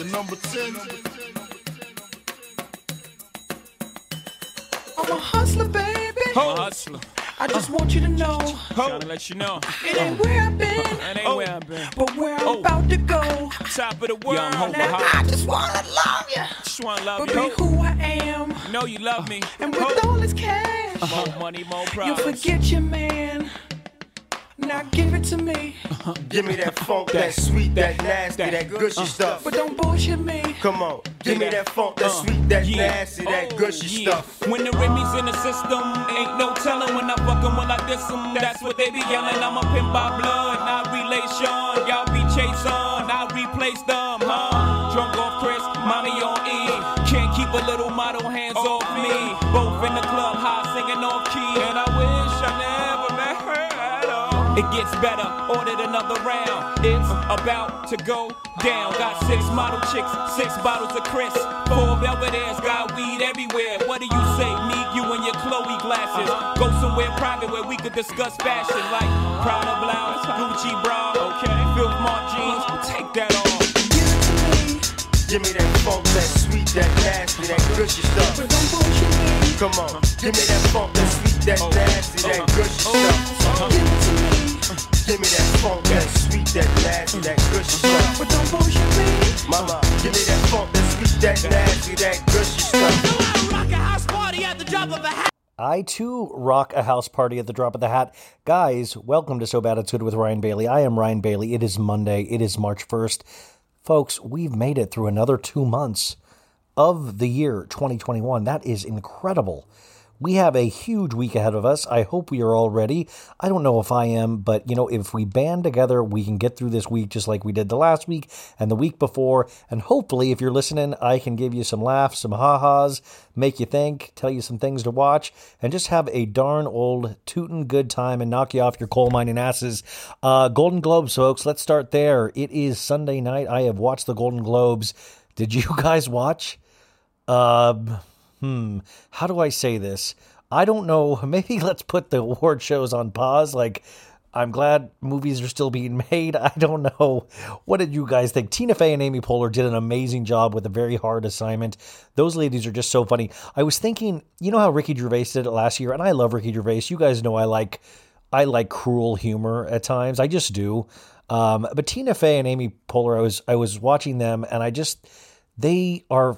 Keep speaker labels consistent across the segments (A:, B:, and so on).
A: The number 10.
B: I'm a hustler, baby.
C: I'm a hustler.
B: I just want you to know
C: Trying to let you know.
B: it ain't where I've been,
C: That ain't where I've been.
B: but where I'm
C: Oh.
B: about to go.
C: Top of the world.
D: Young Hope
B: Now I just wanna love you,
C: Just wanna love
B: but
C: you.
B: be who I am.
C: Know you love me.
B: And with all this cash,
C: More money, more
B: you'll forget your man. Now give it to me, uh-huh.
A: Give me that uh-huh. funk, that sweet, that nasty, that gushy uh-huh. stuff.
B: but don't bullshit me.
A: Come on, give me that funk, that uh, sweet, that nasty, that
C: Oh,
A: gushy
C: yeah.
A: stuff.
C: When the Remy's in the system, ain't no telling when I fuck 'em when I diss 'em. That's what they be yelling. I'm a pin by blood, not relation. Y'all be chasing, I replace them, huh? Drunk off Chris, mommy on E. Can't keep a little model hands oh. off me. Both in the club, It gets better, ordered another round. It's about to go down. Got six model chicks, six bottles of Chris. Four Belvedere's, got weed everywhere. What do you say? Me, you, and your Chloe glasses. Go somewhere private where we could discuss fashion like Prada blouse, Gucci bra, okay. Filth Mark jeans, take that off.
B: Give me,
A: that funk, that sweet, that nasty, that gushy stuff.
B: don't bullshit me.
A: Come on, give me that funk, that sweet, that oh. nasty, that gushy oh. stuff. Uh-huh.
B: Give it to me,
A: Give me that funk, that sweet, that nasty, that gushy stuff.
B: but don't bullshit me.
A: Mama, give me that funk, that sweet, that nasty, that gushy stuff.
B: Rock a house party at the drop of a hat.
D: I too rock a house party at the drop of the hat. Guys, welcome to So Bad It's Good with Ryan Bailey. I am Ryan Bailey. It is Monday. It is March 1st. Folks, we've made it through another two months of the year 2021. That is incredible. We have a huge week ahead of us. I hope we are all ready. I don't know if I am, but you know, if we band together, we can get through this week just like we did the last week and the week before. And hopefully, if you're listening, I can give you some laughs, some ha-has, make you think, tell you some things to watch, and just have a darn old tootin' good time and knock you off your coal mining asses. Uh, Golden Globes, folks, let's start there. It is Sunday night. I have watched the Golden Globes. Did you guys watch? Um, hmm, how do I say this? I don't know. Maybe let's put the award shows on pause. Like, I'm glad movies are still being made. I don't know. What did you guys think? Tina Fey and Amy Poehler did an amazing job with a very hard assignment. Those ladies are just so funny. I was thinking, you know how Ricky Gervais did it last year, and I love Ricky Gervais. You guys know I like, I like cruel humor at times. I just do. Um, but Tina Fey and Amy Poehler, I was I was watching them, and I just they are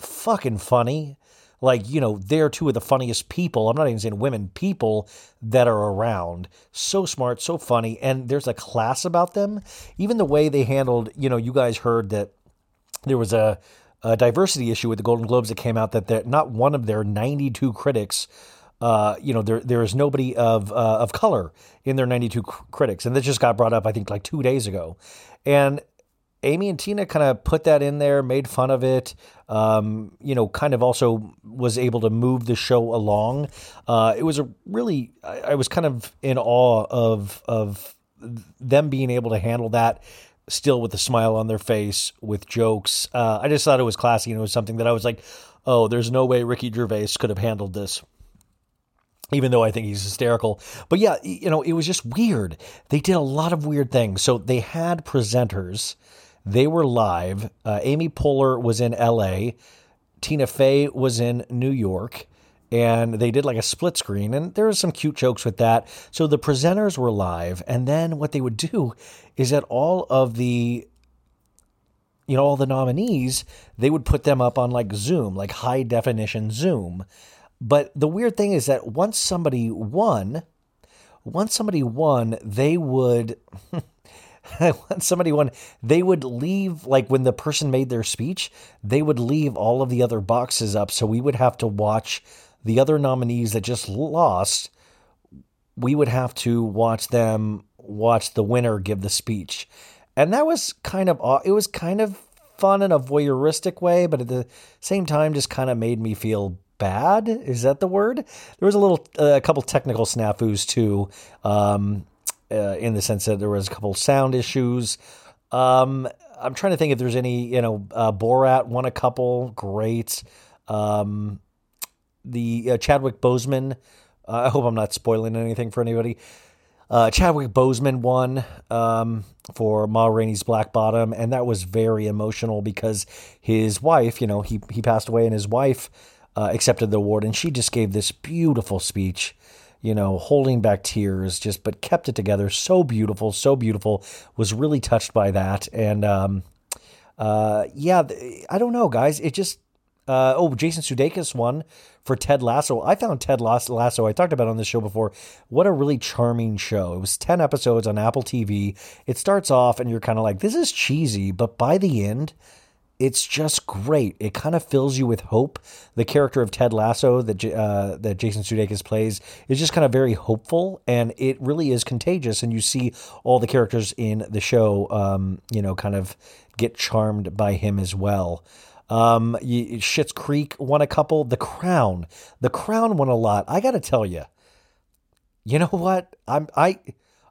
D: fucking funny. Like, you know, they're two of the funniest people. I'm not even saying women, people that are around. So smart, so funny. And there's a class about them. Even the way they handled, you know, you guys heard that there was a, a diversity issue with the Golden Globes that came out that not one of their 92 critics, uh, you know, there there is nobody of uh, of color in their 92 cr- critics, and this just got brought up, I think, like two days ago, and Amy and Tina kind of put that in there, made fun of it. Um, you know, kind of also was able to move the show along. Uh, it was a really, I, I was kind of in awe of of them being able to handle that still with a smile on their face with jokes. Uh, I just thought it was classy and it was something that I was like, oh, there's no way Ricky Gervais could have handled this even though I think he's hysterical. But yeah, you know, it was just weird. They did a lot of weird things. So they had presenters, they were live. Uh, Amy Poehler was in LA, Tina Fey was in New York, and they did like a split screen. And there was some cute jokes with that. So the presenters were live. And then what they would do is that all of the you know all the nominees they would put them up on like zoom like high definition zoom. But the weird thing is that once somebody won once somebody won they would once somebody won they would leave like when the person made their speech they would leave all of the other boxes up so we would have to watch the other nominees that just lost, we would have to watch them watch the winner give the speech. And that was kind of it was kind of fun in a voyeuristic way, but at the same time just kind of made me feel bad. Is that the word? There was a little uh, a couple technical snafus too. Um, uh, in the sense that there was a couple sound issues. Um, I'm trying to think if there's any, you know, uh, Borat won a couple, great. Um, the uh, Chadwick Boseman. Uh, I hope I'm not spoiling anything for anybody. Uh, Chadwick Boseman won um, for Ma Rainey's Black Bottom, and that was very emotional because his wife, you know, he he passed away, and his wife uh, accepted the award, and she just gave this beautiful speech, you know, holding back tears, just but kept it together. So beautiful, so beautiful. Was really touched by that, and um, uh, yeah, I don't know, guys. It just uh, oh, Jason Sudeikis won for Ted Lasso. I found Ted Lasso, I talked about on this show before. What a really charming show. It was 10 episodes on Apple TV. It starts off and you're kind of like, this is cheesy, but by the end, it's just great. It kind of fills you with hope. The character of Ted Lasso that uh, that Jason Sudeikis plays is just kind of very hopeful, and it really is contagious. And you see all the characters in the show, um, you know, kind of get charmed by him as well. Um, Schitt's Creek won a couple. The Crown, The Crown won a lot. I got to tell you, you know what? I'm I.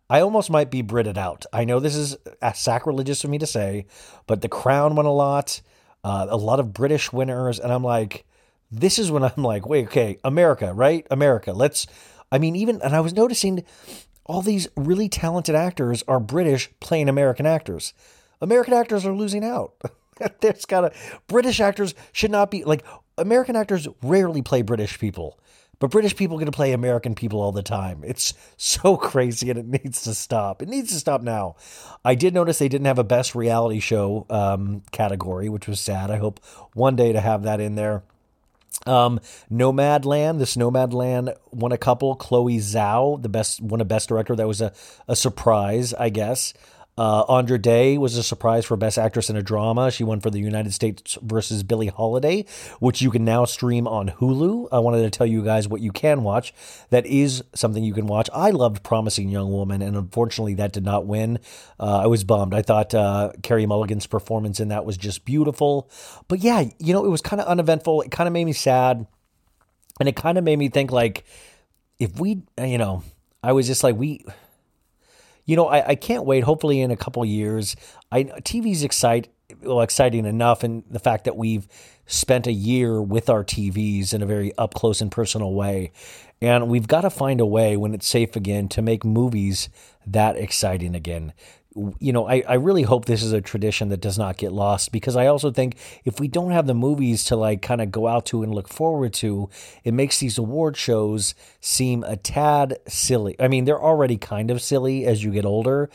D: I almost might be Brited out. I know this is sacrilegious for me to say, but The Crown won a lot. Uh, a lot of British winners, and I'm like, this is when I'm like, wait, okay, America, right? America. Let's. I mean, even and I was noticing all these really talented actors are British playing American actors. American actors are losing out. There's gotta British actors should not be like American actors rarely play British people. But British people get to play American people all the time. It's so crazy and it needs to stop. It needs to stop now. I did notice they didn't have a best reality show um, category, which was sad. I hope one day to have that in there. Um, Nomadland, this Nomadland won a couple. Chloe Zhao, the best, won a best director. That was a, a surprise, I guess. Uh, Andra Day was a surprise for Best Actress in a Drama. She won for the United States versus Billie Holiday, which you can now stream on Hulu. I wanted to tell you guys what you can watch. That is something you can watch. I loved Promising Young Woman, and unfortunately, that did not win. Uh, I was bummed. I thought uh, Carey Mulligan's performance in that was just beautiful. But yeah, you know, it was kind of uneventful. It kind of made me sad. And it kind of made me think, like, if we, you know, I was just like, we you know, I, I can't wait. Hopefully, in a couple years, I TV's excite well exciting enough, and the fact that we've spent a year with our TVs in a very up close and personal way, and we've got to find a way when it's safe again to make movies that exciting again you know, I, I really hope this is a tradition that does not get lost because I also think if we don't have the movies to like kind of go out to and look forward to, it makes these award shows seem a tad silly. I mean, they're already kind of silly as you get older,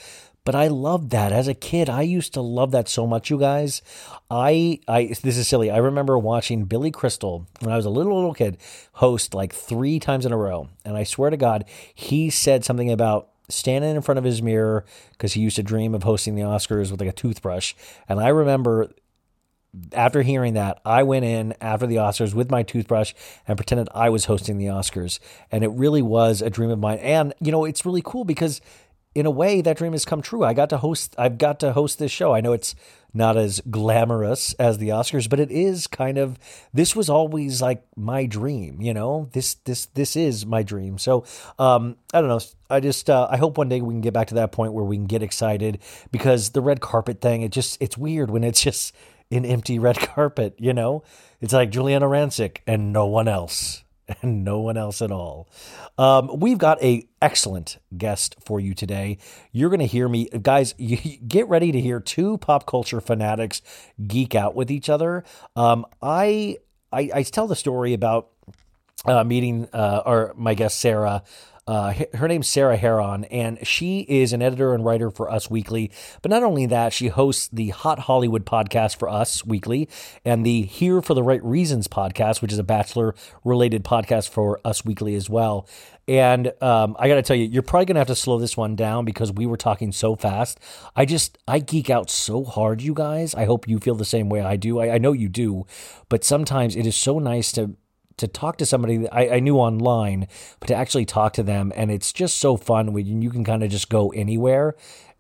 D: but I love that as a kid. I used to love that so much, you guys. I I this is silly. I remember watching Billy Crystal when I was a little little kid host like 3 times in a row, and I swear to god, he said something about standing in front of his mirror because he used to dream of hosting the Oscars with like a toothbrush. And I remember after hearing that, I went in after the Oscars with my toothbrush and pretended I was hosting the Oscars. And it really was a dream of mine. And, you know, it's really cool because in a way that dream has come true. I got to host I've got to host this show. I know it's not as glamorous as the Oscars, but it is kind of this was always like my dream, you know. This this this is my dream. So um, I don't know. I just uh, I hope one day we can get back to that point where we can get excited because the red carpet thing. It just it's weird when it's just an empty red carpet. You know, it's like Giuliana Rancic and no one else and no one else at all. Um, we've got a excellent guest for you today. You're going to hear me, guys. You get ready to hear two pop culture fanatics geek out with each other. Um, I, I I tell the story about uh, meeting uh, or my guest Sarah. Uh, her name's Sarah Hearon, and she is an editor and writer for Us Weekly. But not only that, she hosts the Hot Hollywood podcast for Us Weekly and the Here for the Right Reasons podcast, which is a Bachelor related podcast for Us Weekly as well. And um, I got to tell you, you're probably going to have to slow this one down because we were talking so fast. I just, I geek out so hard, you guys. I hope you feel the same way I do. I, I know you do, but sometimes it is so nice to to talk to somebody that I, I, knew online, but to actually talk to them. And it's just so fun when you can kind of just go anywhere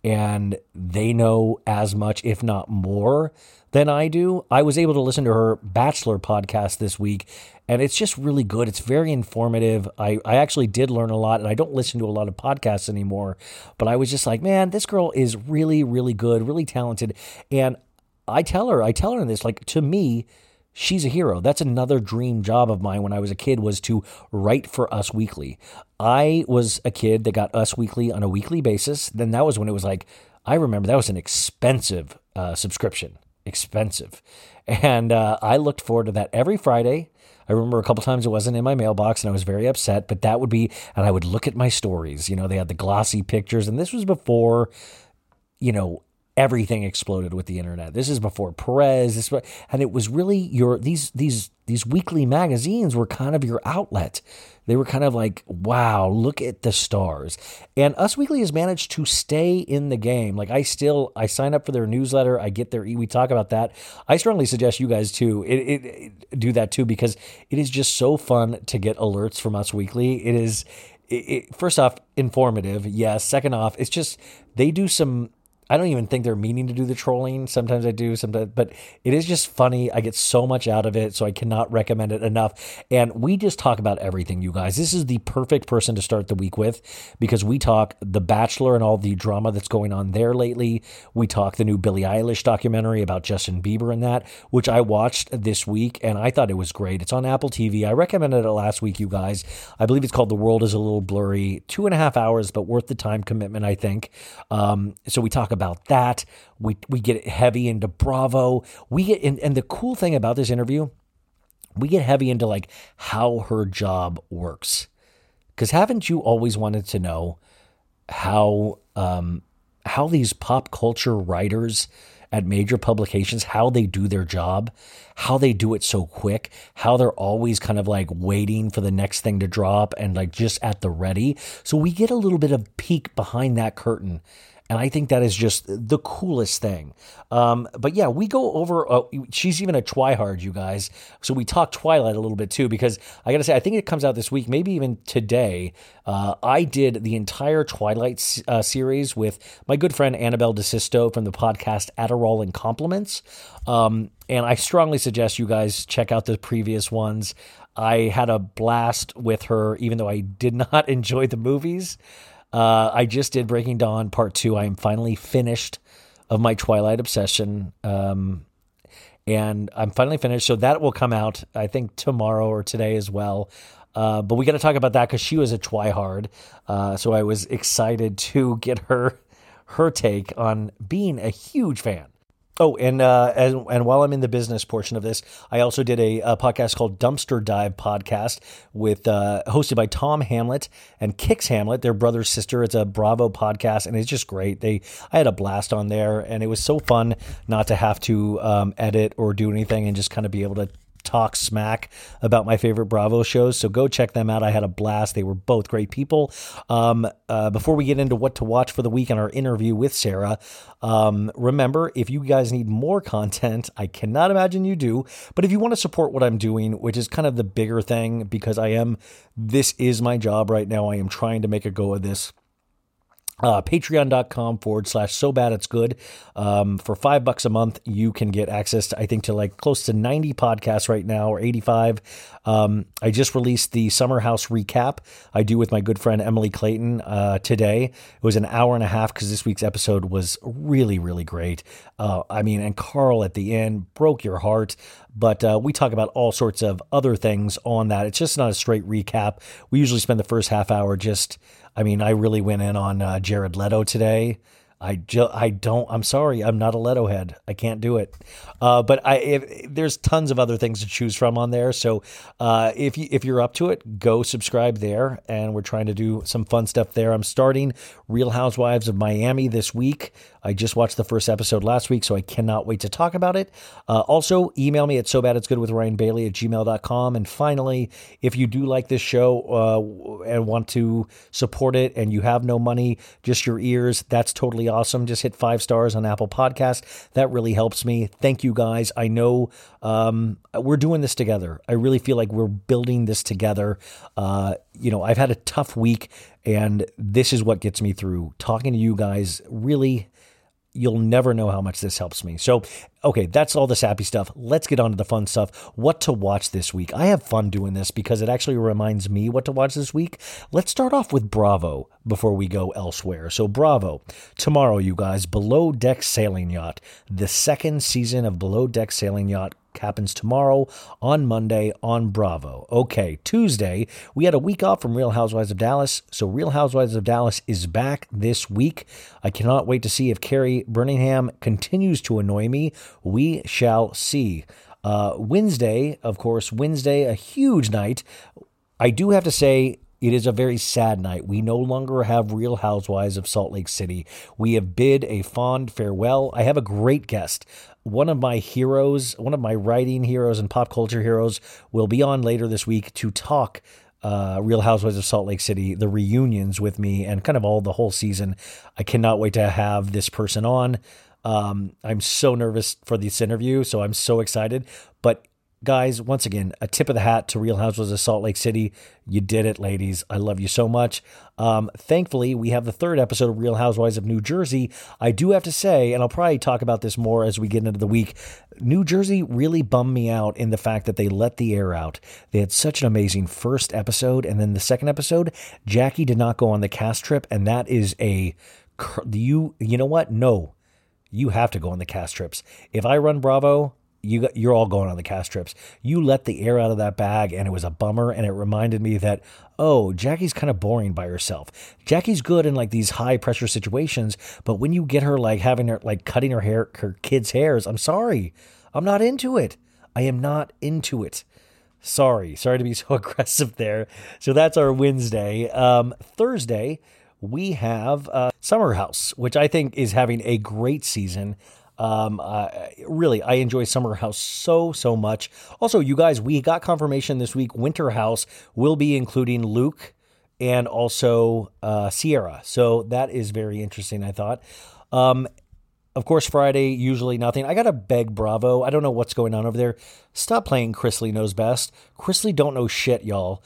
D: and they know as much, if not more, than I do. I was able to listen to her Bachelor podcast this week, and it's just really good. It's very informative. I, I actually did learn a lot, and I don't listen to a lot of podcasts anymore, but I was just like, man, this girl is really, really good, really talented. And I tell her, I tell her in this, like, to me, she's a hero. That's another dream job of mine when I was a kid was to write for Us Weekly. I was a kid that got Us Weekly on a weekly basis. Then that was when it was like I remember that was an expensive uh, subscription, expensive, and uh, I looked forward to that every Friday. I remember a couple times it wasn't in my mailbox and I was very upset, but that would be, and I would look at my stories. You know, they had the glossy pictures, and this was before, you know, everything exploded with the internet. This is before Perez. This and it was really your these these these weekly magazines were kind of your outlet. They were kind of like, wow, look at the stars. And Us Weekly has managed to stay in the game. Like I still I sign up for their newsletter. I get their we talk about that. I strongly suggest you guys too it, it, it, do that too because it is just so fun to get alerts from Us Weekly. It is first off informative yes second off it's just they do some I don't even think they're meaning to do the trolling. Sometimes I do, sometimes, but it is just funny. I get so much out of it, so I cannot recommend it enough. And we just talk about everything, you guys. This is the perfect person to start the week with because we talk The Bachelor and all the drama that's going on there lately. We talk the new Billie Eilish documentary about Justin Bieber and that, which I watched this week and I thought it was great. It's on Apple TV. I recommended it last week, you guys. I believe it's called The World is a Little Blurry. Two and a half hours, but worth the time commitment, I think. Um, so we talk about about that. We we get heavy into Bravo. We get in, and the cool thing about this interview, we get heavy into like how her job works. Because haven't you always wanted to know how um, how these pop culture writers at major publications, how they do their job, how they do it so quick, how they're always kind of like waiting for the next thing to drop and like just at the ready. So we get a little bit of peek behind that curtain and I think that is just the coolest thing. Um, but yeah, we go over. Uh, she's even a Twihard, you guys. So we talk Twilight a little bit too, because I got to say, I think it comes out this week, maybe even today. Uh, I did the entire Twilight uh, series with my good friend Annabelle DeSisto from the podcast Adderall and Compliments. Um, and I strongly suggest you guys check out the previous ones. I had a blast with her, even though I did not enjoy the movies. Uh, I just did Breaking Dawn Part Two. I am finally finished of my Twilight obsession, um, and I'm finally finished. So that will come out, I think, tomorrow or today as well. Uh, but we got to talk about that because she was a Twihard, uh, so I was excited to get her her take on being a huge fan Oh, and, uh, and and while I'm in the business portion of this, I also did a, a podcast called Dumpster Dive Podcast with uh, hosted by Tom Hamlet and Kix Hamlet, their brother sister. It's a Bravo podcast, and it's just great. They I had a blast on there, and it was so fun not to have to um, edit or do anything, and just kind of be able to talk smack about my favorite Bravo shows. So go check them out. I had a blast. They were both great people. Um, uh, before we get into what to watch for the week and our interview with Sarah, um, remember if you guys need more content, I cannot imagine you do, but if you want to support what I'm doing, which is kind of the bigger thing because I am, this is my job right now. I am trying to make a go of this. Uh, patreon.com forward slash so bad it's good. Um, for five bucks a month, you can get access to, I think, to like close to 90 podcasts right now or 85. Um, I just released the Summer House recap I do with my good friend Emily Clayton uh, today. It was an hour and a half because this week's episode was really, really great. Uh, I mean, and Carl at the end broke your heart, but uh, we talk about all sorts of other things on that. It's just not a straight recap. We usually spend the first half hour just I mean, I really went in on uh, Jared Leto today. I ju- I don't. I'm sorry. I'm not a Leto head. I can't do it. Uh, but I if, there's tons of other things to choose from on there. So uh, if you if you're up to it, go subscribe there. And we're trying to do some fun stuff there. I'm starting Real Housewives of Miami this week. I just watched the first episode last week, so I cannot wait to talk about it. Uh, also, email me at so bad it's good with Ryan Bailey at gmail.com. And finally, if you do like this show uh, and want to support it and you have no money, just your ears, that's totally awesome. Just hit five stars on Apple Podcast. That really helps me. Thank you guys. I know um, we're doing this together. I really feel like we're building this together. Uh, you know, I've had a tough week, and this is what gets me through. Talking to you guys really you'll never know how much this helps me. So, okay, that's all the sappy stuff. Let's get on to the fun stuff. What to watch this week? I have fun doing this because it actually reminds me what to watch this week. Let's start off with Bravo before we go elsewhere. So, Bravo, tomorrow, you guys, Below Deck Sailing Yacht, the second season of Below Deck Sailing Yacht happens tomorrow on Monday on Bravo. Okay, Tuesday, we had a week off from Real Housewives of Dallas, so Real Housewives of Dallas is back this week. I cannot wait to see if Kary Brittingham continues to annoy me. We shall see. Uh, Wednesday, of course, Wednesday, a huge night. I do have to say, it is a very sad night. We no longer have Real Housewives of Salt Lake City. We have bid a fond farewell. I have a great guest. One of my heroes, one of my writing heroes and pop culture heroes, will be on later this week to talk uh, Real Housewives of Salt Lake City, the reunions with me, and kind of all the whole season. I cannot wait to have this person on. Um, I'm so nervous for this interview, so I'm so excited. But guys, once again, a tip of the hat to Real Housewives of Salt Lake City. You did it, ladies. I love you so much. Um, thankfully, we have the third episode of Real Housewives of New Jersey. I do have to say, and I'll probably talk about this more as we get into the week. New Jersey really bummed me out in the fact that they let the air out. They had such an amazing first episode, and then the second episode, Jackie did not go on the cast trip, and that is a you. You know what? No, you have to go on the cast trips. If I run Bravo, you you're all going on the cast trips. You let the air out of that bag, and it was a bummer. And it reminded me that oh, Jackie's kind of boring by herself. Jackie's good in like these high pressure situations, but when you get her like having her like cutting her hair, her kids' hairs, I'm sorry, I'm not into it. I am not into it. Sorry, sorry to be so aggressive there. So that's our Wednesday. Um, Thursday, we have uh, Summer House, which I think is having a great season. Um, uh, really, I enjoy Summer House so, so much. Also, you guys, we got confirmation this week Winter House will be including Luke and also uh, Ciara. So that is very interesting, I thought. Um, of course, Friday, usually nothing. I got to beg Bravo. I don't know what's going on over there. Stop playing Chrisley Knows Best. Chrisley don't know shit, y'all.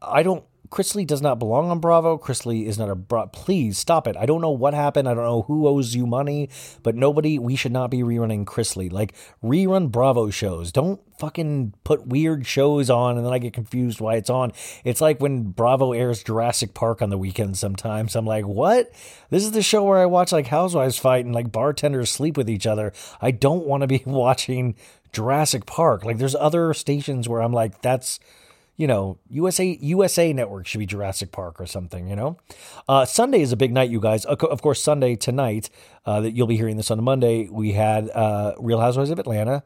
D: I don't Chrisley does not belong on Bravo. Chrisley is not a bra- please stop it. I don't know what happened. I don't know who owes you money, but nobody we should not be rerunning Chrisley. Like rerun Bravo shows. Don't fucking put weird shows on and then I get confused why it's on. It's like when Bravo airs Jurassic Park on the weekend sometimes. I'm like, "What? This is the show where I watch like housewives fight and like bartenders sleep with each other. I don't want to be watching Jurassic Park. Like there's other stations where I'm like that's you know, USA USA Network should be Jurassic Park or something. You know, uh, Sunday is a big night, you guys. Of course, Sunday tonight uh, that you'll be hearing this on Monday. We had uh, Real Housewives of Atlanta,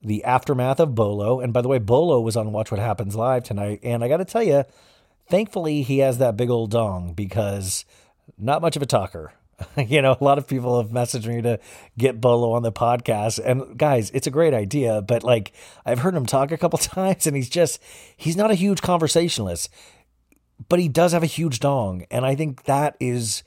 D: the aftermath of Bolo, and by the way, Bolo was on Watch What Happens Live tonight, and I got to tell you, thankfully he has that big old dong because not much of a talker. you know, a lot of people have messaged me to get Bolo on the podcast. And guys, it's a great idea, but like I've heard him talk a couple times and he's just he's not a huge conversationalist, but he does have a huge dong. And I think that is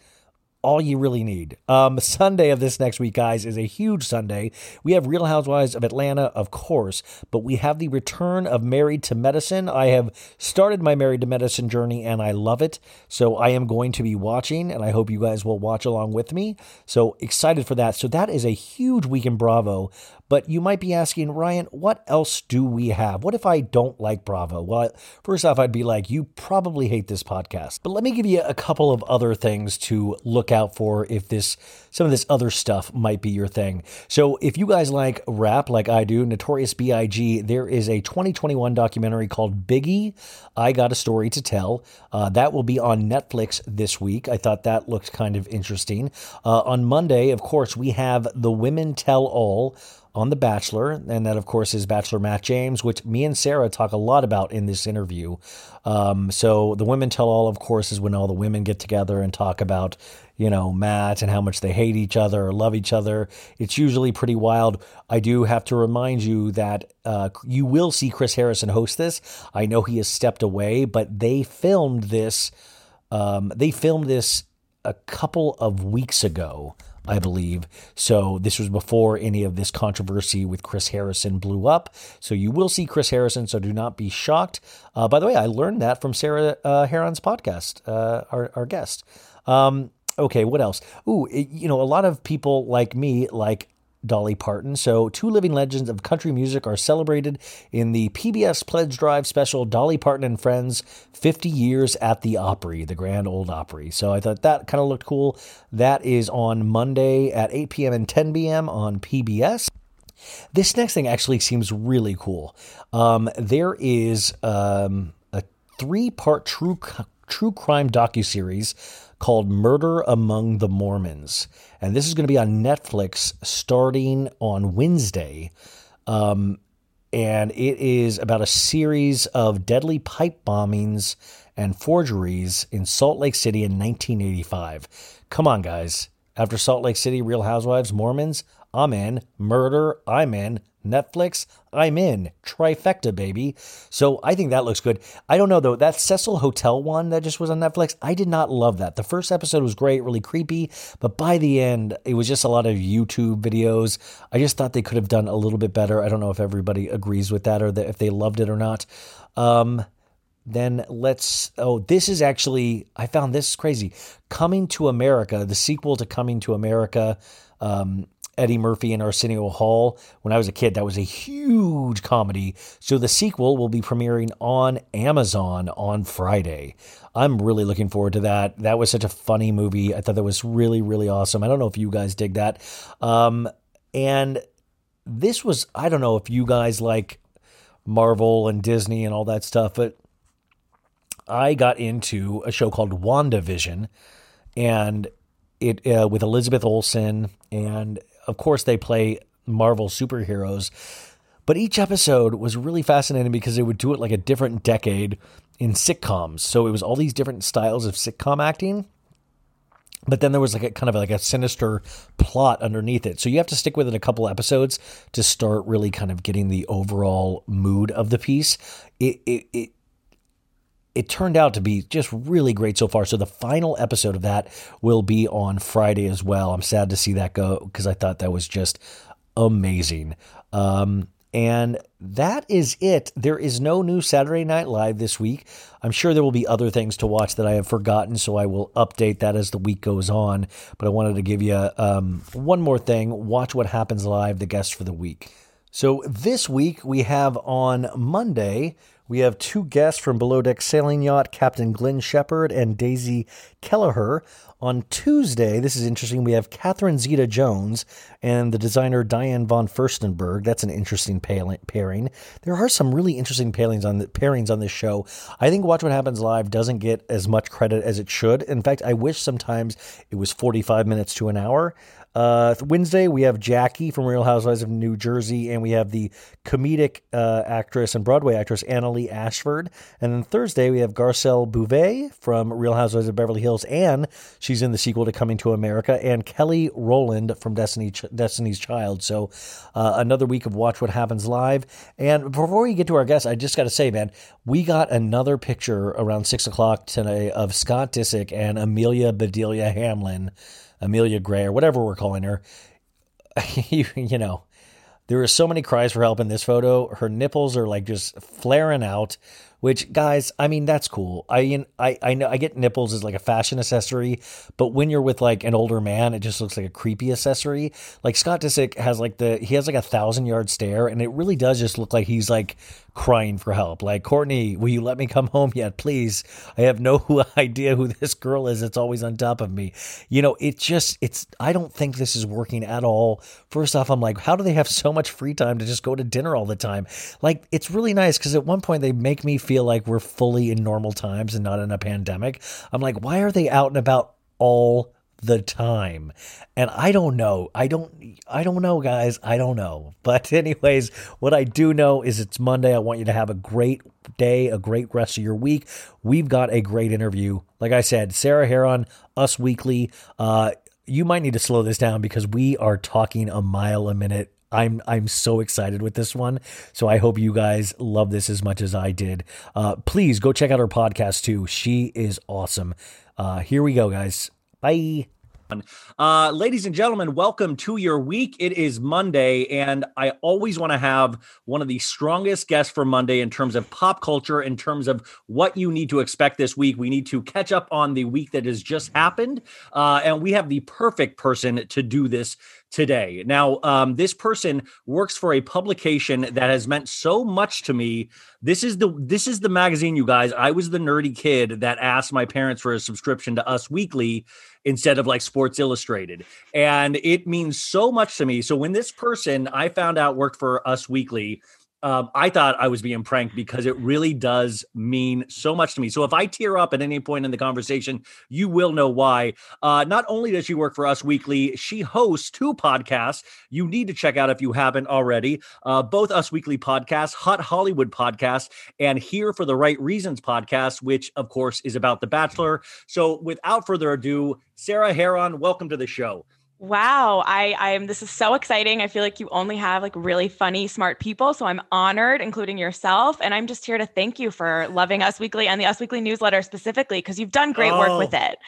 D: all you really need. Um, Sunday of this next week, guys, is a huge Sunday. We have Real Housewives of Atlanta, of course, but we have the return of Married to Medicine. I have started my Married to Medicine journey and I love it. So I am going to be watching, and I hope you guys will watch along with me. So excited for that. So that is a huge week in Bravo. But you might be asking, Ryan, what else do we have? What if I don't like Bravo? Well, first off, I'd be like, you probably hate this podcast. But let me give you a couple of other things to look out for if this some of this other stuff might be your thing. So if you guys like rap like I do, Notorious B.I.G., there is a 2021 documentary called Biggie. I got a story to tell. Uh, that will be on Netflix this week. I thought that looked kind of interesting. Uh, on Monday, of course, we have The Women Tell All on The Bachelor, and that, of course, is Bachelor Matt James, which me and Sarah talk a lot about in this interview. Um, so, The Women Tell All, of course, is when all the women get together and talk about, you know, Matt and how much they hate each other or love each other. It's usually pretty wild. I do have to remind you that uh, you will see Chris Harrison host this. I know he has stepped away, but they filmed this. Um, they filmed this a couple of weeks ago. I believe. So this was before any of this controversy with Chris Harrison blew up. So you will see Chris Harrison. So do not be shocked. Uh, by the way, I learned that from Sarah uh, Hearon's podcast, uh, our, our guest. Um, okay, what else? Ooh, it, you know, a lot of people like me like Dolly Parton. So, two living legends of country music are celebrated in the PBS Pledge Drive special Dolly Parton and Friends 50 Years at the Opry, the Grand Ole Opry. So, I thought that kind of looked cool. That is on Monday at 8 p.m. and 10 p.m. on PBS. This next thing actually seems really cool. Um, there is um, a three part true, true crime docuseries called Murder Among the Mormons. And this is going to be on Netflix starting on Wednesday. Um, and it is about a series of deadly pipe bombings and forgeries in Salt Lake City in 1985. Come on, guys. After Salt Lake City, Real Housewives, Mormons, I'm in. Murder, I'm in. Netflix, I'm in. Trifecta, baby. So I think that looks good. I don't know though, that Cecil Hotel one that just was on Netflix, I did not love that. The first episode was great, really creepy, but by the end, it was just a lot of YouTube videos. I just thought they could have done a little bit better. I don't know if everybody agrees with that or that if they loved it or not. Um, then let's oh this is actually i found this crazy coming to america the sequel to coming to america um, Eddie Murphy and Arsenio Hall. When I was a kid, that was a huge comedy. So the sequel will be premiering on Amazon on Friday. I'm really looking forward to that. That was such a funny movie. I thought that was really, really awesome. I don't know if you guys dig that. Um, and this was, I don't know if you guys like Marvel and Disney and all that stuff, but I got into a show called WandaVision and it uh, with Elizabeth Olsen and of course, they play Marvel superheroes. But each episode was really fascinating because they would do it like a different decade in sitcoms. So it was all these different styles of sitcom acting. But then there was like a kind of like a sinister plot underneath it. So you have to stick with it a couple episodes to start really kind of getting the overall mood of the piece. It, it, it it turned out to be just really great so far. So the final episode of that will be on Friday as well. I'm sad to see that go because I thought that was just amazing. Um, and that is it. There is no new Saturday Night Live this week. I'm sure there will be other things to watch that I have forgotten, so I will update that as the week goes on. But I wanted to give you um, one more thing watch what happens live, the guest for the week. So this week we have on Monday, we have two guests from Below Deck Sailing Yacht, Captain Glenn Shephard and Daisy Kelleher. On Tuesday, this is interesting, we have Catherine Zeta Jones and the designer Diane von Furstenberg. That's an interesting pairing. There are some really interesting pairings on the pairings on this show. I think Watch What Happens Live doesn't get as much credit as it should. In fact, I wish sometimes it was 45 minutes to an hour. Uh, Wednesday, we have Jackie from Real Housewives of New Jersey, and we have the comedic uh, actress and Broadway actress Annaleigh Ashford. And then Thursday, we have Garcelle Beauvais from Real Housewives of Beverly Hills, and she's in the sequel to Coming to America, and Kelly Rowland from Destiny Destiny's Child. So uh, another week of Watch What Happens Live. And before we get to our guests, I just got to say, man, we got another picture around six o'clock today of Scott Disick and Amelia Bedelia Hamlin Amelia Gray or whatever we're calling her, you, you know, there are so many cries for help in this photo. Her nipples are like just flaring out. which guys, I mean, that's cool. I, I, I know I get nipples as like a fashion accessory, but when you're with like an older man, it just looks like a creepy accessory. Like Scott Disick has like the, he has like a thousand yard stare and it really does just look like he's like crying for help. Like, Kourtney, will you let me come home yet, please? I have no idea who this girl is. It's always on top of me. You know, it just, it's, I don't think this is working at all. First off, I'm like, how do they have so much free time to just go to dinner all the time? Like, it's really nice because at one point they make me feel like we're fully in normal times and not in a pandemic. I'm like, why are they out and about all the time. And I don't know. I don't I don't know guys. I don't know. But anyways, what I do know is it's Monday. I want you to have a great day, a great rest of your week. We've got a great interview. Like I said, Sarah Hearon, Us Weekly. Uh you might need to slow this down because we are talking a mile a minute I'm I'm so excited with this one. So I hope you guys love this as much as I did. Uh, please go check out her podcast too. She is awesome. Uh, here we go, guys. Bye. Uh, ladies and gentlemen, welcome to your week. It is Monday, and I always want to have one of the strongest guests for Monday in terms of pop culture, in terms of what you need to expect this week. We need to catch up on the week that has just happened, uh, and we have the perfect person to do this today. Now, um, this person works for a publication that has meant so much to me. This is the this is the magazine, you guys. I was the nerdy kid that asked my parents for a subscription to Us Weekly instead of like Sports Illustrated, and it means so much to me. So when this person I found out worked for Us Weekly, um, I thought I was being pranked because it really does mean so much to me. So if I tear up at any point in the conversation, you will know why. Uh, not only does she work for Us Weekly, she hosts two podcasts you need to check out if you haven't already. Uh, both Us Weekly podcasts, Hot Hollywood podcast, and Here for the Right Reasons podcast, which of course is about The Bachelor. So without further ado, Sarah Hearon, welcome to the show.
E: Wow, I I am this is so exciting. I feel like you only have like really funny, smart people, so I'm honored including yourself and I'm just here to thank you for loving Us Weekly and the Us Weekly newsletter specifically because you've done great oh. work with oh. it.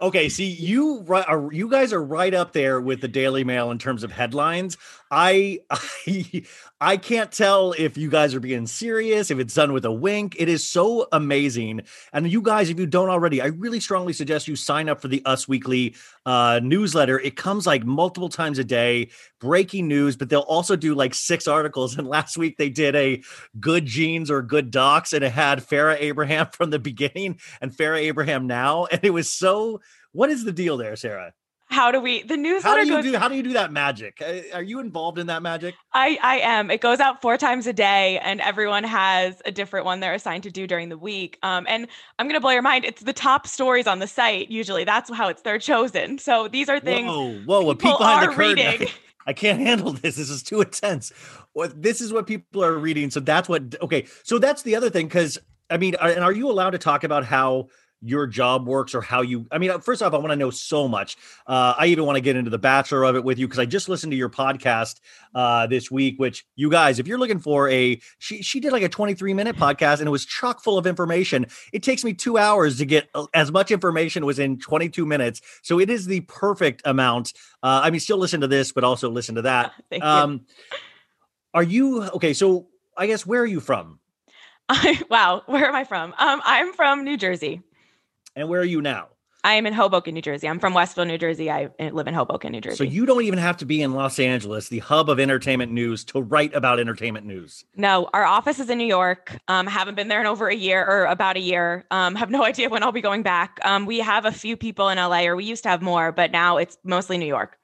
D: Okay, see you are you guys are right up there with the Daily Mail in terms of headlines. I, I I can't tell if you guys are being serious, if it's done with a wink. It is so amazing. And you guys, if you don't already, I really strongly suggest you sign up for the Us Weekly uh, newsletter. It comes like multiple times a day, breaking news, but they'll also do like six articles. And last week they did a good genes or good docs, and it had Farrah Abraham from the beginning and Farrah Abraham now. And it was so. What is the deal there, Sarah?
E: how do we the newsletter
D: how do you
E: goes,
D: do how do you do that magic uh, are you involved in that magic
E: i i am it goes out four times a day and everyone has a different one they're assigned to do during the week um and i'm gonna blow your mind it's the top stories on the site usually that's how it's they're chosen so these are things
D: whoa whoa what people, are the reading I can't handle this. This is too intense. What this is what people are reading. So that's what okay. So that's the other thing because I mean, and are you allowed to talk about how your job works or how you i mean first off i want to know so much. Uh, i even want to get into the bachelor of it with you because i just listened to your podcast uh, this week which you guys if you're looking for a she, she did like a 23 minute podcast and it was chock full of information. It takes me two hours to get uh, as much information was in 22 minutes. So it is the perfect amount. Uh, i mean still listen to this but also listen to that. Um, are you okay so i guess where are you from?
E: I, wow where am i from? Um, i'm from new jersey
D: and where are you now?
E: I am in Hoboken, New Jersey. I'm from Westville, New Jersey. I live in Hoboken, New Jersey.
D: So you don't even have to be in Los Angeles, the hub of entertainment news, to write about entertainment news.
E: No, our office is in New York. Um, haven't been there in over a year or about a year. Um, have no idea when I'll be going back. Um, we have a few people in LA, or we used to have more, but now it's mostly New York.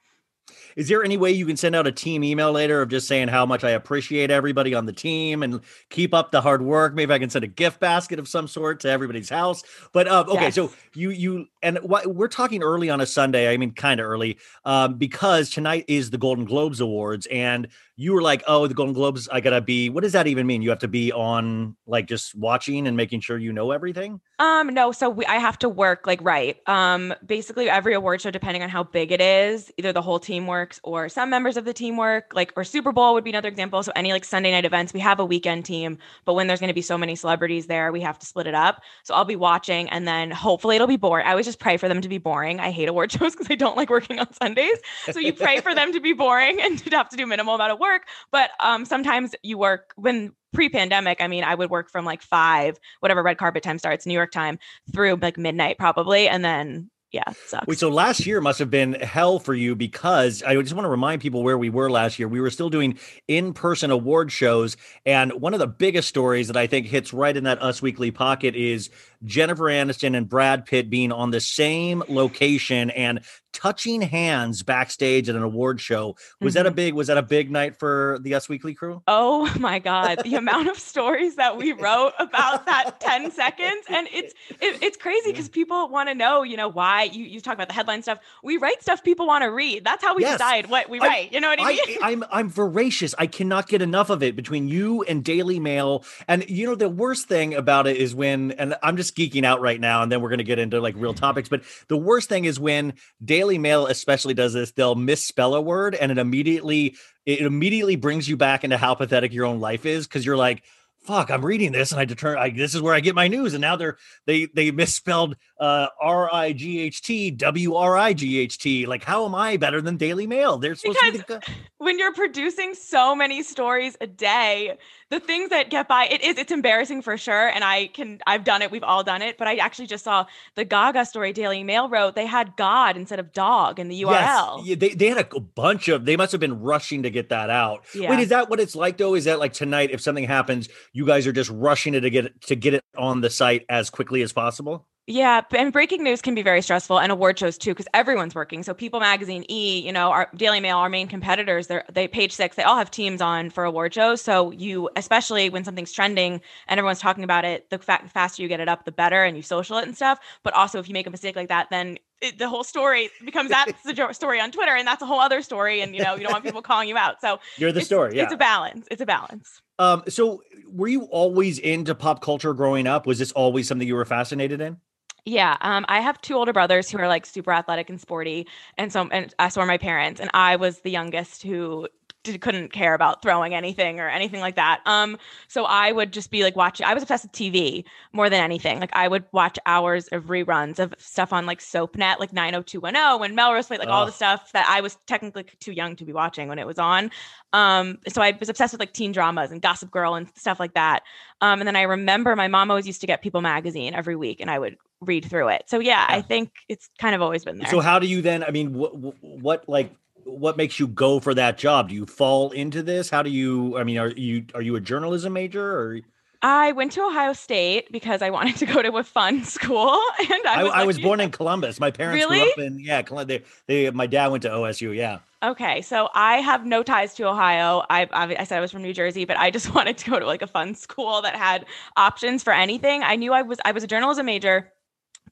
D: Is there any way you can send out a team email later of just saying how much I appreciate everybody on the team and keep up the hard work? Maybe I can send a gift basket of some sort to everybody's house. But uh, okay, yes. so you you and wh- we're talking early on a Sunday. I mean, kind of early, um, because tonight is the Golden Globes awards, and you were like, "Oh, the Golden Globes, I gotta be." What does that even mean? You have to be on, like, just watching and making sure you know everything.
E: Um, no. So we, I have to work like right. Um, basically every award show, depending on how big it is, either the whole team works or some members of the team work, like, or Super Bowl would be another example. So, any like Sunday night events, we have a weekend team, but when there's going to be so many celebrities there, we have to split it up. So, I'll be watching and then hopefully it'll be boring. I always just pray for them to be boring. I hate award shows because I don't like working on Sundays. So, you pray for them to be boring and to have to do minimal amount of work. But um, sometimes you work when pre-pandemic i mean i would work from like five whatever red carpet time starts new york time through like midnight probably and then yeah, sucks.
D: Wait, so last year must have been hell for you because I just want to remind people where we were last year. We were still doing in-person award shows, and one of the biggest stories that I think hits right in that Us Weekly pocket is Jennifer Aniston and Brad Pitt being on the same location and touching hands backstage at an award show. Was mm-hmm. that a mm-hmm. big was that a big night for the Us Weekly crew?
E: Oh my god, the amount of stories that we wrote about that 10 seconds and it's it, it's crazy cuz people want to know, you know, why you you talk about the headline stuff. We write stuff people want to read. That's how we yes. decide what we write. I, you know what I mean?
D: I, I'm I'm voracious. I cannot get enough of it between you and Daily Mail. And you know the worst thing about it is when and I'm just geeking out right now and then we're going to get into like real mm. topics, but the worst thing is when Daily Daily Mail especially does this. They'll misspell a word and it immediately it immediately brings you back into how pathetic your own life is because you're like, fuck, I'm reading this and I determine I, this is where I get my news. And now they're they they misspelled uh R I G H T W R I G H T. Like, how am I better than Daily Mail? They're supposed because to
E: be when you're producing so many stories a day, the things that get by it is it's embarrassing for sure and i can i've done it we've all done it but i actually just saw the gaga story daily mail wrote they had god instead of dog in the url
D: yes. they, they had a bunch of they must have been rushing to get that out yeah. wait is that what it's like though is that like tonight if something happens you guys are just rushing to get it to get it on the site as quickly as possible
E: yeah, and breaking news can be very stressful, and award shows too, because everyone's working. So People Magazine, E, you know, our Daily Mail, our main competitors, they're they page six, they all have teams on for award shows. So you, especially when something's trending and everyone's talking about it, the fa- faster you get it up, the better, and you social it and stuff. But also, if you make a mistake like that, then it, the whole story becomes that's the story on Twitter, and that's a whole other story. And you know, you don't want people calling you out. So
D: you're the story. Yeah,
E: it's a balance. It's a balance.
D: Um, so were you always into pop culture growing up? Was this always something you were fascinated in?
E: Yeah, um, I have two older brothers who are like super athletic and sporty, and so and uh, so are my parents. And I was the youngest who did, couldn't care about throwing anything or anything like that. Um, so I would just be like watching. I was obsessed with TV more than anything. Like I would watch hours of reruns of stuff on like SoapNet, like 90210 when Melrose played, like all the stuff that I was technically too young to be watching when it was on. Um, so I was obsessed with like teen dramas and Gossip Girl and stuff like that. Um, and then I remember my mom always used to get People magazine every week, and I would read through it. So yeah, yeah, I think it's kind of always been there.
D: So how do you then? I mean, what what like what makes you go for that job? Do you fall into this? How do you? I mean, are you are you a journalism major or?
E: I went to Ohio State because I wanted to go to a fun school, and
D: I
E: was,
D: I, I was born in Columbus. My parents really? grew up in yeah. They, they my dad went to OSU. Yeah.
E: Okay, so I have no ties to Ohio. I, I said I was from New Jersey, but I just wanted to go to like a fun school that had options for anything. I knew I was I was a journalism major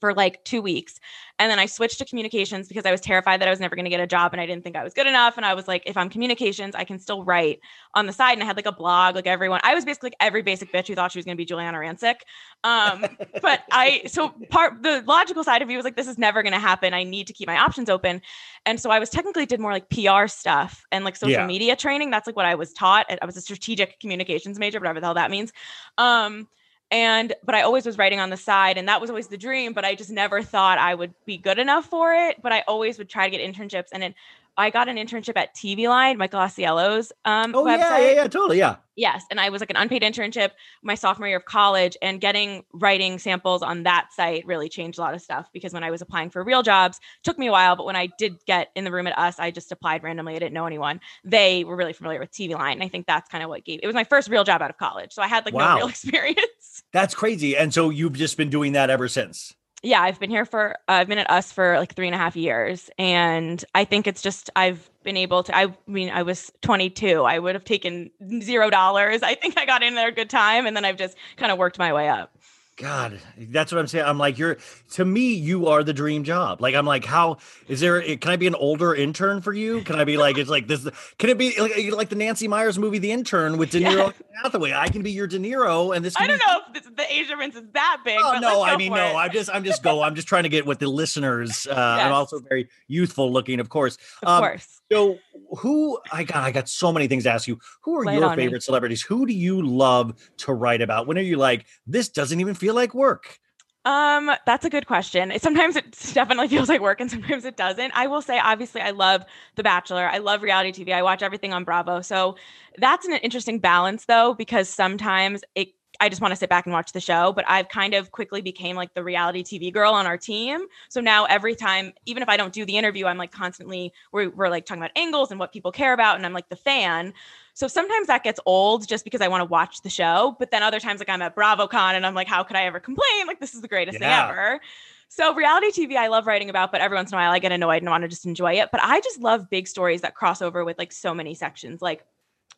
E: for like two weeks. And then I switched to communications because I was terrified that I was never going to get a job and I didn't think I was good enough. And I was like, if I'm communications, I can still write on the side. And I had like a blog, like everyone, I was basically like every basic bitch who thought she was going to be Giuliana Rancic. Um, but I, so part, the logical side of me was like, this is never going to happen. I need to keep my options open. And so I was technically did more like PR stuff and like social yeah. media training. That's like what I was taught. I was a strategic communications major, whatever the hell that means. Um, and but i always was writing on the side and that was always the dream but i just never thought i would be good enough for it but i always would try to get internships and it I got an internship at TV Line, Michael Ausiello's um,
D: oh,
E: website.
D: yeah, yeah, yeah, totally, yeah.
E: Yes, and I was like an unpaid internship my sophomore year of college, and getting writing samples on that site really changed a lot of stuff because when I was applying for real jobs, took me a while, but when I did get in the room at us, I just applied randomly. I didn't know anyone. They were really familiar with TV Line, and I think that's kind of what gave it was my first real job out of college, so I had like wow. no real experience.
D: That's crazy, and so you've just been doing that ever since
E: yeah, I've been here for uh, I've been at us for like three and a half years, and I think it's just I've been able to. I mean, I was 22. I would have taken zero dollars. I think I got in there a good time, and then I've just kind of worked my way up.
D: God, that's what I'm saying. I'm like, you're to me, you are the dream job. Like, I'm like, how is there? Can I be an older intern for you? Can I be like, it's like this? Can it be like, like the Nancy Meyers movie, The Intern, with De Niro and Hathaway? I can be your De Niro, and this.
E: I don't
D: be-
E: know if this, the Asia Prince is that big.
D: Oh no, I mean no.
E: it.
D: I'm just I'm just go. I'm just trying to get what the listeners uh
E: Yes.
D: also very youthful looking, of course.
E: Of
D: Um,
E: course.
D: So who I got I got so many things to ask you. Who are
E: Lay
D: your
E: on me.
D: favorite celebrities? Who do you love to write about? When are you like, this doesn't even feel like work?
E: Um, that's a good question. It- Sometimes it definitely feels like work and sometimes it doesn't. I will say, obviously, I love The Bachelor. I love reality TV. I watch everything on Bravo. So that's an interesting balance though, because sometimes it I just want to sit back and watch the show, but I've kind of quickly became like the reality TV girl on our team. So now every time, even if I don't do the interview, I'm like constantly we're, we're like talking about angles and what people care about, and I'm like the fan. So sometimes that gets old just because I want to watch the show. But then other times, like I'm at BravoCon and I'm like, how could I ever complain? Like this is the greatest
D: Yeah.
E: thing ever. So reality TV I love writing about, but every once in a while I get annoyed and want to just enjoy it. But I just love big stories that cross over with like so many sections. Like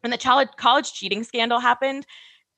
E: when the college college cheating scandal happened,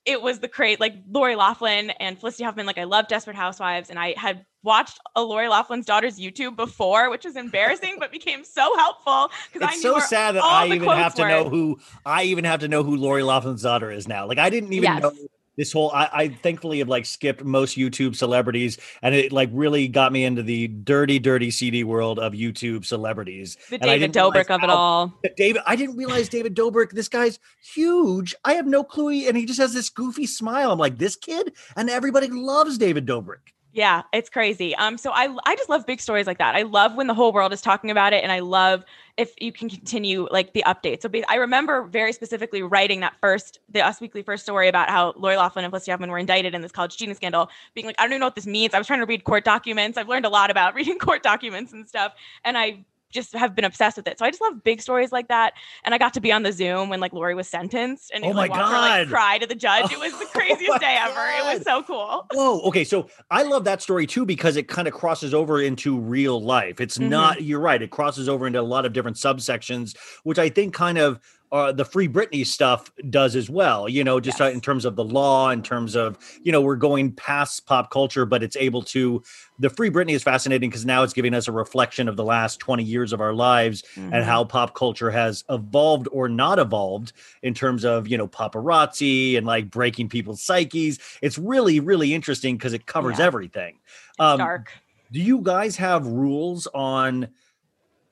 E: it was the crate like Lori Laughlin and Felicity Huffman. Like I love Desperate Housewives, and I had watched a Lori Laughlin's daughter's YouTube before, which was embarrassing, but became so helpful because I
D: It's
E: knew
D: so sad that I even have to
E: were.
D: know who I even have to know who Lori Laughlin's daughter is now. Like I didn't even
E: Yes.
D: know this whole I, I thankfully have like skipped most YouTube celebrities and it like really got me into the dirty, dirty CD world of YouTube celebrities.
E: The
D: And
E: David Dobrik of it all.
D: David, I didn't realize David Dobrik. This guy's huge. I have no clue, he- and he just has this goofy smile. I'm like, this kid, and everybody loves David Dobrik.
E: Yeah, it's crazy. Um, so I I just love big stories like that. I love when the whole world is talking about it, and I love if you can continue like the updates. So ba- I remember very specifically writing that first the Us Weekly first story about how Lori Laughlin and Felicity Huffman were indicted in this college cheating scandal, being like, I don't even know what this means. I was trying to read court documents. I've learned a lot about reading court documents and stuff, and I just have been obsessed with it. So I just love big stories like that. And I got to be on the Zoom when like Lori was sentenced, and
D: Oh
E: like,
D: my
E: watch her, like,
D: God.
E: cry to the judge. It was the
D: Oh
E: craziest
D: my
E: day ever. It was so cool.
D: Whoa. Okay. So I love that story too because it kind of crosses over into real life. It's
E: Mhm.
D: not, you're right. It crosses over into a lot of different subsections, which I think kind of uh, the Free Britney stuff does as well. You know, just uh,
E: Yes.
D: in terms of the law, in terms of, you know, we're going past pop culture, but it's able to, the Free Britney is fascinating because now it's giving us a reflection of the last 20 years of our lives
E: Mhm.
D: and how pop culture has evolved or not evolved in terms of you know paparazzi and like breaking people's psyches it's really really interesting because it covers
E: Yeah.
D: everything um
E: dark.
D: do you guys have rules on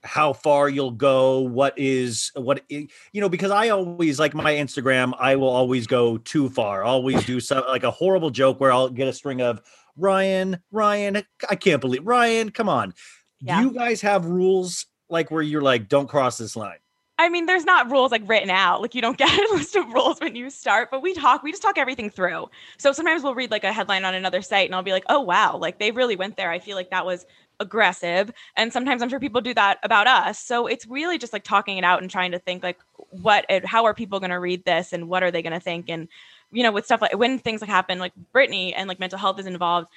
D: how far you'll go what is what you know because i always like my instagram i will always go too far. Always do some like a horrible joke where i'll get a string of ryan ryan i can't believe ryan come on.
E: Yeah.
D: do you guys have rules like where you're like don't cross this line
E: I mean, there's not rules like written out. Like you don't get a list of rules when you start, but we talk, we just talk everything through. So sometimes we'll read like a headline on another site and I'll be like, oh wow, like they really went there. I feel like that was aggressive. And sometimes I'm sure people do that about us. So it's really just like talking it out and trying to think like what how are people going to read this and what are they going to think? And you know, with stuff like when things like happen, like Britney and like mental health is involved.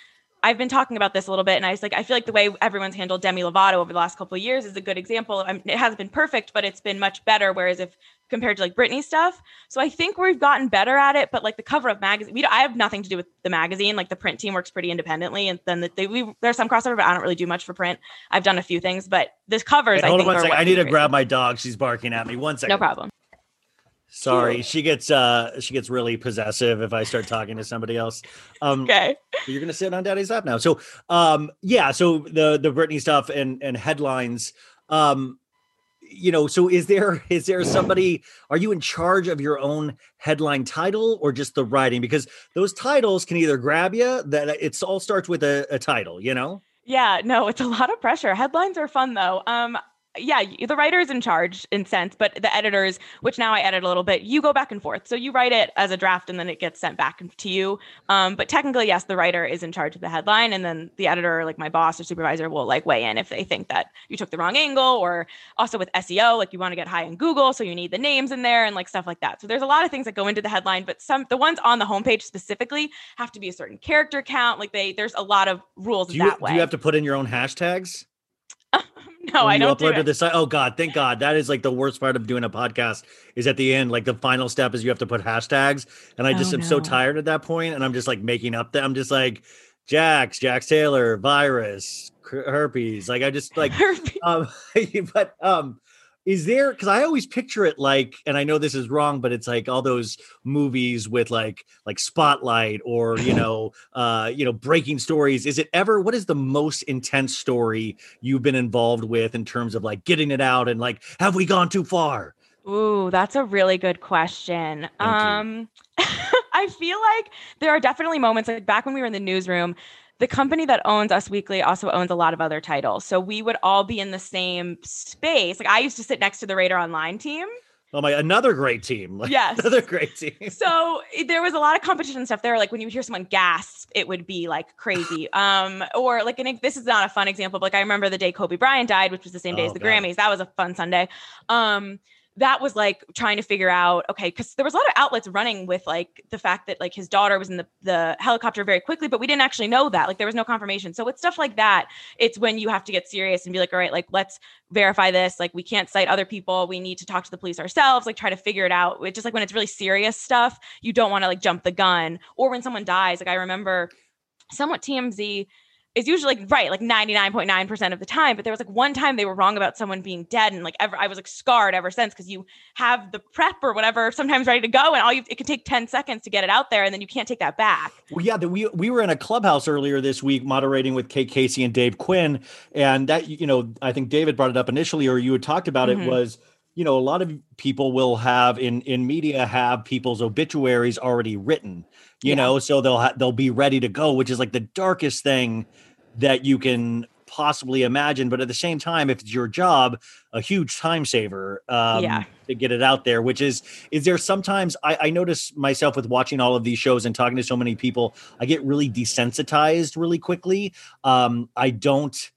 E: I've been talking about this a little bit, and I was like, I feel like the way everyone's handled Demi Lovato over the last couple of years is a good example. I mean, it hasn't been perfect, but it's been much better. Whereas if compared to like Britney stuff, so I think we've gotten better at it. But like the cover of magazine, we I have nothing to do with the magazine. Like the print team works pretty independently, and then the, they, we there's some crossover, but I don't really do much for print. I've done a few things, but this covers,
D: Wait,
E: I
D: hold on
E: think,
D: one
E: are
D: I need to grab my dog. She's barking at me. One second.
E: No problem.
D: Sorry, she gets uh she gets really possessive if I start talking to somebody else. Um
E: Okay.
D: you're gonna sit on daddy's lap now. So um yeah, so the the Britney stuff and and headlines. Um you know, so is there is there somebody are you in charge of your own headline title or just the writing? Because those titles can either grab you that it all starts with a, a title, you know?
E: Yeah, no, it's a lot of pressure. Headlines are fun though. Um, yeah, the writer is in charge in sense, but the editors, which now I edit a little bit, you go back and forth. So you write it as a draft and then it gets sent back to you. Um, but technically, yes, the writer is in charge of the headline, and then the editor, like my boss or supervisor, will like weigh in if they think that you took the wrong angle, or also with SEO, like you want to get high in Google, so you need the names in there and like stuff like that. So there's a lot of things that go into the headline, but some the ones on the homepage specifically have to be a certain character count. Like they, there's a lot of rules
D: Do you,
E: that way.
D: do you have to put in your own hashtags?
E: no, I don't do
D: upload to the site. Oh God, thank God. That is like the worst part of doing a podcast. Is at the end, like the final step is you have to put hashtags, and I just
E: Oh,
D: am so tired at that point, and I'm just like making up that I'm just like Jax, Jax Taylor, virus, herpes. Like I just like um, but um, is there? Because I always picture it like, and I know this is wrong, but it's like all those movies with like like Spotlight or you know, uh, you know, breaking stories. Is it ever? What is the most intense story you've been involved with in terms of like getting it out and like, have we gone too far?
E: Ooh, that's a really good question.
D: you.
E: Um, I feel like there are definitely moments like back when we were in the newsroom. The company that owns Us Weekly also owns a lot of other titles. So we would all be in the same space. Like I used to sit next to the Radar Online team.
D: Oh my, another great team. Like,
E: Yes.
D: another great team.
E: So there was a lot of competition and stuff there. Like when you would hear someone gasp, it would be like crazy. Um, or like, and this is not a fun example, but like I remember the day Kobe Bryant died, which was the same day
D: Oh,
E: as the
D: God.
E: Grammys. That was a fun Sunday. Um, that was like trying to figure out okay because there was a lot of outlets running with like the fact that like his daughter was in the, the helicopter very quickly but we didn't actually know that like there was no confirmation. So with stuff like that it's when you have to get serious and be like all right like let's verify this like we can't cite other people we need to talk to the police ourselves like try to figure it out. It's just like when it's really serious stuff you don't want to like jump the gun. Or when someone dies like i remember somewhat tmz is usually like right like 99.9% of the time but there was like one time they were wrong about someone being dead and like ever i was like scarred ever since because you have the prep or whatever sometimes ready to go and all you it can take 10 seconds to get it out there and then you can't take that back
D: Well, yeah, the, we we were in a clubhouse earlier this week moderating with Kate Casey and Dave Quinn, and that you know I think David brought it up initially, or you had talked about
E: Mhm.
D: it was you know a lot of people will have in in media have people's obituaries already written, you
E: Yeah.
D: know, so they'll ha- they'll be ready to go, which is like the darkest thing that you can possibly imagine but at the same time if it's your job a huge time saver um
E: Yeah.
D: to get it out there which is is there sometimes I, I notice myself with watching all of these shows and talking to so many people i get really desensitized really quickly um i don't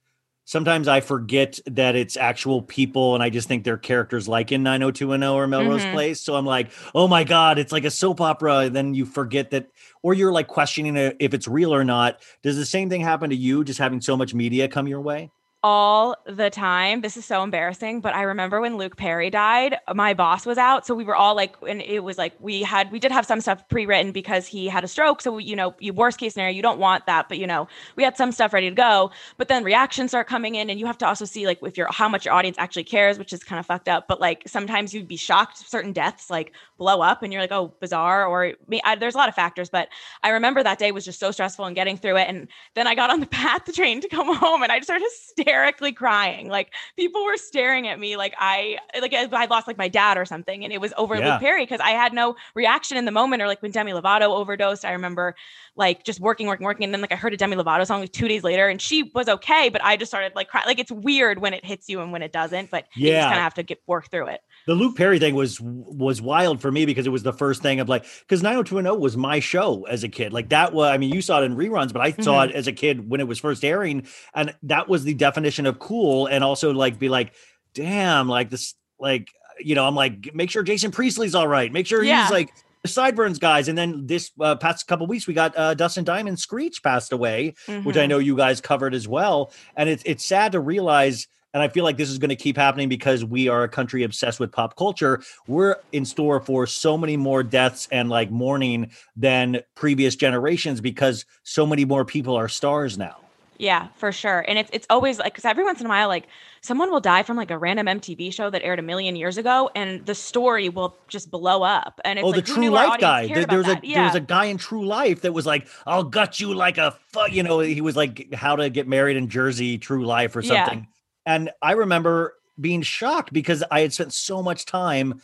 D: sometimes i forget that it's actual people and i just think they're characters like in 90210 or melrose
E: Mhm.
D: place. So i'm like oh my god it's like a soap opera and then you forget that or you're like questioning it if it's real or not. Does the same thing happen to you just having so much media come your way
E: all the time. This is so embarrassing, but I remember when Luke Perry died, my boss was out. So we were all like, and it was like, we had, we did have some stuff pre written because he had a stroke. So, you know, you worst case scenario, you don't want that, but you know, we had some stuff ready to go. But then reactions start coming in, and you have to also see like if your how much your audience actually cares, which is kind of fucked up. But like sometimes you'd be shocked certain deaths like blow up, and you're like, oh, bizarre. Or me, I, there's a lot of factors, but I remember that day was just so stressful and getting through it. And then I got on the path train to come home, and I just started hysterically crying. Like people were staring at me like I like I lost like my dad or something, and it was over
D: Yeah.
E: Luke Perry because I had no reaction in the moment. Or like when Demi Lovato overdosed, I remember like just working, working, working, and then like I heard a Demi Lovato song like two days later, and she was okay, but I just started like crying. Like it's weird when it hits you and when it doesn't, but you
D: Yeah.
E: just kind of have to get work through it.
D: The Luke Perry thing was was wild for me because it was the first thing of like because 90210 was my show as a kid. Like that was I mean you saw it in reruns, but I saw
E: Mhm.
D: it as a kid when it was first airing, and that was the definition of cool. And also like be like, damn, like this, like you know, I'm like make sure Jason Priestley's all right, make sure
E: Yeah.
D: he's like the sideburns guys. And then this uh, past couple weeks we got uh, Dustin Diamond Screech passed away, which I
E: Mhm.
D: know you guys covered as well. And it's it's sad to realize, and I feel like this is going to keep happening because we are a country obsessed with pop culture. We're in store for so many more deaths and like mourning than previous generations because so many more people are stars now.
E: Yeah, for sure. And it's it's always like because every once in a while, like someone will die from like a random MTV show that aired a million years ago, and the story will just blow up. And it's
D: oh,
E: like,
D: the True Life guy. There, there was a
E: that?
D: there was a guy in True Life that was like, "I'll gut you like a fuck." You know, he was like, "How to get married in Jersey, True Life, or
E: Yeah.
D: Something." And I remember being shocked because I had spent so much time,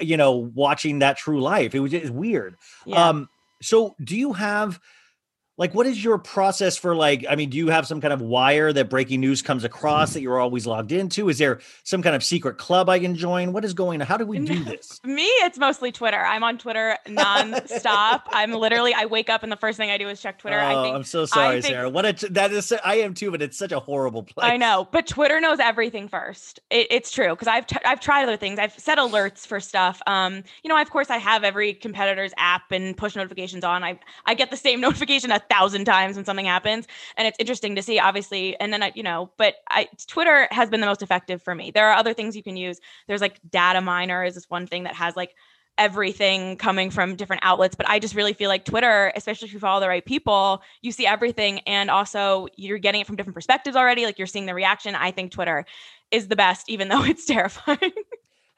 D: you know, watching that True Life. It was just weird.
E: Yeah.
D: Um, so do you have like what is your process for like i mean do you have some kind of wire that breaking news comes across that you're always logged into is there some kind of secret club i can join what is going on how do we do this
E: Me, it's mostly Twitter. I'm on Twitter nonstop. I'm literally, I wake up and the first thing I do is check Twitter. I
D: Oh,
E: think
D: i'm so sorry
E: think-
D: sarah what a t- that is i am too but it's such a horrible place
E: I know, but Twitter knows everything first. It, it's true because I've t- I've tried other things. I've set alerts for stuff. Um, you know, of course, I have every competitor's app and push notifications on. I I get the same notification a thousand times when something happens. And it's interesting to see, obviously. And then I, you know, but I Twitter has been the most effective for me. There are other things you can use. There's like data miner is this one thing that has like everything coming from different outlets. But I just really feel like Twitter, especially if you follow the right people, you see everything. And also you're getting it from different perspectives already. Like you're seeing the reaction. I think Twitter is the best, even though it's terrifying.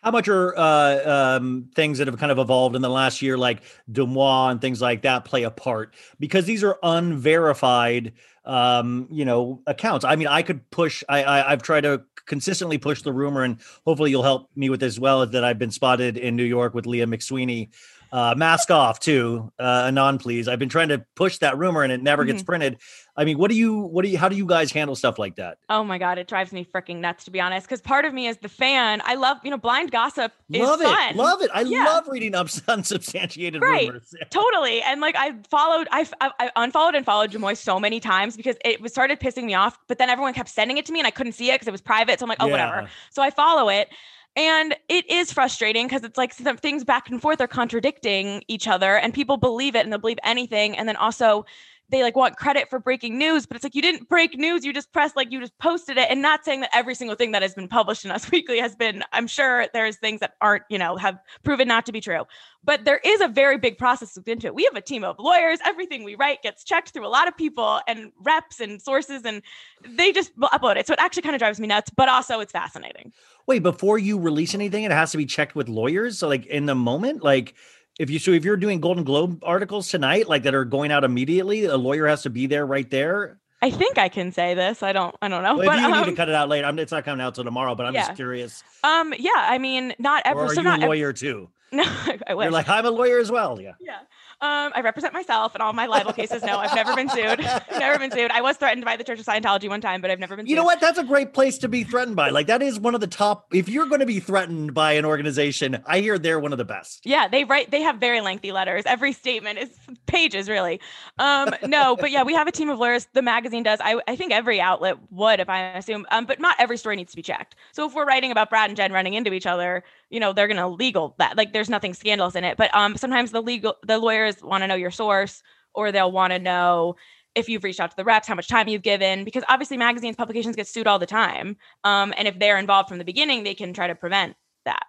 D: How much are uh, um, things that have kind of evolved in the last year, like Deuxmoi and things like that, play a part? Because these are unverified, um, you know, accounts. I mean, I could push. I, I I've tried to consistently push the rumor, and hopefully you'll help me with this as well. That I've been spotted in New York with Leah McSweeney. Uh, mask off too, uh, anon, please. I've been trying to push that rumor, and it never gets
E: Mhm.
D: printed. I mean, what do you, what do you, how do you guys handle stuff like that?
E: Oh my god, it drives me freaking nuts to be honest. Because part of me is the fan. I love, you know, blind gossip is
D: love it,
E: fun.
D: love it. I
E: Yeah.
D: love reading ups- unsubstantiated
E: Right.
D: rumors.
E: totally. And like I followed, I, I, I unfollowed and followed Deuxmoi so many times because it was started pissing me off. But then everyone kept sending it to me and I couldn't see it because it was private. So I'm like, oh, whatever. So I follow it. And it is frustrating because it's like some things back and forth are contradicting each other and people believe it and they'll believe anything. And then also they like want credit for breaking news, but it's like you didn't break news, you just pressed like you just posted it and not saying that every single thing that has been published in Us Weekly has been, I'm sure there's things that aren't, you know, have proven not to be true. But there is a very big process looked into it. We have a team of lawyers. Everything we write gets checked through a lot of people and reps and sources, and they just upload it. So it actually kind of drives me nuts, but also it's fascinating.
D: Wait, before you release anything, it has to be checked with lawyers. So, like in the moment, like if you so if you're doing Golden Globe articles tonight, like that are going out immediately, a lawyer has to be there right there.
E: I think I can say this. I don't. I don't know.
D: Well,
E: but
D: if you
E: um,
D: need to cut it out later, I'm, it's not coming out till tomorrow. But I'm
E: Yeah.
D: just curious.
E: um, yeah. I mean, not
D: Or
E: ever.
D: are
E: So
D: you
E: not
D: a
E: ev-
D: lawyer too?
E: no, I wish.
D: You're like I'm a lawyer as well. Yeah.
E: Yeah. Um, I represent myself in all my libel cases. No, I've never been sued. never been sued. I was threatened by the Church of Scientology one time, but I've never been
D: You
E: sued.
D: know what? That's a great place to be threatened by. Like that is one of the top. If you're going to be threatened by an organization, I hear they're one of the best.
E: Yeah, they write. They have very lengthy letters. Every statement is pages, really. Um, no, but yeah, we have a team of lawyers. The magazine does. I, I think every outlet would, if I assume. Um, but not every story needs to be checked. So if we're writing about Brad and Jen running into each other, you know, they're gonna legal that. Like, there's nothing scandalous in it. But um, sometimes the legal, the lawyers want to know your source, or they'll want to know if you've reached out to the reps, how much time you've given, because obviously magazines, publications get sued all the time. Um, and if they're involved from the beginning, they can try to prevent that.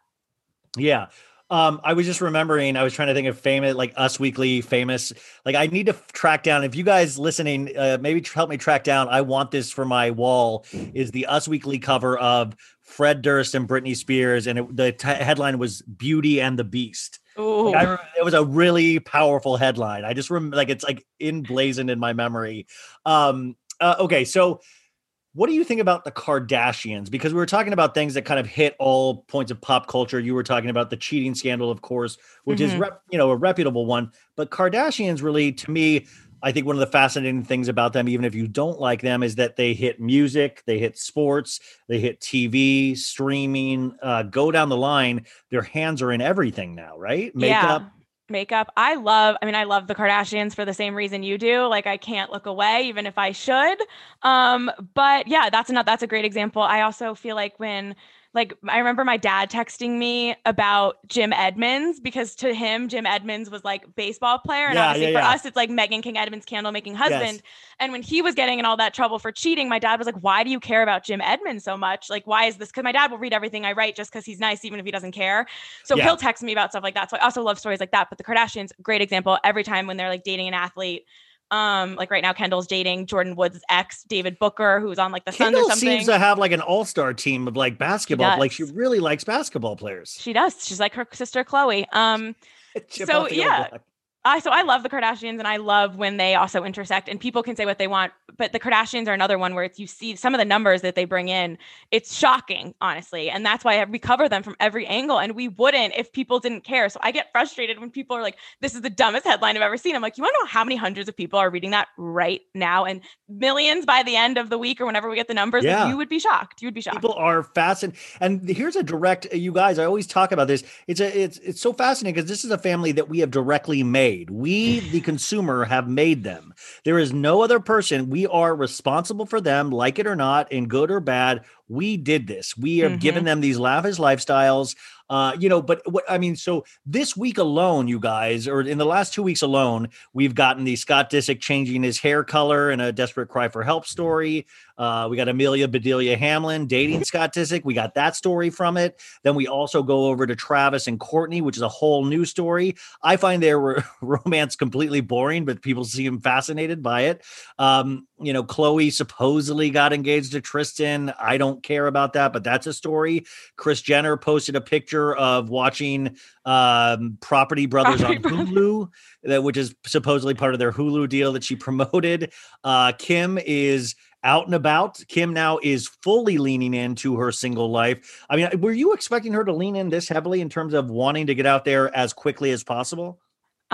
D: Yeah. Um, I was just remembering, I was trying to think of famous, like Us Weekly, famous. Like, I need to track down. If you guys listening, uh, maybe help me track down. I want this for my wall. Is the Us Weekly cover of Fred Durst and Britney Spears, and it, the t- headline was "Beauty and the Beast." Like, I remember, it was a really powerful headline. I just remember, like, it's like emblazoned in my memory. Um, uh, okay, so what do you think about the Kardashians? Because we were talking about things that kind of hit all points of pop culture. You were talking about the cheating scandal, of course, which is
E: Mhm.
D: rep, you know a reputable one. But Kardashians, really, to me, I think one of the fascinating things about them, even if you don't like them, is that they hit music, they hit sports, they hit TV, streaming. Uh, go down the line, their hands are in everything now, right? Makeup.
E: Yeah. Makeup. I love, I mean, I love the Kardashians for the same reason you do. Like I can't look away, even if I should. Um, but yeah, that's not that's a great example. I also feel like when like I remember my dad texting me about Jim Edmonds because to him, Jim Edmonds was like baseball player. And
D: Yeah,
E: obviously
D: yeah,
E: for
D: yeah.
E: us, it's like Meghan King Edmonds candle making
D: Yes.
E: husband. And when he was getting in all that trouble for cheating, my dad was like, Why do you care about Jim Edmonds so much? Like, why is this? Because my dad will read everything I write just because he's nice, even if he doesn't care. So he'll text me about stuff like that. So I also love stories like that. But the Kardashians, great example. Every time when they're like dating an athlete, um, like right now, Kendall's dating Jordyn Woods' ex, Devin Booker, who's on like the Suns or
D: Kendall
E: something.
D: seems to have like an all-star team of like basketball. Like she really likes basketball players.
E: she does. She's like her sister Khloé. Um, So,
D: off the old
E: yeah. I so I love the Kardashians and I love when they also intersect and people can say what they want, but the Kardashians are another one where it's, you see some of the numbers that they bring in. It's shocking, honestly, and that's why we cover them from every angle. And we wouldn't if people didn't care. So I get frustrated when people are like, "This is the dumbest headline I've ever seen." I'm like, "You want to know how many hundreds of people are reading that right now, and millions by the end of the week or whenever we get the numbers? Like,
D: Yeah.
E: you would be shocked. You would be shocked."
D: People are fascinated, and here's a direct. You guys, I always talk about this. It's a, it's, it's so fascinating because this is a family that we have directly made. We, the consumer, have made them. There is no other person. We are responsible for them, like it or not, in good or bad. we did this. We have given them these lavish lifestyles. Uh, you know, but what I mean, so this week alone, you guys, or in the last two weeks alone, we've gotten the Scott Disick changing his hair color and a desperate cry for help story. Uh, we got Amelia Bedelia Hamlin dating Scott Disick. We got that story from it. Then we also go over to Travis and Kourtney, which is a whole new story. I find their ro- romance completely boring, but people seem fascinated by it. Um, you know, Khloé supposedly got engaged to Tristan. I don't care about that, but that's a story. Kris Jenner posted a picture of watching um, Property Brothers
E: Property
D: on
E: Brothers.
D: Hulu, that which is supposedly part of their Hulu deal that she promoted. Uh, Kim is out and about. Kim now is fully leaning into her single life. I mean, were you expecting her to lean in this heavily in terms of wanting to get out there as quickly as possible?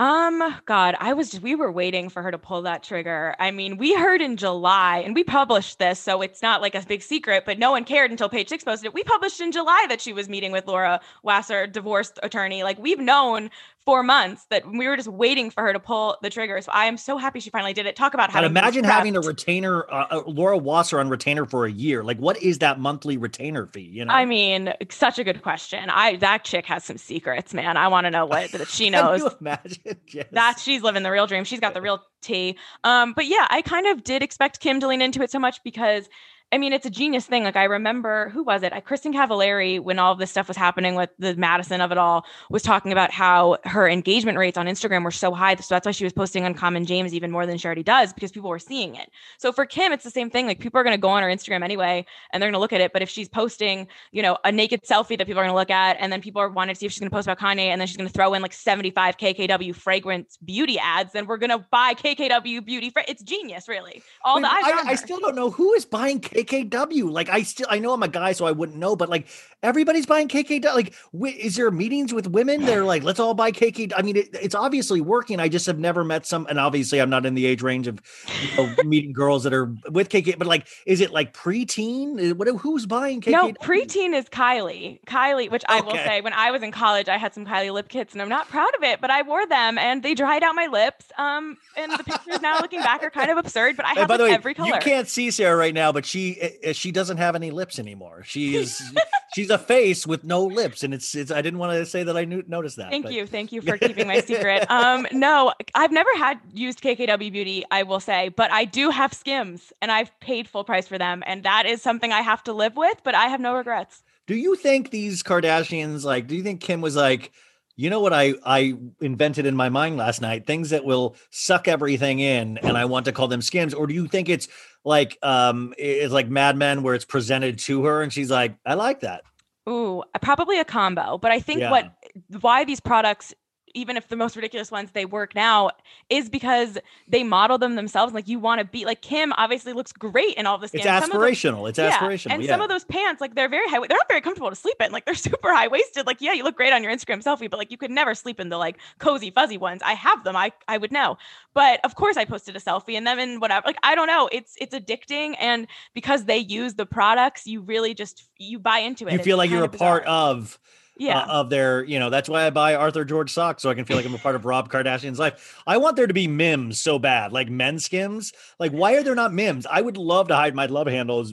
E: Um, God, I was we were waiting for her to pull that trigger. I mean, we heard in July and we published this, so it's not like a big secret, but no one cared until Page Six posted it. We published in July that she was meeting with Laura Wasser, divorced attorney. Like we've known for months that we were just waiting for her to pull the trigger. So I am so happy she finally did it. Talk about how
D: imagine having a retainer, uh, uh, Laura Wasser on retainer for a year. Like, what is that monthly retainer fee? You know,
E: I mean, such a good question. I that chick has some secrets, man. I want to know what that she
D: Can
E: knows.
D: you imagine? Yes.
E: that she's living the real dream. She's got the real tea. Um, but yeah, I kind of did expect Kim to lean into it so much because I mean, it's a genius thing. Like I remember, who was it? I Kristin Cavallari, when all of this stuff was happening with the Madison of it all, was talking about how her engagement rates on Instagram were so high. So that's why she was posting on Uncommon James even more than she already does because people were seeing it. So for Kim, it's the same thing. Like people are going to go on her Instagram anyway, and they're going to look at it. But if she's posting, you know, a naked selfie that people are going to look at, and then people are wanting to see if she's going to post about Kanye, and then she's going to throw in like 75 KKW fragrance beauty ads, then we're going to buy KKW beauty. Fra- it's genius, really. All
D: Wait,
E: the eyes
D: I, I still don't know who is buying KKW. Like, I still, I know I'm a guy, so I wouldn't know, but like, everybody's buying KKW. Like, wi- is there meetings with women? They're like, let's all buy KK. I mean, it, it's obviously working. I just have never met some, and obviously, I'm not in the age range of you know, meeting girls that are with KK. But like, is it like preteen? Uh, What? Who's buying KKW?
E: No, preteen is Kylie. Kylie, which I will say, when I was in college, I had some Kylie lip kits, and I'm not proud of it, but I wore them, and they dried out my lips. Um, and the pictures now, looking back, are kind of absurd. But I have
D: by the way,
E: every color.
D: you can't see Sarah right now, but she uh, she doesn't have any lips anymore. She's she's a face with no lips, and it's it's. I didn't want to say that I knew, noticed that.
E: Thank
D: but-
E: you. Thank you for keeping my secret. Um, no, I've never had used KKW Beauty, I will say, but I do have Skims and I've paid full price for them. And that is something I have to live with, but I have no regrets.
D: Do you think these Kardashians like? Do you think Kim was like? You know what I I invented in my mind last night? Things that will suck everything in, and I want to call them skims. Or do you think it's like um it's like Mad Men where it's presented to her and she's like, I like that.
E: Ooh, probably a combo. But I think
D: Yeah.
E: what why these products, even if the most ridiculous ones they work now, is because they model them themselves. Like you want to be like Kim. Obviously, looks great in all this.
D: It's aspirational. It's aspirational.
E: And
D: yeah.
E: some of those pants, like they're very high. They're not very comfortable to sleep in. Like they're super high waisted. Like yeah, you look great on your Instagram selfie, but like you could never sleep in the like cozy fuzzy ones. I have them. I I would know. But of course, I posted a selfie and them and whatever. Like I don't know. It's it's addicting, and because they use the products, you really just you buy into it.
D: you
E: It's
D: feel like you're a
E: of
D: part of
E: Yeah.
D: uh, of their, you know, that's why I buy Arthur George socks so I can feel like I'm a part of Rob Kardashian's life. I want there to be Mims so bad, like men skims. Like, why are there not Mims? I would love to hide my love handles.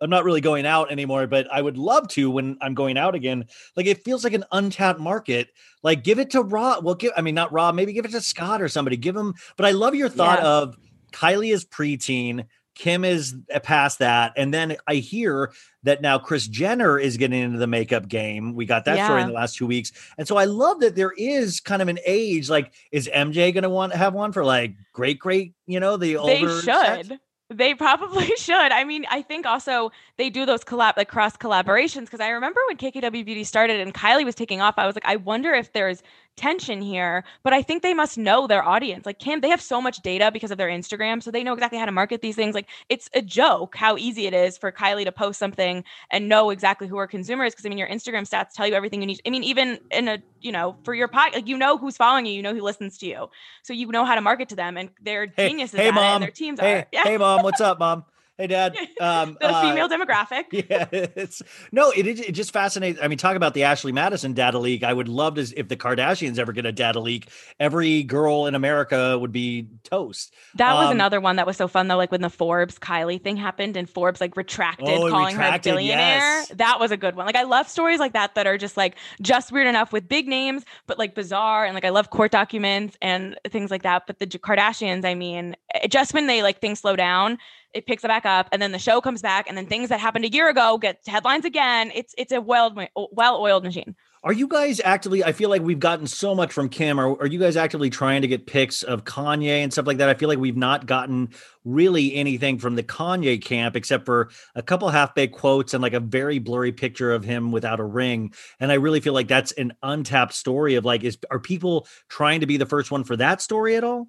D: I'm not really going out anymore, but I would love to when I'm going out again. Like, it feels like an untapped market. Like, give it to Rob. Well, give, I mean, not Rob, maybe give it to Scott or somebody. Give him, but I love your thought
E: Yes.
D: of Kylie is preteen. Kim is past that. And then I hear that now Kris Jenner is getting into the makeup game. We got that story in the last two weeks. And so I love that there is kind of an age like, is MJ going to want to have one for like great, great, you know, the
E: they
D: older sex?
E: should. They probably should. I mean, I think also they do those collab like cross collaborations because I remember when KKW Beauty started and Kylie was taking off, I was like, I wonder if there's tension here, but I think they must know their audience. Like Kim, they have so much data because of their Instagram, so they know exactly how to market these things. Like it's a joke how easy it is for Kylie to post something and know exactly who her consumer is because I mean your Instagram stats tell you everything you need. I mean even in a, you know, for your pod, like you know who's following you, you know who listens to you. So you know how to market to them and they're
D: Hey,
E: geniuses
D: hey mom.
E: and their teams
D: hey,
E: are. Yeah.
D: hey, mom. What's up, mom? Hey, Dad. Um,
E: the
D: uh,
E: female demographic.
D: Yeah, it's no, it it just fascinates. I mean, talk about the Ashley Madison data leak. I would love to if the Kardashians ever get a data leak. Every girl in America would be toast.
E: That was
D: Um,
E: another one that was so fun though. Like when the Forbes Kylie thing happened and Forbes like retracted
D: Oh,
E: calling
D: retracted,
E: her a billionaire.
D: yes.
E: That was a good one. Like I love stories like that that are just like just weird enough with big names, but like bizarre. And like I love court documents and things like that. But the Kardashians, I mean, just when they like things slow down, it picks it back up, and then the show comes back, and then things that happened a year ago get headlines again. It's it's a well well oiled machine.
D: Are you guys actively? I feel like we've gotten so much from Kim. Are, are you guys actively trying to get pics of Kanye and stuff like that? I feel like we've not gotten really anything from the Kanye camp except for a couple half baked quotes and like a very blurry picture of him without a ring. And I really feel like that's an untapped story of like, is are people trying to be the first one for that story at all?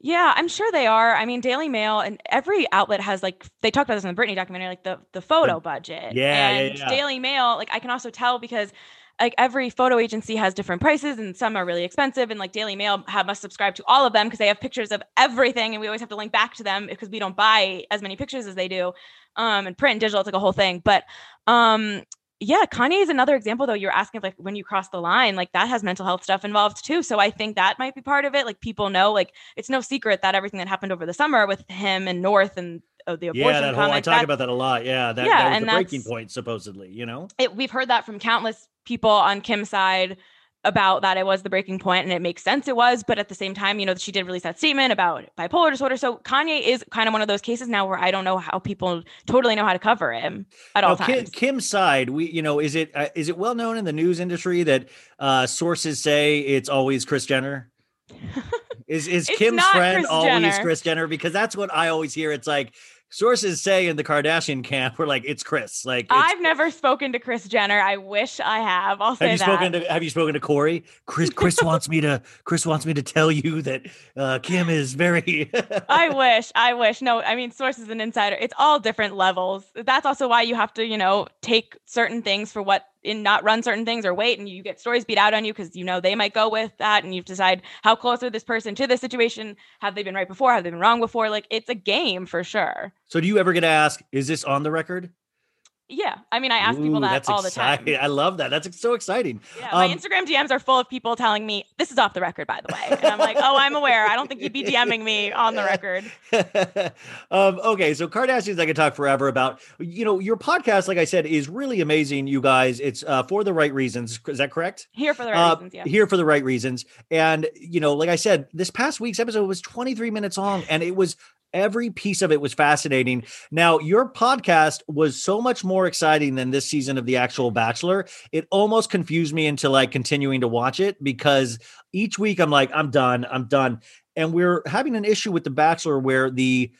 E: Yeah, I'm sure they are. I mean, Daily Mail and every outlet has like they talked about this in the Britney documentary, like the the photo budget.
D: yeah, yeah,
E: and
D: yeah.
E: Daily Mail, like I can also tell because like every photo agency has different prices and some are really expensive and like Daily Mail have must subscribe to all of them because they have pictures of everything and we always have to link back to them because we don't buy as many pictures as they do. Um and print and digital it's like a whole thing. But um yeah, Kanye is another example though. You're asking like when you cross the line, like that has mental health stuff involved too. So I think that might be part of it. Like people know, like it's no secret that everything that happened over the summer with him and North and uh, the abortion
D: Yeah, that whole I talk
E: that-
D: about that a lot. Yeah, that,
E: Yeah,
D: that was the breaking point, supposedly. You know,
E: it, we've heard that from countless people on Kim's side about that it was the breaking point and it makes sense it was but at the same time you know she did release that statement about bipolar disorder so Kanye is kind of one of those cases now where I don't know how people totally know how to cover him at all
D: Now, Kim,
E: times
D: Kim's side, we you know, is it uh, is it well known in the news industry that uh sources say it's always Kris Jenner? Is is Kim's friend
E: Kris
D: always
E: Jenner.
D: Kris Jenner? Because that's what I always hear. It's like sources say in the Kardashian camp, we're like, it's Kris. Like, it's,
E: I've never spoken to Kris Jenner I wish I have I'll say
D: have you
E: that
D: spoken to Have you spoken to Corey? Kris Kris wants me to Kris wants me to tell you that uh Kim is very.
E: I wish, I wish. No, I mean, sources and insider, it's all different levels. That's also why you have to, you know, take certain things for what in not run certain things or wait and you get stories beat out on you because you know they might go with that and you decide how close are this person to this situation? Have they been right before? Have they been wrong before? Like it's a game for sure.
D: So, do you ever get asked, is this on the record?
E: Yeah i mean i ask people
D: Ooh,
E: that
D: that's
E: all the time.
D: I love that. That's so exciting.
E: yeah, my
D: Um,
E: Instagram DMs are full of people telling me this is off the record, by the way, and I'm like, oh, I'm aware. I don't think you'd be DMing me on the record.
D: um, okay, so Kardashians, I could talk forever about. You know, your podcast, like I said, is really amazing. You guys, it's uh, for the right reasons. Is that correct?
E: Here for the right
D: Uh,
E: reasons, yeah.
D: Here for the right reasons. And you know, like I said, this past week's episode was 23 minutes long, and it was every piece of it was fascinating. Now, your podcast was so much more exciting than this season of The Actual Bachelor. It almost confused me into like continuing to watch it because each week I'm like, I'm done, I'm done. And we're having an issue with The Bachelor where the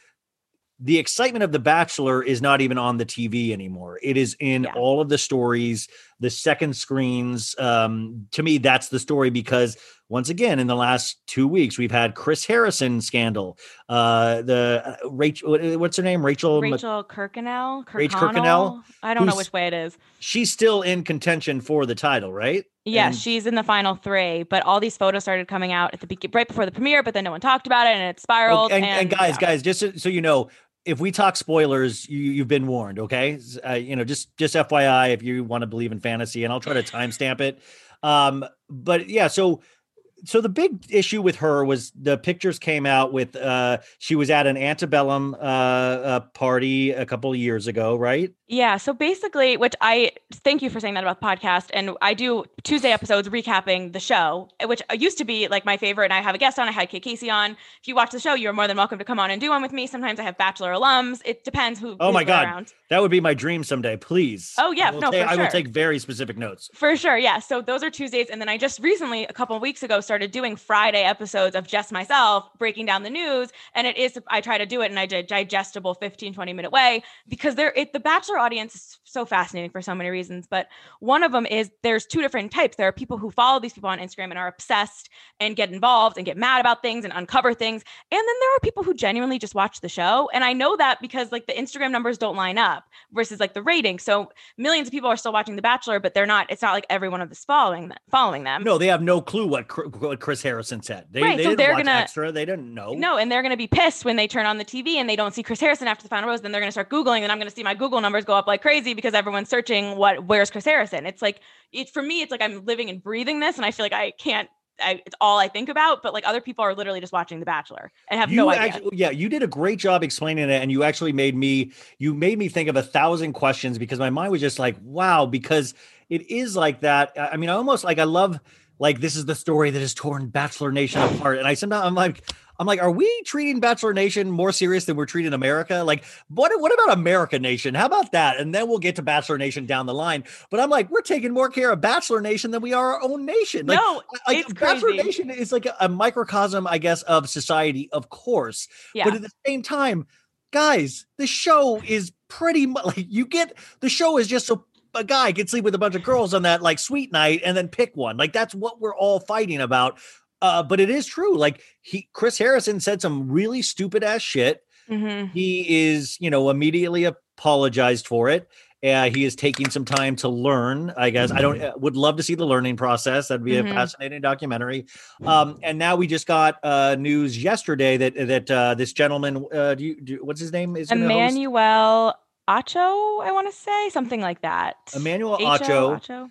D: the excitement of The Bachelor is not even on the TV anymore. It is in
E: Yeah.
D: all of the stories, the second screens. Um, to me, that's the story because once again, in the last two weeks, we've had Chris Harrison scandal. Uh, the uh, Rachel, what's her name? Rachel. Mc-
E: Rachel Kirkconnell.
D: Rachel
E: Kirkconnell? I don't know which way it is.
D: She's still in contention for the title, right?
E: Yeah,
D: And-
E: she's in the final three, but all these photos started coming out at the be- right before the premiere, but then no one talked about it, and it spiraled.
D: Oh, and, and guys,
E: yeah.
D: guys, just so, so you know, if we talk spoilers, you, you've been warned. Okay, uh, you know, just just FYI, if you want to believe in fantasy, and I'll try to timestamp it. Um, but yeah, so so the big issue with her was the pictures came out with uh she was at an antebellum uh, uh party a couple of years ago, right?
E: Yeah. So basically, which I thank you for saying that about the podcast. And I do Tuesday episodes recapping the show, which used to be like my favorite. And I have a guest on. I had Kate Casey on. If you watch the show, you're more than welcome to come on and do one with me. Sometimes I have Bachelor alums. It depends who.
D: Oh my God.
E: around.
D: That would be my dream someday. Please.
E: Oh, yeah,
D: I
E: no, for
D: I will take very specific notes.
E: For sure, yeah. So those are Tuesdays, and then I just recently, a couple of weeks ago, started doing Friday episodes of just myself breaking down the news. And it is, I try to do it in a digestible 15, 20 minute way because there, it, the Bachelor audience is so fascinating for so many reasons. But one of them is there's two different types. There are people who follow these people on Instagram and are obsessed and get involved and get mad about things and uncover things. And then there are people who genuinely just watch the show. And I know that because like the Instagram numbers don't line up versus like the rating. So millions of people are still watching The Bachelor, but they're not. It's not like every one of us following them. Following them.
D: No, they have no clue what what Chris Harrison said. They,
E: Right,
D: they
E: so
D: didn't
E: they're
D: watch
E: gonna-
D: extra. They didn't know.
E: No, and they're going to be pissed when they turn on the TV and they don't see Chris Harrison after the final rose. Then they're going to start googling, and I'm going to see my Google numbers go up like crazy because everyone's searching what where's Chris Harrison. It's like it for me. It's like I'm living and breathing this, and I feel like I can't. I, it's all I think about. But like other people are literally just watching The Bachelor and have
D: you
E: no idea.
D: actually, yeah, you did a great job explaining it, and you actually made me, you made me think of a thousand questions because my mind was just like, wow, because it is like that. I mean, I almost like I love like this is the story that has torn Bachelor Nation apart, and I sometimes I'm like. I'm like, are we treating Bachelor Nation more serious than we're treating America? Like, what what about America Nation? How about that? And then we'll get to Bachelor Nation down the line. But I'm like, we're taking more care of Bachelor Nation than we are our own nation. Like,
E: no,
D: like
E: it's
D: Bachelor
E: crazy.
D: Nation is like a, a microcosm, I guess, of society, of course.
E: Yeah.
D: But at the same time, guys, the show is pretty much like you get the show is just so a guy can sleep with a bunch of girls on that like sweet night and then pick one. Like that's what we're all fighting about. Uh, but it is true. Like he, Chris Harrison said some really stupid ass shit.
E: Mhm.
D: He is, you know, immediately apologized for it. Uh, he is taking some time to learn. I guess I don't uh, would love to see the learning process. That'd be
E: Mhm.
D: a fascinating documentary. Um, and now we just got uh, news yesterday that that uh, this gentleman, uh, do you, do, what's his name? Is gonna host-
E: Emmanuel Acho, I want to say something like that.
D: Emmanuel
E: Acho,
D: Acho.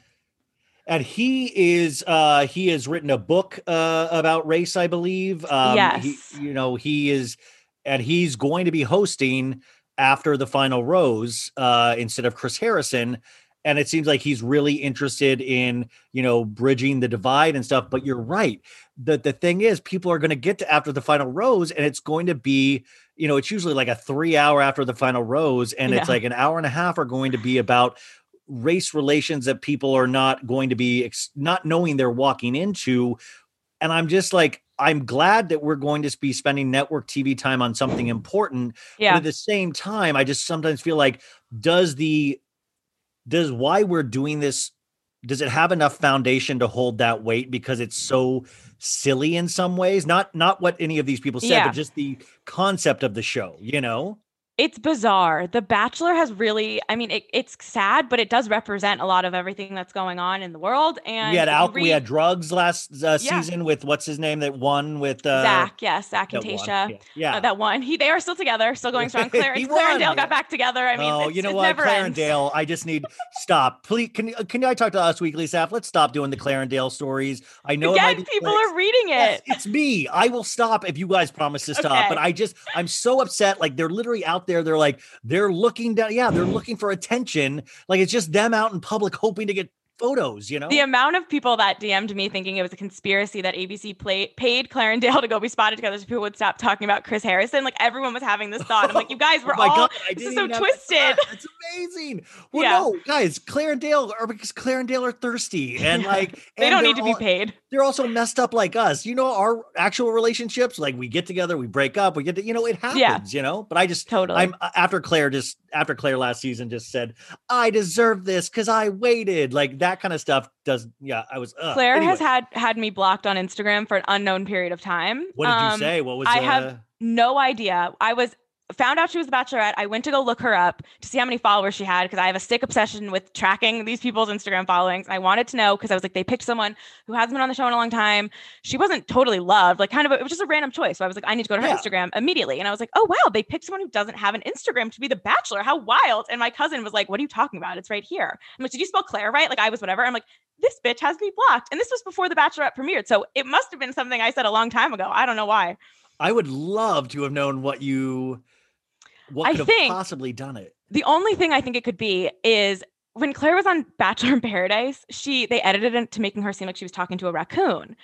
D: And he is uh he has written a book uh about race i believe um
E: Yes.
D: he, you know he is and he's going to be hosting after the final rose uh instead of chris harrison and it seems like he's really interested in you know bridging the divide and stuff but you're right the the thing is people are going to get to after the final rose and it's going to be you know it's usually like a 3 hour after the final rose and it's like an hour and a half are going to be about race relations that people are not going to be ex- not knowing they're walking into and i'm just like i'm glad that we're going to be spending network tv time on something important but
E: Yeah.
D: at the same time i just sometimes feel like does the does why we're doing this does it have enough foundation to hold that weight because it's so silly in some ways not not what any of these people said
E: Yeah.
D: but just the concept of the show you know
E: It's bizarre. The Bachelor has really, I mean, it, it's sad, but it does represent a lot of everything that's going on in the world. And
D: we had
E: if you
D: al- we had drugs last uh,
E: Yeah.
D: season with what's his name that won with uh,
E: Zach, yes, Zach and. Tayshia.
D: Yeah, yeah.
E: Uh, that one. He, they are still together, still going strong. Claire,
D: He
E: Claire and. Dale got back together. I mean,
D: oh,
E: it's-
D: you know what, Claire and. Dale. I just need stop. Please, can you can I talk to Us Weekly staff? Let's stop doing the Claire and Dale stories. I know
E: Again, people
D: clicks.
E: are reading
D: Yes,
E: it.
D: it's me. I will stop if you guys promise to stop.
E: Okay.
D: But I just, I'm so upset. Like they're literally out there. They're like, they're looking down. Yeah, they're looking for attention. Like it's just them out in public hoping to get photos. You know.
E: The amount of people that DM'd me thinking it was a conspiracy that ABC play, paid Clarendale to go be spotted together so people would stop talking about Chris Harrison. Like everyone was having this thought. I'm like, you guys,
D: Oh my
E: all
D: God,
E: this is so twisted.
D: That's amazing. Well,
E: Yeah.
D: no, guys, Clarendale are because Clarendale are thirsty and like
E: They
D: and
E: don't need to be paid.
D: They're also messed up like us. You know, our actual relationships, like we get together, we break up, we get to, you know, it happens, you know. But I just
E: Totally.
D: I'm uh, after Claire just after Claire last season just said, I deserve this because I waited. Like that kind of stuff does yeah, I was ugh.
E: Claire
D: Anyway,
E: has had had me blocked on Instagram for an unknown period of time.
D: what did you
E: Um,
D: say? What was
E: I
D: uh,
E: have no idea. I was found out she was a bachelorette. I went to go look her up to see how many followers she had because I have a sick obsession with tracking these people's Instagram followings. I wanted to know because I was like, they picked someone who hasn't been on the show in a long time. She wasn't totally loved, like kind of, a, it was just a random choice. So I was like, I need to go to her
D: Yeah.
E: Instagram immediately. And I was like, oh wow, they picked someone who doesn't have an Instagram to be the bachelor. How wild! And my cousin was like, what are you talking about? It's right here. I'm like, did you spell Claire right? Like I was whatever. I'm like, this bitch has me blocked. And this was before the Bachelorette premiered, so it must have been something I said a long time ago. I don't know why.
D: I would love to have known what you what
E: I
D: could have
E: think-
D: possibly done it.
E: The only thing I think it could be is when Claire was on Bachelor in Paradise, she they edited it to making her seem like she was talking to a raccoon.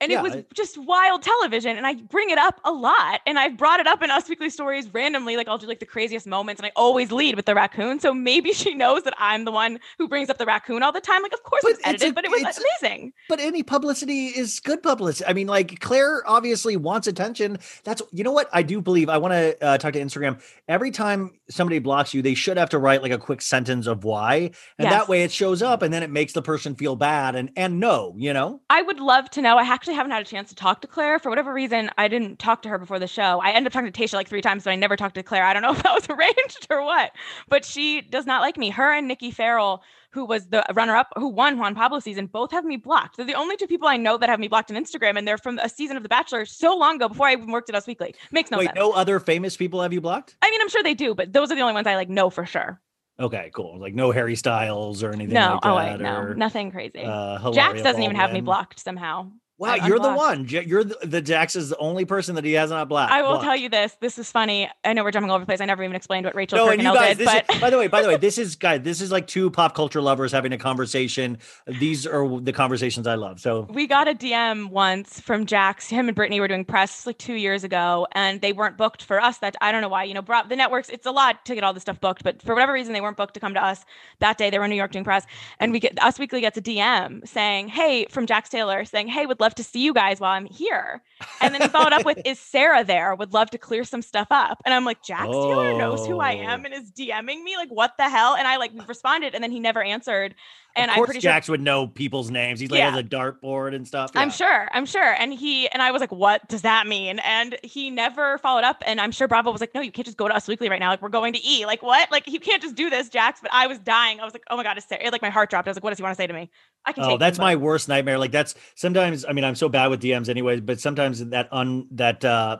E: And
D: Yeah,
E: it was
D: I-
E: just wild television. And I bring it up a lot. And I've brought it up in Us Weekly Stories randomly. Like I'll do like the craziest moments. And I always lead with the raccoon. So maybe she knows that I'm the one who brings up the raccoon all the time. Like, of course it's edited,
D: a-
E: but it was amazing.
D: But any publicity is good publicity. I mean, like Claire obviously wants attention. That's you know what I do believe. I want to uh, talk to Instagram. Every time somebody blocks you, they should have to write like a quick sentence of why, and
E: Yes.
D: that way it shows up, and then it makes the person feel bad and and no, you know.
E: I would love to know. I actually haven't had a chance to talk to Claire. For whatever reason, I didn't talk to her before the show. I ended up talking to Tayshia like three times, but I never talked to Claire. I don't know if that was arranged or what, but she does not like me. Her and Nikki Ferrell, who was the runner-up, who won Juan Pablo season, both have me blocked. They're the only two people I know that have me blocked on Instagram, and they're from a season of The Bachelor so long ago before I even worked at Us Weekly. Makes no
D: Wait,
E: sense.
D: no other famous people have you blocked?
E: I mean, I'm sure they do, but those are the only ones I like know for sure.
D: Okay, cool. Like no Harry Styles or anything
E: No,
D: like that.
E: oh wait, no, nothing crazy.
D: uh,
E: Jax doesn't even have me blocked somehow.
D: Wow,
E: I
D: you're the one. You're the, the Jax is the only person that he has not blocked.
E: I will
D: blocked.
E: tell you this. This is funny. I know we're jumping all over the place. I never even explained what Rachel
D: No, and you guys,
E: did, but
D: is, by the way, by the way, this is guys, this is like two pop culture lovers having a conversation. These are the conversations I love. So
E: we got a DM once from Jax. Him and Brittany were doing press like two years ago, and they weren't booked for us. That I don't know why. You know, bro- the networks. It's a lot to get all this stuff booked, but for whatever reason, they weren't booked to come to us that day. They were in New York doing press, and we get Us Weekly gets a DM saying, "Hey," from Jax Taylor saying, "Hey, would love to see you guys while I'm here." And then he followed up with, "Is Sarah there? Would love to clear some stuff up." And I'm like, Jax Taylor knows who I am
D: Oh.
E: and is DMing me. Like, what the hell? And I like responded, and then he never answered. And
D: of
E: I'm
D: course,
E: pretty sure
D: Jax would know people's names. He's like
E: Yeah.
D: has a dartboard and stuff.
E: I'm sure. I'm sure. And he and I was like, what does that mean? And he never followed up. And I'm sure Bravo was like, no, you can't just go to Us Weekly right now. Like, we're going to E. Like, what? Like, you can't just do this, Jax. But I was dying. I was like, oh my God, it's. Like, my heart dropped. I was like, what does he want to say to me? I can
D: Oh, that's
E: him,
D: my
E: but-
D: worst nightmare. Like that's sometimes. I mean, I'm so bad with DMs, anyways. But sometimes that un that uh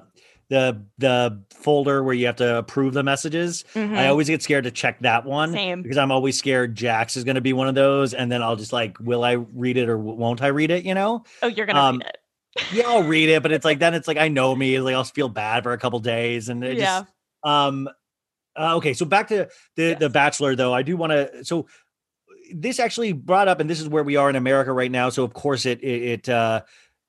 D: the the folder where you have to approve the messages, I
E: Mhm.
D: always get scared to check that one
E: Same.
D: because I'm always scared Jax is going to be one of those, and then I'll just like, will I read it or won't I read it? You know?
E: Oh, you're going to
D: um,
E: read it.
D: yeah, I'll read it, but it's like then it's like I know me, like I'll feel bad for a couple days, and it
E: Yeah.
D: just um uh, okay. So back to the the Bachelor, though, I do want to. So this actually brought up, and this is where we are in America right now. So of course it it, it uh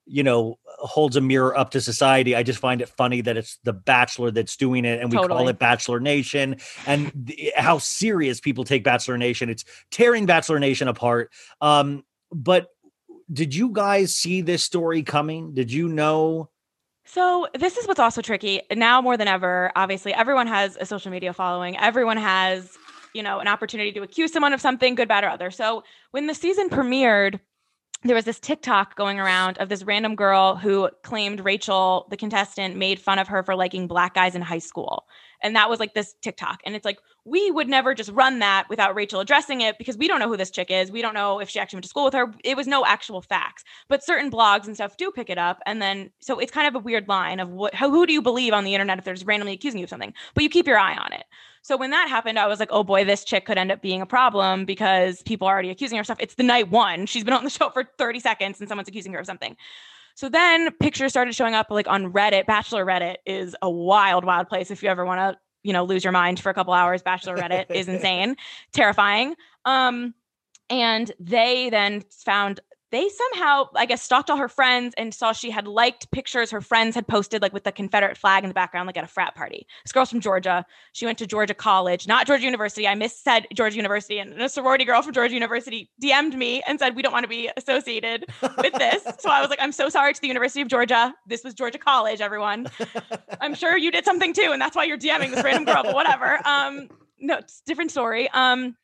D: you know holds a mirror up to society. I just find it funny that it's the Bachelor that's doing it, and we call it Bachelor Nation, and th- how serious people take Bachelor Nation. It's tearing Bachelor Nation apart. Um, but did you guys see this story coming? Did you know?
E: So this is what's also tricky now more than ever. Obviously, everyone has a social media following. Everyone has, you know, an opportunity to accuse someone of something, good, bad, or other. So when the season premiered, there was this TikTok going around of this random girl who claimed Rachel, the contestant, made fun of her for liking black guys in high school. And that was like this TikTok. And it's like, we would never just run that without Rachel addressing it because we don't know who this chick is. We don't know if she actually went to school with her. It was no actual facts. But certain blogs and stuff do pick it up. And then, so it's kind of a weird line of what, who do you believe on the internet if they're just randomly accusing you of something? But you keep your eye on it. So when that happened, I was like, oh boy, this chick could end up being a problem because people are already accusing her of stuff. It's the night one. She's been on the show for 30 seconds and someone's accusing her of something. So then pictures started showing up like on Reddit. Bachelor Reddit is a wild, wild place. If you ever want to, you know, lose your mind for a couple hours, Bachelor Reddit is insane, terrifying. Um, and they then found they somehow, I guess, stalked all her friends and saw she had liked pictures her friends had posted, like with the Confederate flag in the background, like at a frat party. This girl's from Georgia. She went to Georgia College, not Georgia University. I missaid Georgia University, and a sorority girl from Georgia University DM'd me and said, We don't want to be associated with this. so I was like, I'm so sorry to the University of Georgia. This was Georgia College, everyone. I'm sure you did something too, and that's why you're DMing this random girl, but whatever. Um, no, it's a different story. Um,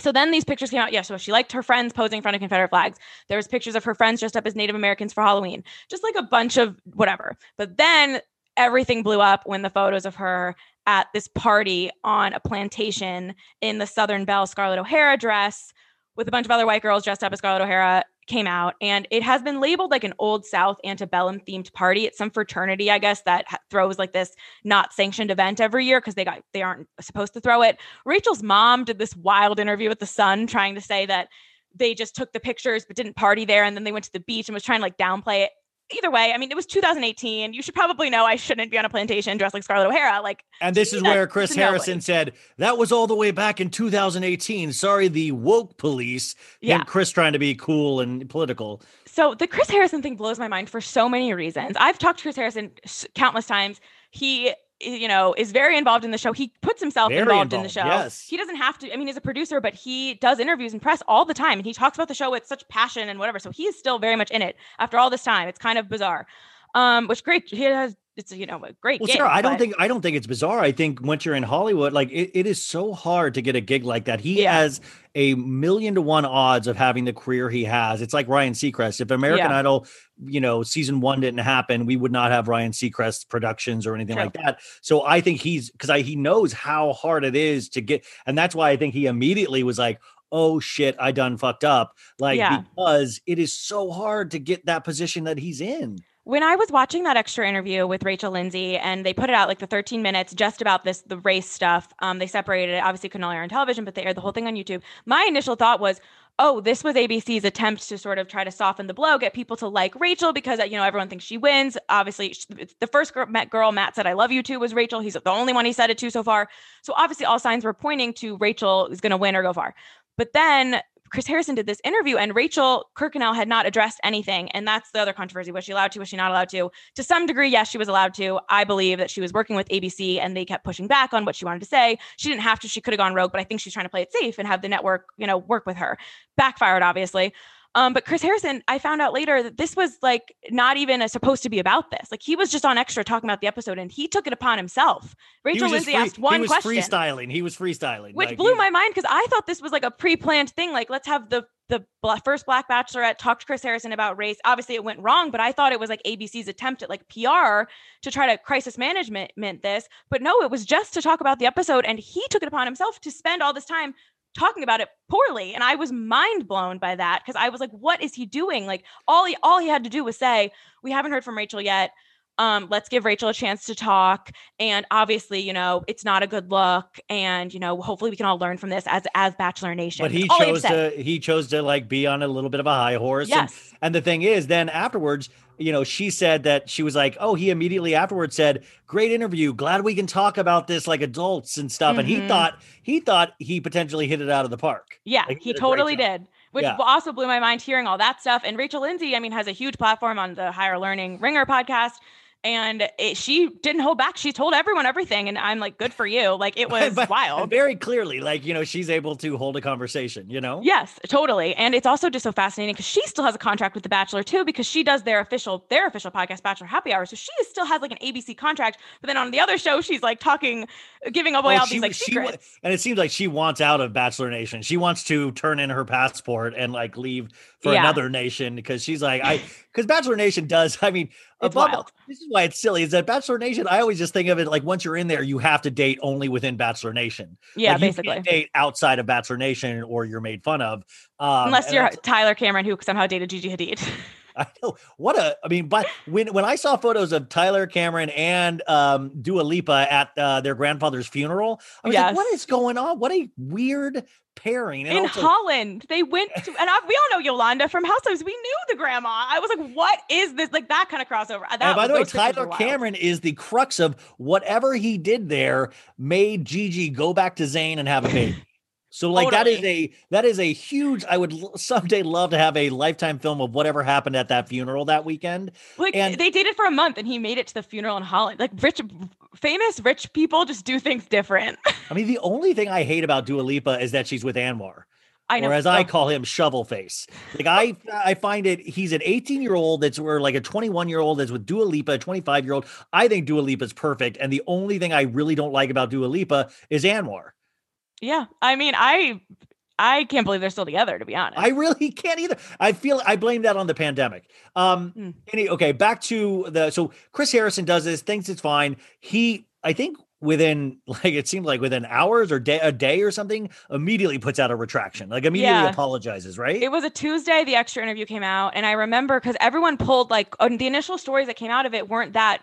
E: so then these pictures came out. Yeah, so she liked her friends posing in front of Confederate flags. There was pictures of her friends dressed up as Native Americans for Halloween. Just like a bunch of whatever. But then everything blew up when the photos of her at this party on a plantation in the Southern Belle Scarlett O'Hara dress with a bunch of other white girls dressed up as Scarlett O'Hara came out and it has been labeled like an old south antebellum themed party. It's some fraternity i guess that throws like this not sanctioned event every year because they got they aren't supposed to throw it. Rachel's mom did this wild interview with the sun trying to say that they just took the pictures but didn't party there and then they went to the beach and was trying to like downplay it either way i mean it was 2018 you should probably know i shouldn't be on a plantation dressed like scarlett o'hara like
D: And this is where Chris
E: nobody.
D: Harrison said that was all the way back in 2018. Sorry, the woke police.
E: Yeah.
D: Him, Chris trying to be cool and political.
E: So the Chris Harrison thing blows my mind for so many reasons. I've talked to Chris Harrison countless times. He, you know, is very involved in the show. He puts himself
D: Very
E: involved, in the show.
D: yes.
E: He doesn't have to. I mean, he's a producer, but he does interviews and press all the time, and he talks about the show with such passion and whatever. So he is still very much in it after all this time. It's kind of bizarre. Um, which great. He has. It's you know a great.
D: Well,
E: gig,
D: Sarah, I don't think I don't think it's bizarre. I think once you're in Hollywood, like it, it is so hard to get a gig like that. He
E: Yeah.
D: has a million to one odds of having the career he has. It's like Ryan Seacrest. If American
E: Yeah.
D: Idol, you know, season one didn't happen, we would not have Ryan Seacrest productions or anything
E: True.
D: like that. So I think he's because I he knows how hard it is to get, and that's why I think he immediately was like, oh shit, I done fucked up. Like
E: Yeah.
D: because it is so hard to get that position that he's in.
E: When I was watching that extra interview with Rachel Lindsay and they put it out like the 13 minutes just about this, the race stuff, um, they separated it. Obviously, couldn't all air on television, but they aired the whole thing on YouTube. My initial thought was, oh, this was ABC's attempt to sort of try to soften the blow, get people to like Rachel because, uh, you know, everyone thinks she wins. Obviously, sh- it's the first girl, girl Matt said, I love you too, was Rachel. He's the only one he said it to so far. So obviously, all signs were pointing to Rachel is going to win or go far. But then Chris Harrison did this interview and Rachel Kirkconnell had not addressed anything. And that's the other controversy. Was she allowed to? Was she not allowed to? To some degree, yes, she was allowed to. I believe that she was working with ABC and they kept pushing back on what she wanted to say. She didn't have to. She could have gone rogue, but I think she's trying to play it safe and have the network, you know, work with her. Backfired, obviously. Um, but Chris Harrison, I found out later that this was like not even a, supposed to be about this. Like he was just on extra talking about the episode and he took it upon himself. Rachel Lindsay
D: free-
E: asked one
D: he was
E: question
D: freestyling. He was freestyling.
E: which
D: Like,
E: blew
D: he-
E: my mind because I thought this was like a pre-planned thing. Like, let's have the the first Black Bachelorette talk to Chris Harrison about race. Obviously, it went wrong, but I thought it was like ABC's attempt at like PR to try to crisis management meant this. But no, it was just to talk about the episode, and he took it upon himself to spend all this time talking about it poorly and i was mind blown by that because i was like what is he doing? Like all he all he had to do was say we haven't heard from rachel yet um, let's give Rachel a chance to talk. And obviously, you know, it's not a good look. And, you know, hopefully we can all learn from this as as Bachelor Nation.
D: But he
E: all
D: chose to he chose to like be on a little bit of a high horse. and-
E: Yes.
D: And, the thing is, then afterwards, you know, she said that she was like, oh, he immediately afterwards said, "Great interview. Glad we can talk about this like adults and stuff." And he
E: Mhm.
D: thought he thought he potentially hit it out of the park.
E: Yeah,
D: Like,
E: he
D: did
E: totally did. Which
D: Yeah.
E: also blew my mind hearing all that stuff. And Rachel Lindsay, I mean, has a huge platform on the Higher Learning Ringer podcast. And it, she didn't hold back. She told everyone everything. And I'm like, good for you. Like, it was
D: But-
E: wild.
D: Very clearly, like you know, she's able to hold a conversation. You know.
E: Yes, totally. And it's also just so fascinating because she still has a contract with The Bachelor too, because she does their official their official podcast, Bachelor Happy Hour. So she still has like an ABC contract. But then on the other show, she's like talking, giving away
D: Oh,
E: all
D: she-
E: these like
D: she
E: secrets.
D: and it seems like she wants out of Bachelor Nation. She wants to turn in her passport and like leave for
E: Yeah.
D: another nation because she's like, I because Bachelor Nation does. I mean,
E: It's
D: above-
E: wild.
D: this is why it's silly. Is that Bachelor Nation? I always just think of it like once you're in there, you have to date only within Bachelor Nation.
E: yeah,
D: Like, you
E: basically.
D: can't date outside of Bachelor Nation or you're made fun of. Um,
E: Unless you're Tyler Cameron, who somehow dated Gigi Hadid.
D: I know what a. I mean, but when when I saw photos of Tyler Cameron and um, Dua Lipa at uh, their grandfather's funeral, I was like, what is going on? What a weird pairing!" And
E: in
D: also-
E: Holland. They went to, and I, we all know Yolanda from Housewives. We knew the grandma. I was like, what is this? Like that kind of crossover. That
D: and by the way,
E: those pictures were
D: Tyler. Cameron is the crux of whatever he did there. Made Gigi go back to Zayn and have a baby. So like that is a that is a huge. I would someday love to have a lifetime film of whatever happened at that funeral that weekend.
E: Like
D: and-
E: they dated for a month and he made it to the funeral in Holland. Like rich, famous rich people just do things different.
D: I mean, the only thing I hate about Dua Lipa is that she's with Anwar.
E: I know.
D: or as I
E: Oh,
D: call him, shovel face. Like I, oh. I find it. He's an 18 year old that's or like a 21 year old that's with Dua Lipa, a 25 year old. I think Dua Lipa is perfect, and the only thing I really don't like about Dua Lipa is Anwar.
E: Yeah. I mean, I I can't believe they're still together. To be honest.
D: I really can't either. I feel I blame that on the pandemic. Um,
E: Hmm.
D: any, okay, back to the so Chris Harrison does this, thinks it's fine. He, I think within like it seemed like within hours or day a day or something, immediately puts out a retraction, like immediately
E: Yeah.
D: apologizes, right?
E: It was a Tuesday. The extra interview came out, and I remember because everyone pulled like the initial stories that came out of it weren't that.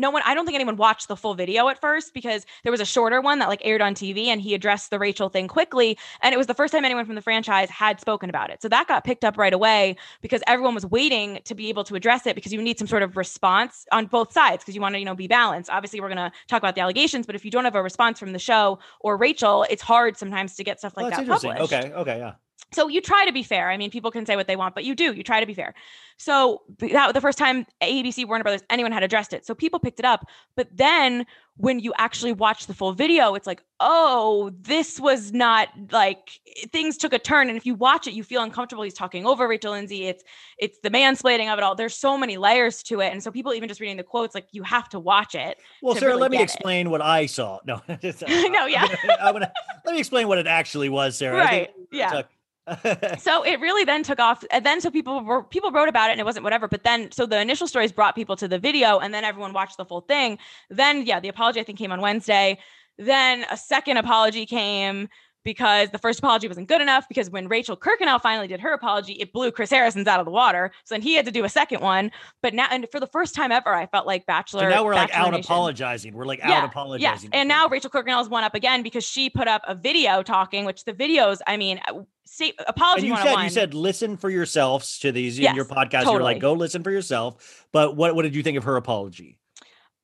E: No one, I don't think anyone watched the full video at first because there was a shorter one that like aired on TV and he addressed the Rachel thing quickly. And it was the first time anyone from the franchise had spoken about it. So that got picked up right away because everyone was waiting to be able to address it because you need some sort of response on both sides because you want to, you know, be balanced. Obviously, we're going to talk about the allegations, but if you don't have a response from the show or Rachel, it's hard sometimes to get stuff like that published.
D: Okay, okay, yeah.
E: So you try to be fair. I mean, people can say what they want, but you do. You try to be fair. So that was the first time ABC, Warner Brothers, anyone had addressed it. So people picked it up. But then when you actually watch the full video, it's like, oh, this was not like things took a turn. And if you watch it, you feel uncomfortable. He's talking over Rachel Lindsay. It's it's the mansplaining of it all. There's so many layers to it. And so people even just reading the quotes, like you have to watch it.
D: Well, Sarah,
E: really
D: let me
E: get it.
D: explain what I saw. No, just-
E: No, yeah.
D: I'm gonna, I'm gonna- let me explain what it actually was, Sarah. I
E: Right. Yeah.
D: So-
E: it really then took off and then so people were people wrote about it and it wasn't whatever but then so the initial stories brought people to the video and then everyone watched the full thing. Then yeah the apology i think came on wednesday. Then a second apology came because the first apology wasn't good enough. Because when Rachel Kirkconnell finally did her apology, it blew Chris Harrison's out of the water. So then he had to do a second one. But now, and for the first time ever, I felt like Bachelor.
D: So now we're like out
E: Nation-
D: apologizing. We're like
E: Yeah,
D: out apologizing.
E: Yes. And now Rachel Kirkconnell's one up again because she put up a video talking, which the videos, I mean, uh, say, apology
D: And you said you said listen for yourselves to these in your
E: Yes,
D: podcast. You're like go listen for yourself. But what what did you think of her apology?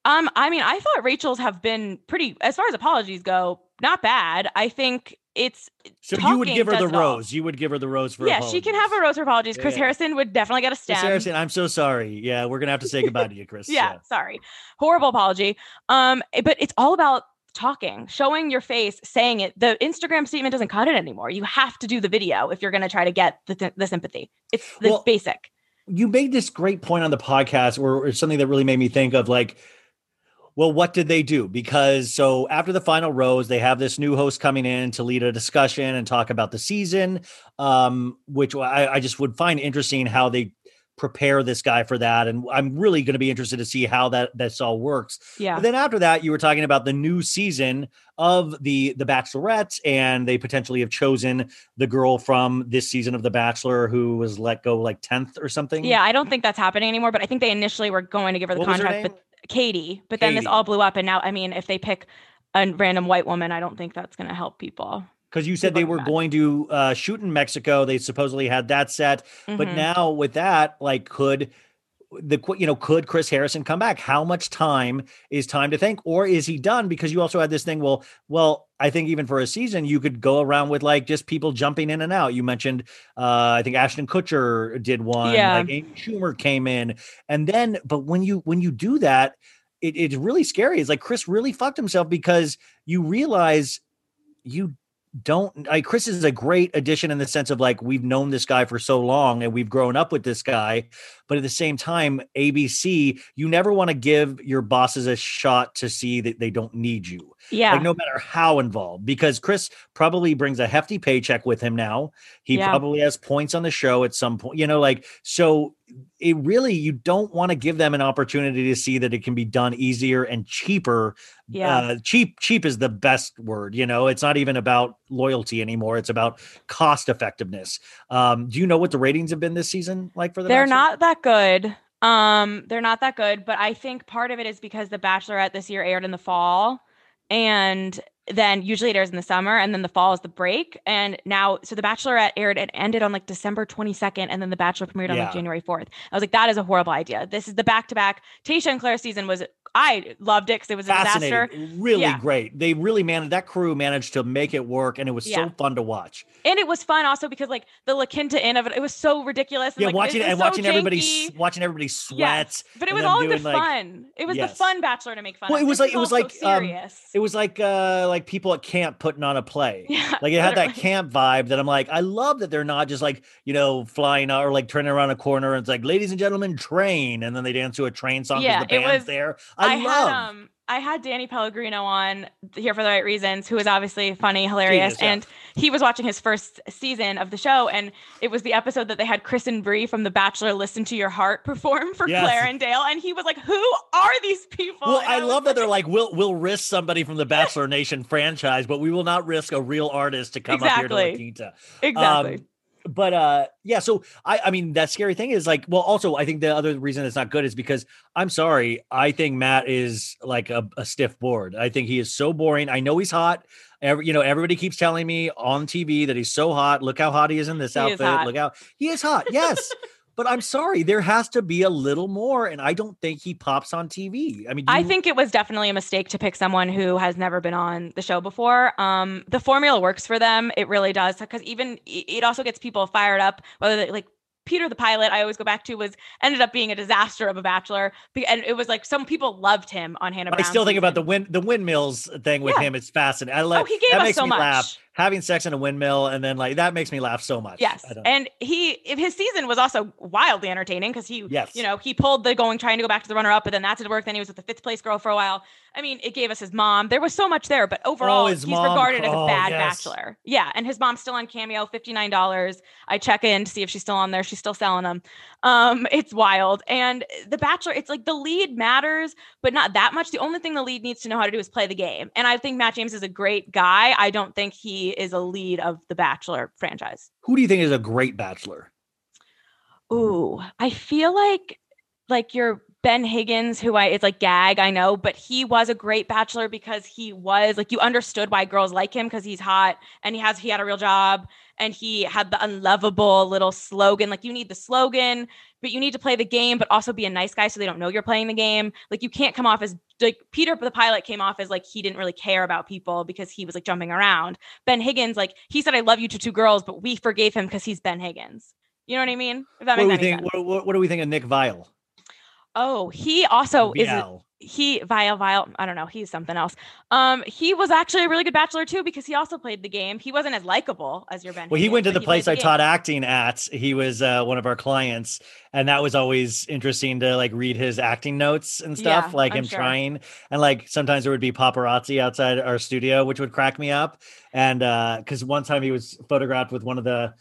E: Um, I mean, I thought Rachel's have been pretty, as far as apologies go, not bad. I think it's
D: So you would give her the
E: all.
D: rose. You would give her the rose for
E: yeah, she can have a rose for apologies. Chris
D: Yeah.
E: Harrison would definitely get a
D: Chris. Harrison, I'm so sorry. Yeah, we're gonna have to say goodbye to you, Chris.
E: yeah, sorry. Horrible apology. Um, eh, but it's all about talking, showing your face, saying it. The Instagram statement doesn't cut it anymore. You have to do the video if you're to try to get the, the sympathy. It's the
D: Well,
E: basic.
D: you made this great point on the podcast or, or something that really made me think of like well what did they do because so after the final rose they have this new host coming in to lead a discussion and talk about the season um which i, I just would find interesting how they prepare this guy for that and i'm really going to be interested to see how that this all works
E: Yeah.
D: but then after that, you were talking about the new season of the the Bachelorettes, and they potentially have chosen the girl from this season of The Bachelor who was let go like tenth or something.
E: Yeah, I don't think that's happening anymore, but I think they initially were going to give her the
D: What
E: contract, but Katie, but then this all blew up. And now, I mean, if they pick a random white woman, I don't think that's going to help people.
D: because you said they were going to uh, shoot in Mexico. They supposedly had that set, but
E: Mhm.
D: now with that, like, could the you know could Chris Harrison come back? How much time is time to think, or is he done? Because you also had this thing. Well, well, I think even for a season, you could go around with like just people jumping in and out. You mentioned, uh, I think Ashton Kutcher did one.
E: Yeah.
D: Like Amy Schumer came in, and then, but when you when you do that, it, it's really scary. It's like Chris really fucked himself because you realize you don't like Chris is a great addition in the sense of like we've known this guy for so long and we've grown up with this guy but at the same time ABC you never want to give your bosses a shot to see that they don't need you
E: Yeah.
D: like no matter how involved because Chris probably brings a hefty paycheck with him now he
E: Yeah.
D: probably has points on the show at some point you know like so it really you don't want to give them an opportunity to see that it can be done easier and cheaper
E: Yeah.
D: uh, cheap cheap is the best word you know it's not even about loyalty anymore it's about cost effectiveness um do you know what the ratings have been this season like for the
E: they're
D: Bachelor?
E: not that good. Um, they're not that good, but I think part of it is because The Bachelorette this year aired in the fall, and then usually it airs in the summer, and then the fall is the break. And now, so The Bachelorette aired and ended on like December 22nd, and then The Bachelor premiered on
D: Yeah.
E: like January 4th. I was like, that is a horrible idea. This is the back to back. Tayshia and Claire season was, I loved it because it was a disaster.
D: really
E: Yeah.
D: great they really managed that crew managed to make it work and it was
E: Yeah.
D: so fun to watch
E: And it was fun also because like the La Quinta Inn of it, it was so ridiculous. And,
D: yeah
E: like,
D: watching and
E: so
D: watching everybody
E: janky.
D: s- watching everybody sweat
E: But it was all the
D: like-
E: fun. It was the fun Bachelor to make fun
D: well
E: of.
D: it was like it was like um,
E: serious.
D: it was like uh like people at camp putting on a play.
E: Yeah,
D: like it had that camp vibe that i'm like i love that they're not just like you know flying out or like turning around a corner and it's like ladies and gentlemen train and then they dance to a train song because
E: Yeah,
D: the
E: it
D: band's
E: was-
D: there. I,
E: I
D: love
E: had um I had Danny Pellegrino on here for the right reasons, who is obviously funny, hilarious,
D: is, yeah.
E: and he was watching his first season of the show, and it was the episode that they had Chris and Bri from The Bachelor "Listen to Your Heart" perform for
D: Yes.
E: Claire and Dale, and he was like, "Who are these people?"
D: well,
E: And
D: I
E: was
D: love that they're like, we'll we'll risk somebody from the Bachelor Nation franchise, but we will not risk a real artist to come up here to La
E: Exactly.
D: Quinta.
E: exactly.
D: Um, but uh yeah, so I I mean that scary thing is like well also I think the other reason it's not good is because I'm sorry, I think Matt is like a, a stiff board. I think he is so boring. I know he's hot. Every, you know, everybody keeps telling me on TV that he's so hot. Look how hot he is in this
E: He
D: outfit. Look how he is hot. Yes. but I'm sorry, there has to be a little more, and I don't think he pops on TV. I mean,
E: I
D: you-
E: think it was definitely a mistake to pick someone who has never been on the show before. Um, the formula works for them; it really does, because even it also gets people fired up. Whether they, like Peter the pilot, I always go back to was ended up being a disaster of a bachelor, and it was like some people loved him on Hannah.
D: I
E: Brown's
D: still think about the wind the windmills thing with
E: Yeah.
D: him. It's fascinating. I like
E: Oh, he gave
D: that
E: us
D: makes
E: so
D: me
E: much.
D: laugh. Having sex in a windmill and then like that makes me laugh so much.
E: Yes, and he if his season was also wildly entertaining because he,
D: Yes.
E: you know, he pulled the going trying to go back to the runner up, but then that didn't work. Then he was with the fifth place girl for a while, I mean, it gave us his mom. There was so much there, but overall, oh,
D: his
E: he's
D: mom.
E: regarded as
D: Oh,
E: a bad
D: yes.
E: bachelor. Yeah, and his mom's still on Cameo, fifty nine dollars. I check in to see if she's still on there. She's still selling them. Um, it's wild. And the Bachelor, it's like the lead matters, but not that much. The only thing the lead needs to know how to do is play the game. And I think Matt James is a great guy. I don't think he is a lead of the Bachelor franchise.
D: Who do you think is a great bachelor?
E: Ooh, I feel like like your Ben Higgins, who I it's like gag, I know, but he was a great bachelor because he was like you understood why girls like him because he's hot and he has he had a real job and he had the unlovable little slogan. Like you need the slogan, but you need to play the game, but also be a nice guy so they don't know you're playing the game. Like you can't come off as like Peter the pilot came off as like he didn't really care about people because he was like jumping around. Ben Higgins, like he said I love you to two girls, but we forgave him because he's Ben Higgins. You know what I mean? If that
D: What do we think?
E: sense.
D: What, what, what do we think of Nick Viall?
E: Oh, he also is he Vile Vile. I don't know. He's something else. Um, he was actually a really good bachelor too because he also played the game. He wasn't as likable as your Ben.
D: Well, he went to the place I taught acting at. He was uh, one of our clients, and that was always interesting to like read his acting notes and stuff,
E: Yeah,
D: like
E: I'm
D: him
E: sure.
D: trying. And like sometimes there would be paparazzi outside our studio, which would crack me up. And uh, because one time he was photographed with one of the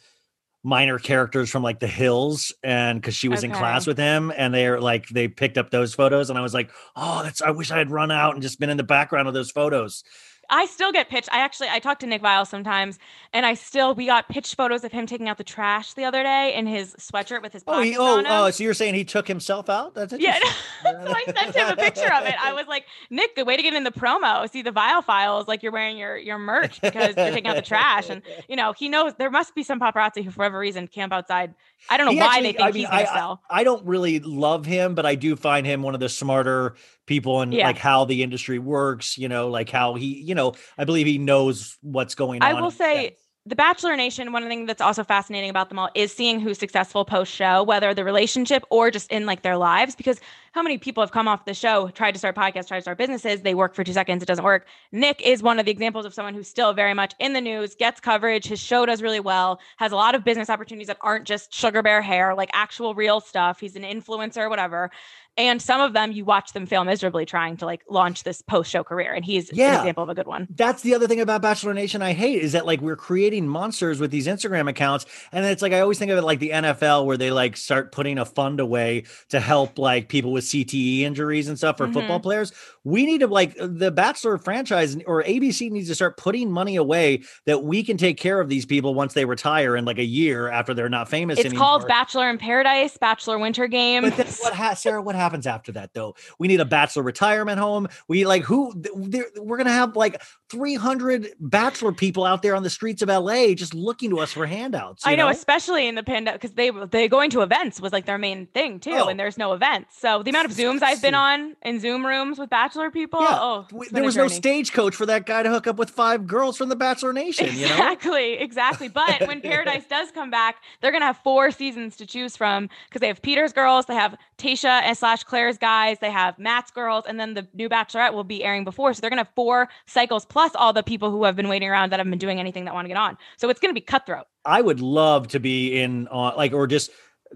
D: minor characters from like the hills and because she was in class with him and they're like they picked up those photos and i was like oh that's i wish i had run out and just been in the background of those photos
E: I still get pitched. I actually I talk to Nick Viall sometimes, and I still we got pitched photos of him taking out the trash the other day in his sweatshirt with his
D: oh he, oh oh so you're saying he took himself out that's
E: Yeah, so I sent him a picture of it. I was like, Nick, good way to get in the promo. See the Viall Files, like you're wearing your your merch because you're taking out the trash, and you know he knows there must be some paparazzi who, for whatever reason, camp outside. I don't know
D: He
E: why
D: actually-
E: they think
D: I mean,
E: he's
D: I, I- I don't really love him, but I do find him one of the smarter people and
E: Yeah.
D: like how the industry works. You know, like how he, you know, I believe he knows what's going
E: I
D: on.
E: I
D: will
E: say the Bachelor Nation, one of the things that's also fascinating about them all is seeing who's successful post show, whether the relationship or just in like their lives. Because how many people have come off the show, tried to start podcasts, tried to start businesses, they work for two seconds, it doesn't work. Nick is one of the examples of someone who's still very much in the news, gets coverage, his show does really well, has a lot of business opportunities that aren't just sugar bear hair, like actual real stuff. He's an influencer, whatever. And some of them you watch them fail miserably trying to like launch this post show career. And he's an example of a good one.
D: that's the other thing about Bachelor Nation I hate is that like we're creating monsters with these Instagram accounts. And it's like I always think of it like the NFL where they like start putting a fund away to help like people with CTE injuries and stuff for football
E: Mhm.
D: players. We need to like the Bachelor franchise or ABC needs to start putting money away that we can take care of these people once they retire in like a year after they're not famous
E: It's called
D: anymore.
E: Bachelor in Paradise, Bachelor Winter Game.
D: But then what ha- Sarah, what happens after that though? We need a bachelor retirement home. We like who we're gonna have like 300 bachelor people out there on the streets of LA just looking to us for handouts. you
E: I know, especially in the pandemic, because they they going to events was like their main thing too,
D: Oh.
E: and there's no events. So the amount of Zooms I've been on in Zoom rooms with Bachelor people,
D: Yeah.
E: oh,
D: there was no stagecoach for that guy to hook up with five girls from the Bachelor Nation. You know,
E: Exactly, exactly. But when Paradise does come back, they're gonna have four seasons to choose from because they have Peter's girls, they have Tayshia and slash Claire's guys, they have Matt's girls, and then the new Bachelorette will be airing before. So they're gonna have four cycles plus all the people who have been waiting around that haven't been doing anything that want to get on. So it's gonna be cutthroat.
D: I would love to be in on like or just uh,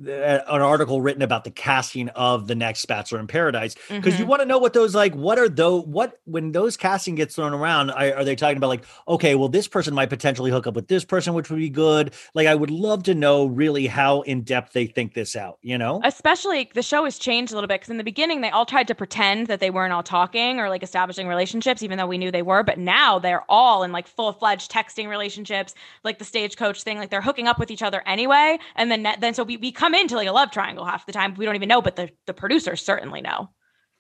D: an article written about the casting of the next Bachelor in Paradise because you
E: Mhm.
D: want to know what those like what are those what when those casting gets thrown around are, are they talking about like okay well this person might potentially hook up with this person which would be good like I would love to know really how in depth they think this out you know
E: especially the show has changed a little bit because in the beginning they all tried to pretend that they weren't all talking or like establishing relationships even though we knew they were but now they're all in like full-fledged texting relationships like the stagecoach thing like they're hooking up with each other anyway and then then so we, we come into like a love triangle half the time we don't even know but the, the producers certainly know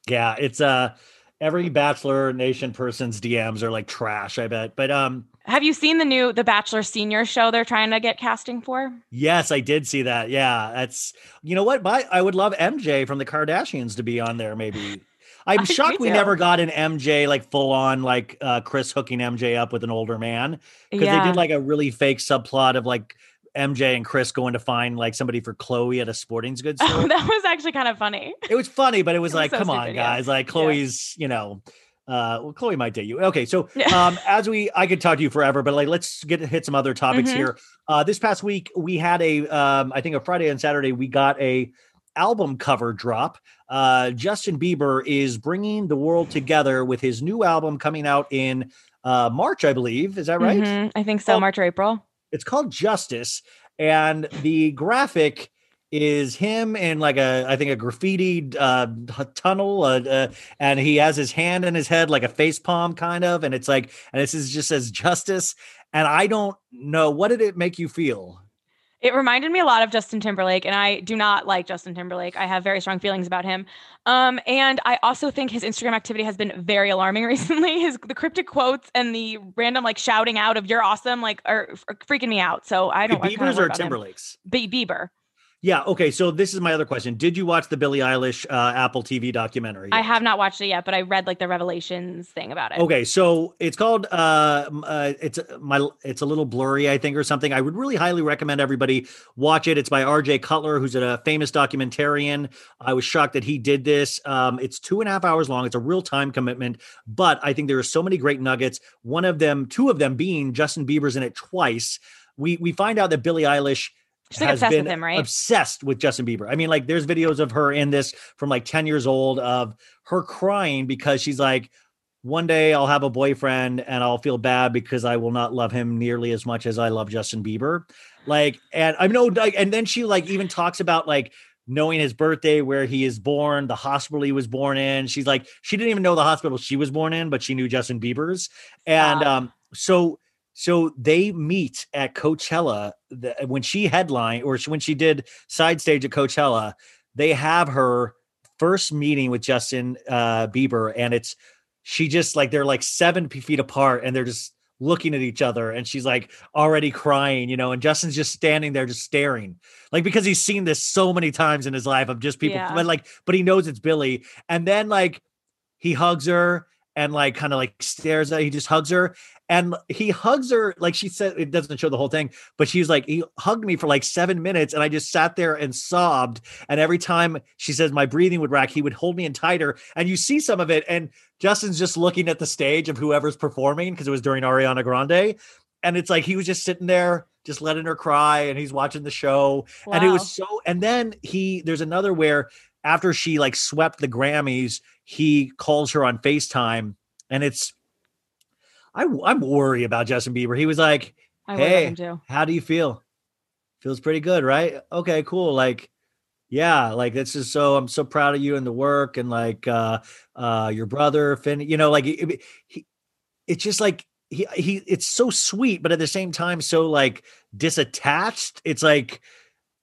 D: yeah it's uh every Bachelor Nation person's DMs are like trash I bet but um
E: have you seen the new the bachelor senior show they're trying to get casting for
D: Yes, I did see that. Yeah, that's you know what? My I would love MJ from the Kardashians to be on there. Maybe I'm shocked we never got an MJ like full on like uh, Kris hooking MJ up with an older man because
E: Yeah.
D: they did like a really fake subplot of like MJ and Kris going to find like somebody for Khloé at a sporting goods
E: oh,
D: store.
E: that was actually kind of funny
D: it was funny, but it was
E: It was
D: like,
E: so
D: come on,
E: stupid, yeah.
D: guys, like Khloé's, you know. Uh, well, Khloé might date you. Okay, so
E: Yeah.
D: um, as we, I could talk to you forever, but like, let's get hit some other topics
E: Mhm.
D: here. Uh, this past week we had a, um, I think a Friday and Saturday we got a album cover drop. Uh, Justin Bieber is bringing the world together with his new album coming out in uh, March, I believe. Is that right?
E: Mhm, I think so.
D: Well-
E: March or April.
D: It's called Justice, and the graphic is him in like a I think a graffiti uh, tunnel, uh, uh, and he has his hand in his head like a face palm kind of, and it's like and this is just says Justice, and I don't know what did it make you feel?
E: It reminded me a lot of Justin Timberlake, and I do not like Justin Timberlake. I have very strong feelings about him. Um, and I also think his Instagram activity has been very alarming recently. His the cryptic quotes and the random like shouting out of "You're awesome" like are, are freaking me out. So I don't. I kinda
D: Bieber's or
E: about him.
D: Timberlake's?
E: Be- Bieber.
D: Yeah. Okay. So this is my other question. Did you watch the Billie Eilish uh, Apple TV documentary?
E: I have not watched it yet, but I read like the revelations thing about it.
D: Okay, so it's called uh, uh it's my it's a little blurry, I think, or something. I would really highly recommend everybody watch it. It's by RJ Cutler, who's a famous documentarian. I was shocked that he did this. Um, it's two and a half hours long. It's a real time commitment, but I think there are so many great nuggets. One of them, two of them being Justin Bieber's in it twice. We we find out that Billie Eilish
E: She's like
D: has
E: obsessed
D: been
E: with him, right?
D: obsessed with Justin Bieber. I mean, like there's videos of her in this from like 10 years old of her crying because she's like, one day I'll have a boyfriend and I'll feel bad because I will not love him nearly as much as I love Justin Bieber. Like, and I know, like, and then she like even talks about like knowing his birthday, where he is born, the hospital he was born in. She's like, she didn't even know the hospital she was born in, but she knew Justin Bieber's. And
E: Stop.
D: um, so so they meet at Coachella the, when she headline or when she did side stage at Coachella. They have her first meeting with Justin uh, Bieber, and it's she just like they're like seven feet apart, and they're just looking at each other, and she's like already crying, you know, and Justin's just standing there, just staring, like because he's seen this so many times in his life of just people,
E: Yeah.
D: but like, but he knows it's Billie, and then like he hugs her and like kind of like stares at he just hugs her and he hugs her like she said it doesn't show the whole thing but she's like he hugged me for like seven minutes and i just sat there and sobbed. And every time she says my breathing would rack he would hold me in tighter. And you see some of it and justin's just looking at the stage of whoever's performing because it was during ariana grande. And it's like he was just sitting there just letting her cry and he's watching the show. And it was so and then he there's another where after she like swept the grammys he calls her on facetime and it's I, i'm worried about justin bieber. He was like
E: I
D: hey how do you feel? Feels pretty good right? Okay cool like yeah like this is so i'm so proud of you and the work and like uh uh your brother finn you know like it- he, it's just like he he it's so sweet but at the same time so like disattached. It's like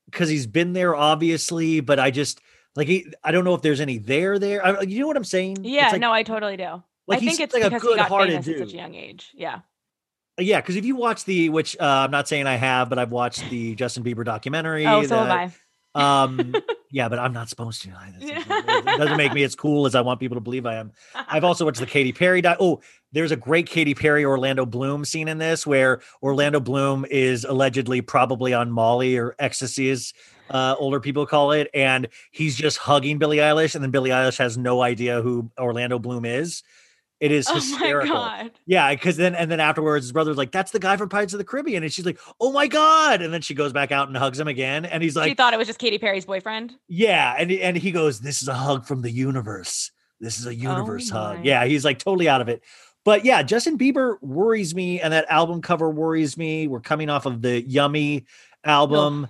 D: because he's been there obviously but i just like he, i don't know if there's any there there. I, you know what i'm saying?
E: Yeah,
D: like-
E: no, I totally do.
D: Like
E: I think it's
D: like a
E: because he got
D: good-hearted
E: famous at such a
D: dude.
E: young age. Yeah.
D: yeah because if you watch the which uh, i'm not saying i have but i've watched the justin bieber documentary
E: Oh, so have I.
D: um yeah but i'm not supposed to it doesn't make me as cool as i want people to believe i am i've also watched the Katy perry di- oh there's a great Katy perry orlando bloom scene in this where orlando bloom is allegedly probably on molly or ecstasy as uh, older people call it and he's just hugging billie eilish and then billie eilish has no idea who orlando bloom is it is
E: Oh my
D: hysterical
E: god.
D: yeah, because then and then afterwards, his brother's like, "That's the guy from Pirates of the Caribbean," and she's like, "Oh my god!" And then she goes back out and hugs him again, and he's like, she
E: thought it was just Katy Perry's boyfriend.
D: "Yeah," and he- and he goes, "This is a hug from the universe. This is a oh universe hug." Yeah, he's like totally out of it. But yeah, Justin Bieber worries me, and that album cover worries me. We're coming off of the Yummy album.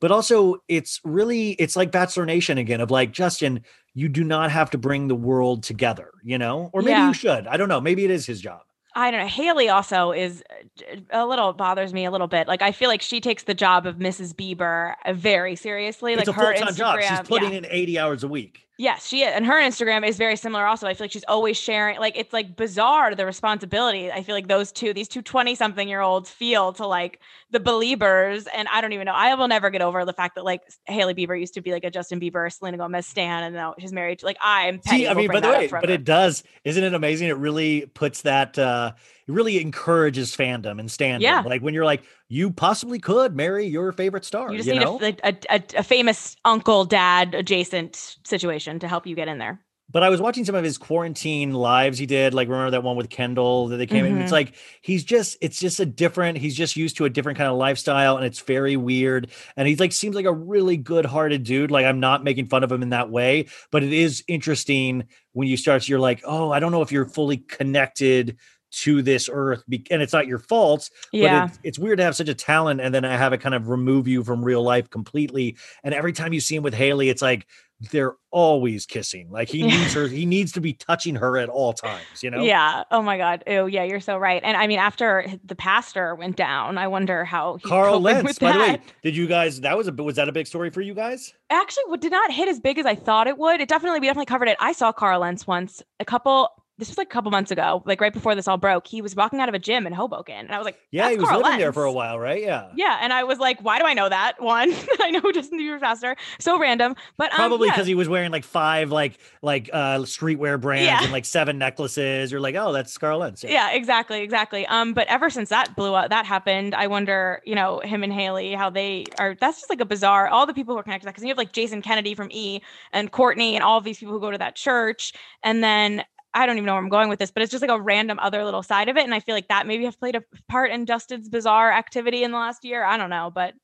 D: But also, it's really it's like Bachelor Nation again of like Justin, you do not have to bring the world together, you know, or maybe
E: Yeah.
D: you should. I don't know. Maybe it is his job.
E: I don't know. Hailey also is uh, a little bothers me a little bit. Like I feel like she takes the job of Mrs. Bieber uh, very seriously.
D: it's
E: like
D: a
E: her
D: full time
E: Instagram.
D: job. She's putting
E: yeah.
D: in 80 hours a week.
E: Yes, she is. And her Instagram is very similar also. I feel like she's always sharing like it's like bizarre the responsibility. I feel like those two, these two 20 something year olds feel to like the believers. And I don't even know. I will never get over the fact that like Hailey Bieber used to be like a Justin Bieber, Selena Gomez stan, and now she's married to like I'm.
D: See, I mean, by the way, but it does. Isn't it amazing? It really puts that, uh, it really encourages fandom and stand.
E: Yeah.
D: Like when you're like, you possibly could marry your favorite star.
E: you just
D: you
E: need
D: know?
E: a, a, a, famous uncle dad adjacent situation to help you get in there.
D: but I was watching some of his quarantine lives he did. Like, remember that one with Kendall that they came in? It's
E: Mhm.
D: like he's just, it's just a different, he's just used to a different kind of lifestyle and it's very weird. And he's like, seems like a really good hearted dude. Like, I'm not making fun of him in that way, but it is interesting when you start, you're like, oh, I don't know if you're fully connected to this earth be- and it's not your fault
E: Yeah.
D: but it's, it's weird to have such a talent and then I have it kind of remove you from real life completely and every time you see him with hailey it's like they're always kissing like he
E: Yeah.
D: needs her he needs to be touching her at all times you know
E: Yeah. Oh my God. Oh yeah, you're so right. And I mean, after the pastor went down, I wonder how
D: carl lentz
E: with
D: by the way did you guys that was a was that a big story for you guys
E: Actually, what did not hit as big as I thought it would. It definitely we definitely covered it. I saw Carl Lentz once a couple. This was like a couple months ago, like right before this all broke. He was walking out of a gym in Hoboken, and I was like,
D: yeah he was
E: Carl
D: living there for a while right yeah
E: Yeah, and I was like, why do I know that? One, I know Justin Bieber faster. So random, but um,
D: probably
E: yeah.
D: because he was wearing like five like like uh streetwear brands
E: Yeah.
D: and like seven necklaces you're like oh that's carl lentz
E: yeah exactly exactly um but ever since that blew up that happened i wonder you know him and hailey how they are that's just like a bizarre all the people who are connected to that because you have like jason kennedy from e and courtney and all of these people who go to that church and then I don't even know where I'm going with this, but it's just like a random other little side of it. And I feel like that maybe have played a part in Justin's bizarre activity in the last year. I don't know, but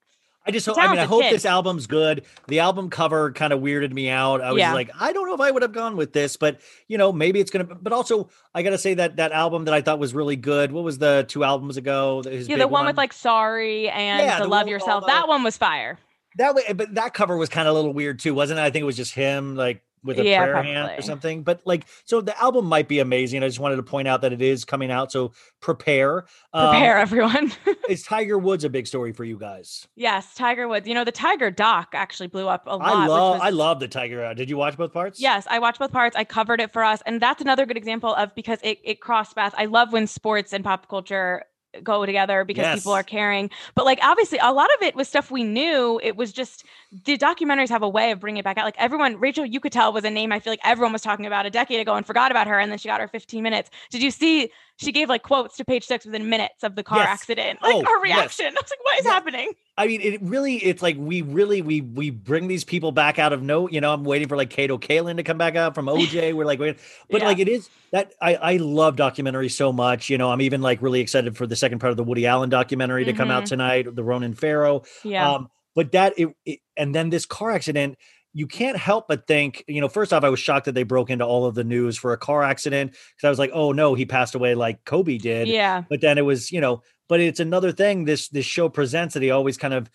D: I just hope. I mean, I hope
E: kid.
D: this album's good. The album cover kind of weirded me out. I was
E: Yeah.
D: like, I don't know if I would have gone with this, but you know, maybe it's gonna. But also, I gotta say that that album that I thought was really good. What was the two albums ago?
E: Yeah, the one, with like Sorry and
D: Yeah,
E: the
D: the
E: Love
D: one
E: Yourself. That one was fire.
D: that way. But that cover was kind of a little weird too, wasn't it? I think it was just him like with a
E: Yeah,
D: prayer hand or something. But like, so the album might be amazing. I just wanted to point out that it is coming out. So prepare. Um,
E: Prepare everyone.
D: is Tiger Woods a big story for you guys?
E: yes, Tiger Woods. You know, the Tiger doc actually blew up a lot.
D: I love.
E: was-
D: I love the Tiger. uh, Did you watch both parts?
E: Yes, I watched both parts. I covered it for us. And that's another good example of because it, it crossed paths. I love when sports and pop culture go together because people are caring. But like obviously a lot of it was stuff we knew. It was just the documentaries have a way of bringing it back out. Like everyone, Rachel Uchitel was a name I feel like everyone was talking about a decade ago and forgot about her. And then she got her 15 minutes. Did you see she gave like quotes to page six within minutes of the car
D: Yes.
E: accident? Like
D: Oh,
E: her
D: yes.
E: reaction. I was like, what is
D: Yeah.
E: happening?
D: I mean, it really, it's like we really, we we bring these people back out of no, you know, I'm waiting for like Kato Kaelin to come back out from OJ. We're like, wait, but
E: Yeah.
D: like it is that I I love documentaries so much. You know, I'm even like really excited for the second part of the Woody Allen documentary to come out
E: Mhm.
D: tonight, the Ronan Farrow.
E: Yeah.
D: Um, but that it, it and then this car accident, you can't help but think, you know, first off, I was shocked that they broke into all of the news for a car accident because I was like, oh no, he passed away like Kobe did
E: yeah.
D: but then it was you know but it's another thing this this show presents that he always kind of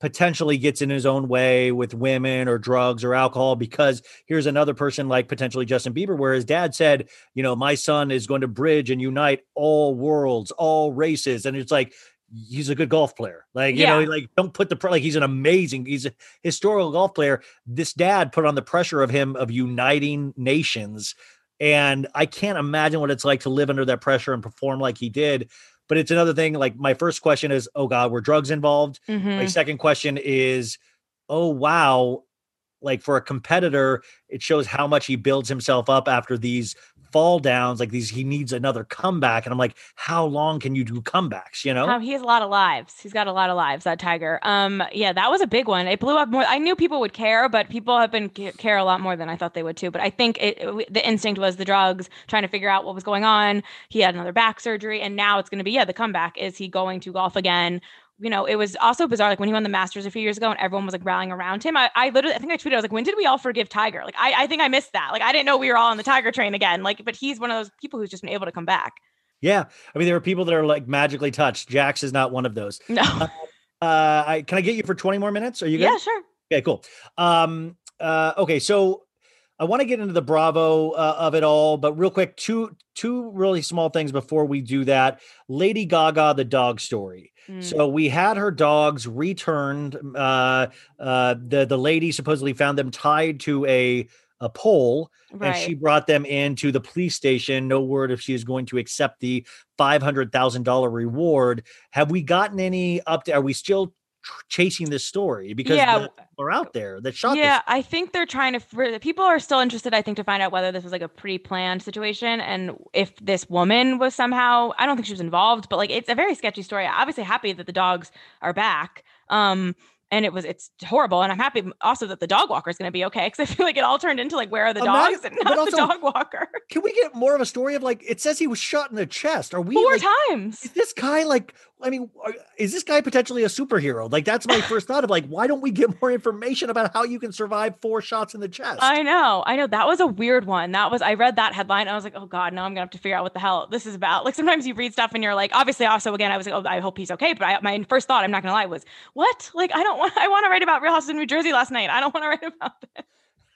D: potentially gets in his own way with women or drugs or alcohol because here's another person like potentially Justin Bieber where his dad said you know my son is going to bridge and unite all worlds all races and it's like he's a good golf player. Like you know like don't put the like he's an amazing he's a historical golf player. This dad put on the pressure of him of uniting nations and I can't imagine what it's like to live under that pressure and perform like he did. But it's another thing. Like my first question is, oh God, were drugs involved? My
E: Mhm.
D: second question is, oh wow, like for a competitor, it shows how much he builds himself up after these fall downs. Like these, he needs another comeback. And I'm like, how long can you do comebacks? You know?
E: Um, he has a lot of lives. He's got a lot of lives. That tiger. Um, yeah, that was a big one. It blew up more. I knew people would care, but people have been care a lot more than I thought they would too. But I think it, it- the instinct was the drugs, trying to figure out what was going on. He had another back surgery, and now it's going to be yeah, the comeback. Is he going to golf again? You know, it was also bizarre. Like when he won the Masters a few years ago, and everyone was like rallying around him. I, I literally, I think I tweeted, I was like, when did we all forgive Tiger? Like, I, I think I missed that. Like, I didn't know we were all on the Tiger train again. Like, but he's one of those people who's just been able to come back.
D: Yeah. I mean, there are people that are like magically touched. Jax is not one of those.
E: No,
D: Uh, I, can I get you for 20 more minutes? Are you good?
E: yeah, sure.
D: Okay, cool. Um, uh, okay, so I want to get into the Bravo uh, of it all, but real quick, two two really small things before we do that. Lady Gaga, the dog story.
E: Mm.
D: So we had her dogs returned. Uh, uh, the the lady supposedly found them tied to a a pole,
E: Right.
D: and she brought them into the police station. No word if she is going to accept the five hundred thousand dollar reward. Have we gotten any update? Are we still chasing this story because
E: Yeah,
D: people are out there that shot
E: yeah,
D: this?
E: I think they're trying to. People are still interested. I think to find out whether this was like a pre-planned situation and if this woman was somehow. I don't think she was involved, but like it's a very sketchy story. Obviously, happy that the dogs are back. Um, and it was it's horrible. And I'm happy also that the dog walker is going to be okay because I feel like it all turned into like where are the
D: Imagine-
E: dogs and not
D: also-
E: the dog walker
D: Can we get more of a story of like it says he was shot in the chest? Are we
E: four
D: like,
E: times.
D: is this guy like I mean, are- is this guy potentially a superhero? Like that's my first thought of like, why don't we get more information about how you can survive four shots in the chest?
E: I know, I know. That was a weird one. That was I read that headline. And I was like, oh god, now I'm gonna have to figure out what the hell this is about. Like sometimes you read stuff and you're like, obviously, also again, I was like, oh, I hope he's okay. But I, my first thought, I'm not gonna lie, was what? Like I don't want. I want to write about Real Houses of New Jersey last night. I don't want to write about this.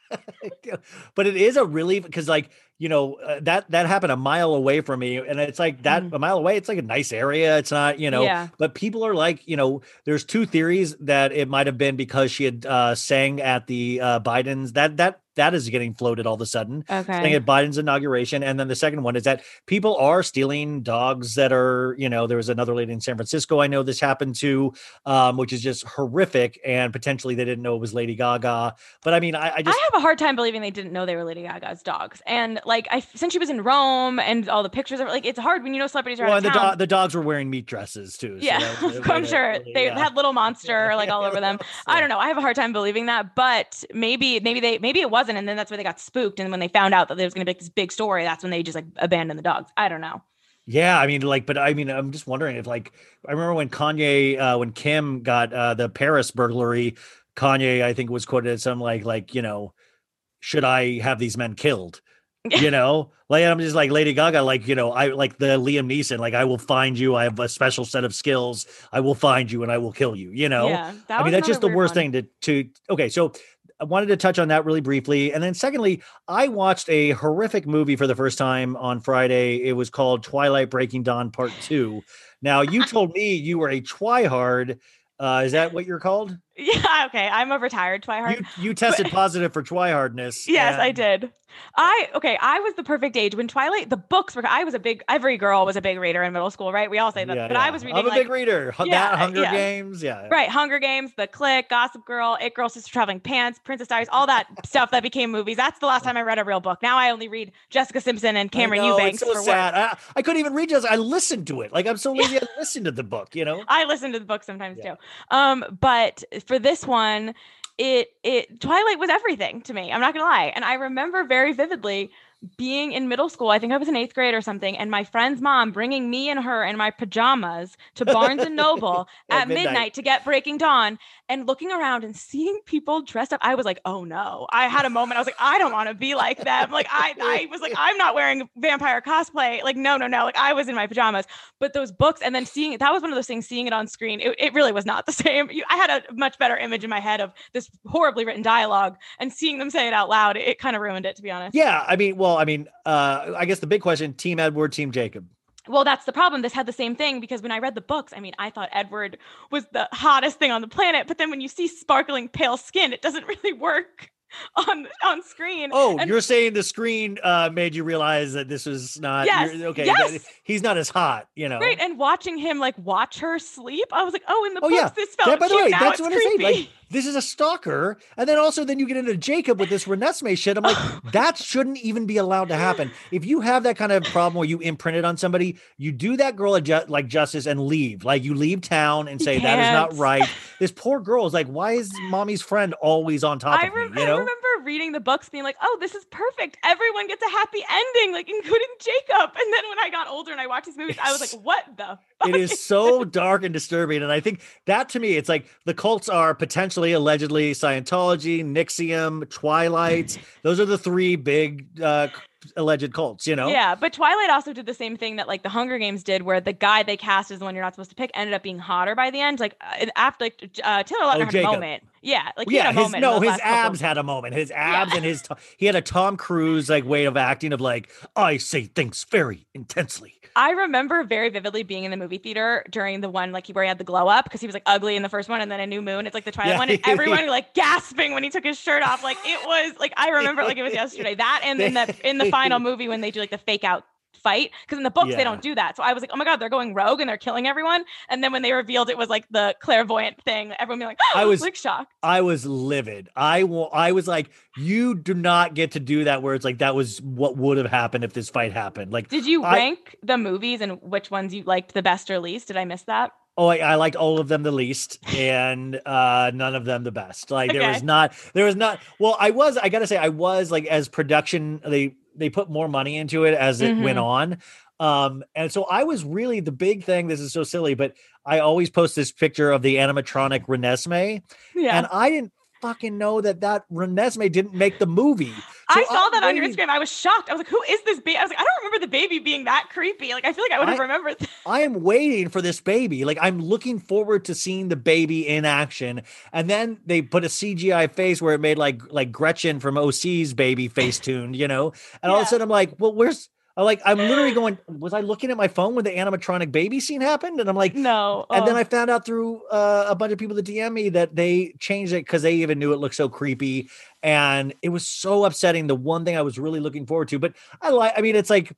D: but it is a really because like you know uh, that that happened a mile away from me and it's like that
E: Mhm.
D: a mile away it's like a nice area it's not you know
E: Yeah.
D: but people are like you know there's two theories that it might have been because she had uh sang at the uh biden's that that that is getting floated all of a sudden
E: Okay.
D: at Biden's inauguration. And then the second one is that people are stealing dogs that are, you know, there was another lady in San Francisco I know this happened to, um, which is just horrific. And potentially they didn't know it was Lady Gaga. But I mean, I, I just,
E: I have a hard time believing they didn't know they were Lady Gaga's dogs. And like I since she was in Rome and all the pictures of like it's hard when you know celebrities are
D: well,
E: out
D: and the, do- the dogs were wearing meat dresses too. so
E: yeah,
D: that was-
E: I'm
D: that
E: sure
D: really-
E: they
D: yeah.
E: had little monster like all over them. I don't know. I have a hard time believing that, but maybe maybe they maybe it and then that's where they got spooked. And when they found out that there was going to be like this big story, that's when they just like abandoned the dogs. I don't know.
D: Yeah, I mean, like, but I mean, I'm just wondering if, like, I remember when Kanye, uh, when Kim got uh, the Paris burglary, Kanye, I think, was quoted as some like, like, you know, should I have these men killed? You know, like I'm just like Lady Gaga, like you know, I like the Liam Neeson, like I will find you. I have a special set of skills. I will find you and I will kill you. You know,
E: yeah,
D: I mean, that's just the worst
E: one.
D: thing to to. Okay, so I wanted to touch on that really briefly, and then secondly, I watched a horrific movie for the first time on Friday. It was called Twilight Breaking Dawn Part Two. Now, you told me you were a twihard. Uh, is that what you're called?
E: Yeah, okay. I'm a retired twihard.
D: You you tested positive for twihardness.
E: Yes, I did. I okay. I was the perfect age when Twilight. The books were. I was a big. Every girl was a big reader in middle school, right? We all say that.
D: Yeah,
E: but I was reading
D: I'm a
E: like
D: big reader.
E: Yeah,
D: that Hunger
E: yeah.
D: Games. Yeah.
E: right Hunger Games, The Clique, Gossip Girl, It Girl, Sister Traveling Pants, Princess Diaries, all that stuff that became movies. That's the last time I read a real book. Now I only read Jessica Simpson and
D: I
E: Cameron
D: know,
E: Eubanks
D: It's so
E: for
D: sad. I, I couldn't even read just. I listened to it. Like I'm so lazy. I listened to the book. You know.
E: I listen to the book sometimes
D: Yeah.
E: too. Um, but for this one, it it Twilight was everything to me. I'm not gonna lie, and I remember very vividly being in middle school. I think I was in eighth grade or something, and my friend's mom bringing me and her in my pajamas to Barnes and Noble
D: At
E: at,
D: midnight.
E: midnight. to get Breaking Dawn, and looking around and seeing people dressed up. I was like, oh no! I had a moment. I was like, I don't want to be like them. Like I, I was like, I'm not wearing vampire cosplay. Like no, no, no. Like I was in my pajamas but those books and then seeing it that was one of those things seeing it on screen it, it really was not the same you, i had a much better image in my head of this horribly written dialogue and seeing them say it out loud it, kind of ruined it to be honest
D: Yeah. I mean, well, I mean, uh, I guess the big question: Team Edward, Team Jacob.
E: well that's the problem this had the same thing because when i read the books i mean i thought edward was the hottest thing on the planet but then when you see sparkling pale skin it doesn't really work on on screen
D: Oh,
E: And-
D: you're saying the screen uh, made you realize that this was not
E: Yes,
D: okay.
E: yes.
D: he's not as hot, you know.
E: Right, and watching him like watch her sleep, I was like, "Oh, in the
D: Oh
E: books,
D: yeah.
E: this felt
D: That- by the way,
E: now
D: that's what I'm saying.
E: creepy."
D: Like, this is a stalker, and then also then you get into Jacob with this Renesmee shit. I'm like, that shouldn't even be allowed to happen. If you have that kind of problem where you imprint it on somebody, you do that girl like justice and leave. Like you leave town and say that is not right. This poor girl is like, why is mommy's friend always on top
E: I,
D: of
E: rem-
D: me? You
E: I
D: know.
E: remember reading the books being like, oh, this is perfect. Everyone gets a happy ending, like including Jacob. And then when I got older and I watched these movies, I was like, what the fuck?
D: it is so dark and disturbing. And I think that to me, it's like the cults are potentially, allegedly Scientology, NXIVM, Twilight. Those are the three big uh, alleged cults, you know?
E: Yeah, but Twilight also did the same thing that like the Hunger Games did, where the guy they cast as the one you're not supposed to pick ended up being hotter by the end. Like uh, after like uh, Taylor Lautner had
D: Oh, Jacob.
E: a moment. Yeah, like he
D: yeah, his no, his
E: couple-
D: abs had a moment. His abs and his he had a Tom Cruise like way of acting of like I say things very intensely.
E: I remember very vividly being in the movie theater during the one like where he had the glow up because he was like ugly in the first one and then a new moon. It's like the Twilight
D: Yeah.
E: one, and everyone like gasping when he took his shirt off. Like it was like I remember like it was yesterday. That and then the in the final movie when they do like the fake out fight because in the books
D: Yeah.
E: they don't do that. So I was like, oh my god, they're going rogue and they're killing everyone. And then when they revealed it was like the clairvoyant thing, everyone be like,
D: I was-
E: like shocked.
D: I was livid. I wa- I was like, you do not get to do that. Where it's like that was what would have happened if this fight happened. Like
E: Did you
D: I-
E: rank the movies and which ones you liked the best or least? Did I miss that?
D: Oh, I, I liked all of them the least, and uh, none of them the best. Like there was not, there was not. Well, I was. I gotta say, I was like as production. They they put more money into it as it went on, um, and so I was really the big thing. This is so silly, but I always post this picture of the animatronic Renesmee,
E: Yeah.
D: and I didn't fucking know that that Renesmee didn't make the movie. So
E: I saw that on your Instagram. I was shocked. I was like, "Who is this baby?" I was like, "I don't remember the baby being that creepy." Like, I feel like I would have
D: I-
E: remembered. That.
D: I am waiting for this baby. Like I'm looking forward to seeing the baby in action. And then they put a CGI face where it made like like Gretchen from OC's baby face tuned, you know. And all of a sudden I'm like, well, where's I'm like I'm literally going. Was I looking at my phone when the animatronic baby scene happened? And I'm like,
E: No.
D: And then
E: oh.
D: I found out through uh, a bunch of people that DM me that they changed it because they even knew it looked so creepy, and it was so upsetting. The one thing I was really looking forward to, but I like. I mean, it's like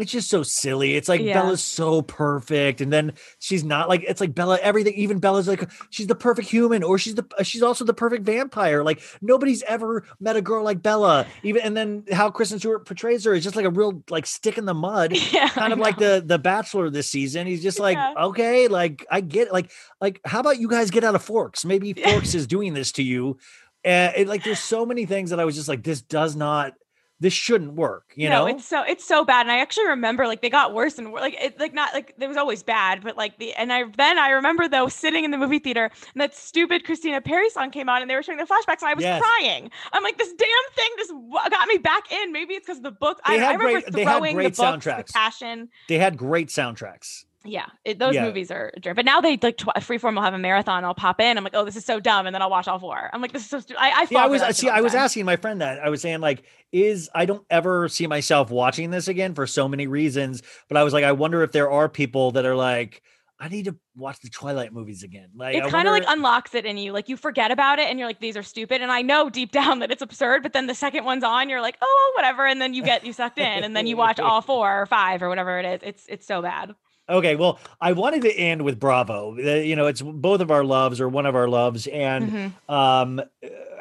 D: it's just so silly. It's like
E: Yeah.
D: Bella's so perfect, and then she's not like it's like Bella. Everything, even Bella's like she's the perfect human, or she's the uh, she's also the perfect vampire. Like nobody's ever met a girl like Bella. Even and then how Kristen Stewart portrays her is just like a real like stick in the mud
E: yeah,
D: kind of like the the bachelor this season he's just like
E: Yeah.
D: okay like i get it. like like how about you guys get out of forks maybe forks is doing this to you and it, like there's so many things that i was just like this does not this shouldn't work you
E: no,
D: know
E: it's so it's so bad, and I actually remember like they got worse and worse. Like it, like not like it was always bad, but like the and I then I remember though sitting in the movie theater and that stupid Christina Perri song came on and they were showing the flashbacks and I was
D: Yes.
E: crying. I'm like, this damn thing just got me back in. Maybe it's because of the book. I,
D: They
E: I
D: had
E: remember
D: great- they had great
E: the books
D: soundtracks.
E: with passion.
D: they had great soundtracks
E: Yeah, it, those
D: Yeah.
E: movies are a. But now they like tw- Freeform will have a marathon. I'll pop in. I'm like, oh, this is so dumb, and then I'll watch all four. I'm like, this is so stupid. I, I,
D: yeah i was see i was
E: time.
D: asking my friend that i was saying like is i don't ever see myself watching this again for so many reasons but i was like i wonder if there are people that are like i need to watch the twilight movies again like
E: it kind of like unlocks it in you. Like you forget about it and you're like, these are stupid. And I know deep down that it's absurd, but then the second one's on, you're like, oh, whatever. And then you get you sucked in and then you watch all four or five or whatever it is. It's it's so bad.
D: Okay, well, I wanted to end with Bravo. You know, it's both of our loves or one of our loves. And
E: Mhm.
D: um,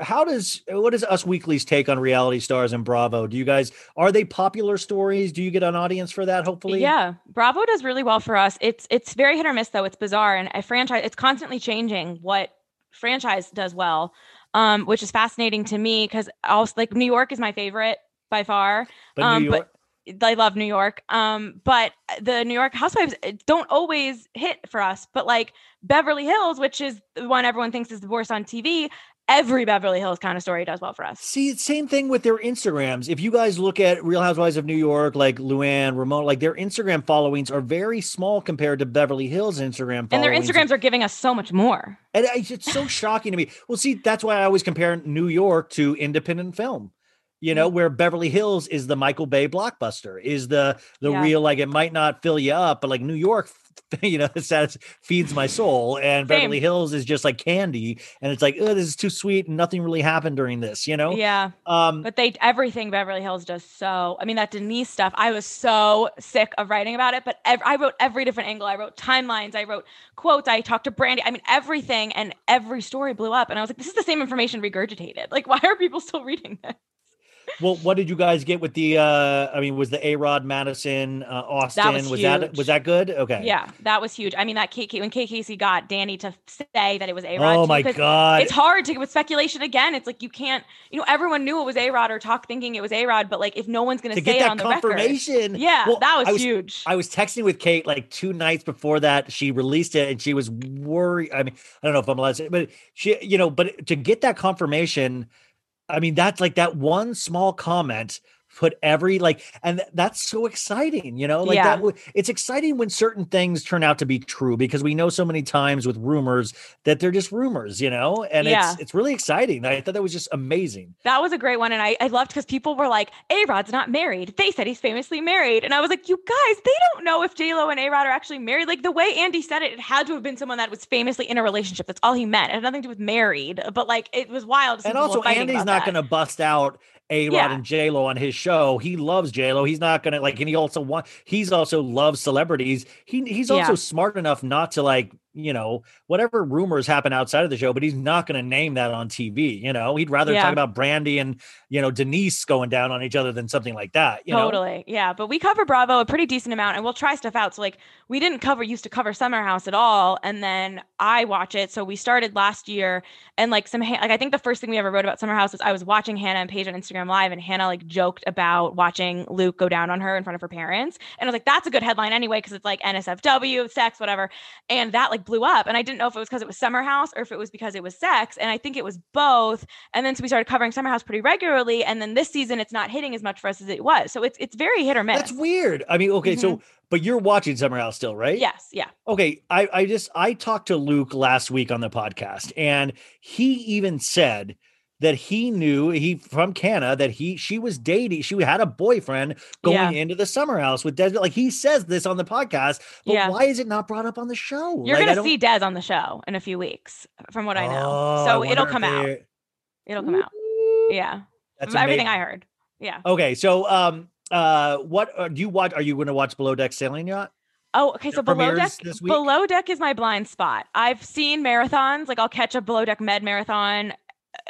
D: how does what is Us Weekly's take on reality stars and Bravo? Do you guys are they popular stories? Do you get an audience for that? Hopefully,
E: Yeah, Bravo does really well for us. It's it's very hit or miss though. It's bizarre and a franchise. It's constantly changing what franchise does well, um, which is fascinating to me because also like New York is my favorite by far.
D: But
E: um,
D: New
E: but- I love New York. Um, but the New York Housewives uh, don't always hit for us. But like Beverly Hills, which is the one everyone thinks is the worst on TV, every Beverly Hills kind of story does well for us.
D: see, same thing with their Instagrams. If you guys look at Real Housewives of New York, like Luann, Ramon, like their Instagram followings are very small compared to Beverly Hills Instagram.
E: And their. Instagrams are giving us so much more.
D: And it's so shocking to me. Well, see, that's why I always compare New York to independent film. You know, where Beverly Hills is the Michael Bay blockbuster, is the the
E: Yeah.
D: real like it might not fill you up, but like New York, you know, that feeds my soul, and Beverly Hills is just like candy, and it's like, oh, this is too sweet, and nothing really happened during this, you know.
E: Yeah.
D: Um,
E: But they everything Beverly Hills does so. I mean that Denise stuff. I was so sick of writing about it. But ev- I wrote every different angle. I wrote timelines. I wrote quotes. I talked to Brandi. I mean everything, and every story blew up. And I was like, this is the same information regurgitated. Like, why are people still reading this?
D: Well, what did you guys get with the? uh I mean, was the A Rod Madison uh, Austen?
E: was
D: that
E: huge.
D: was that good? Okay.
E: Yeah, that was huge. I mean, that Kate, when Casey got Danny to say that it was A Rod.
D: Oh my god.
E: It's hard to get with speculation again. It's like you can't. You know, everyone knew it was A Rod or talk thinking it was A Rod, but like if no one's going
D: to
E: say
D: get
E: it
D: that
E: on the record,
D: confirmation.
E: yeah,
D: Well,
E: that was,
D: I was
E: huge.
D: I was texting with Kate like two nights before that she released it, and she was worried. I mean, I don't know if I'm allowed to say, but she, you know, but to get that confirmation, I mean, that's like that one small comment put every like, and th- that's so exciting, you know, like
E: Yeah.
D: that. It's exciting when certain things turn out to be true because we know so many times with rumors that they're just rumors, you know, and
E: Yeah.
D: it's it's really exciting. I thought that was just amazing.
E: That was a great one. And I, I loved because people were like, A Rod's not married. They said he's famously married. And I was like, you guys, they don't know if J-Lo and A Rod are actually married. Like the way Andy said it, it had to have been someone that was famously in a relationship. That's all he meant. It had nothing to do with married. But like it was wild.
D: and also Andy's not going to bust out A Rod
E: Yeah.
D: and J Lo on his show. He loves J Lo. He's not going to like, and he also want. He's also loves celebrities. He he's also
E: Yeah.
D: smart enough not to like you know, whatever rumors happen outside of the show, but he's not going to name that on TV. You know, he'd rather
E: Yeah.
D: talk about Brandi and, you know, Denise going down on each other than something like that. You know?
E: totally. Yeah. But we cover Bravo a pretty decent amount and we'll try stuff out. So like we didn't cover used to cover Summer House at all. And then I watch it. So we started last year and like some like I think the first thing we ever wrote about Summer House was I was watching Hannah and Paige on Instagram Live and Hannah like joked about watching Luke go down on her in front of her parents. And I was like, that's a good headline anyway, because it's like NSFW, sex, whatever. And that like blew up. And I didn't know if it was because it was Summer House or if it was because it was sex. And I think it was both. And then so we started covering Summer House pretty regularly. And then this season it's not hitting as much for us as it was. So it's it's very hit or miss.
D: That's weird. I mean, okay, so mm-hmm. but you're watching Summer House still, right?
E: Yes. Yeah.
D: Okay, I I just I talked to Luke last week on the podcast, and he even said that he knew he from Canada that he she was dating she had a boyfriend going
E: Yeah.
D: into the summer house with Desmond. Like he says this on the podcast, but
E: Yeah.
D: why is it not brought up on the show?
E: You're
D: Like,
E: gonna see Des on the show in a few weeks, from what I know.
D: Oh,
E: so
D: I
E: it'll come out. It'll come out. Yeah.
D: That's
E: everything. I heard. Yeah.
D: Okay, so um uh what uh, do you watch? Are you going to watch Below Deck Sailing Yacht?
E: Oh, okay. So below deck, below deck is my blind spot. I've seen marathons, like I'll catch a below deck med marathon,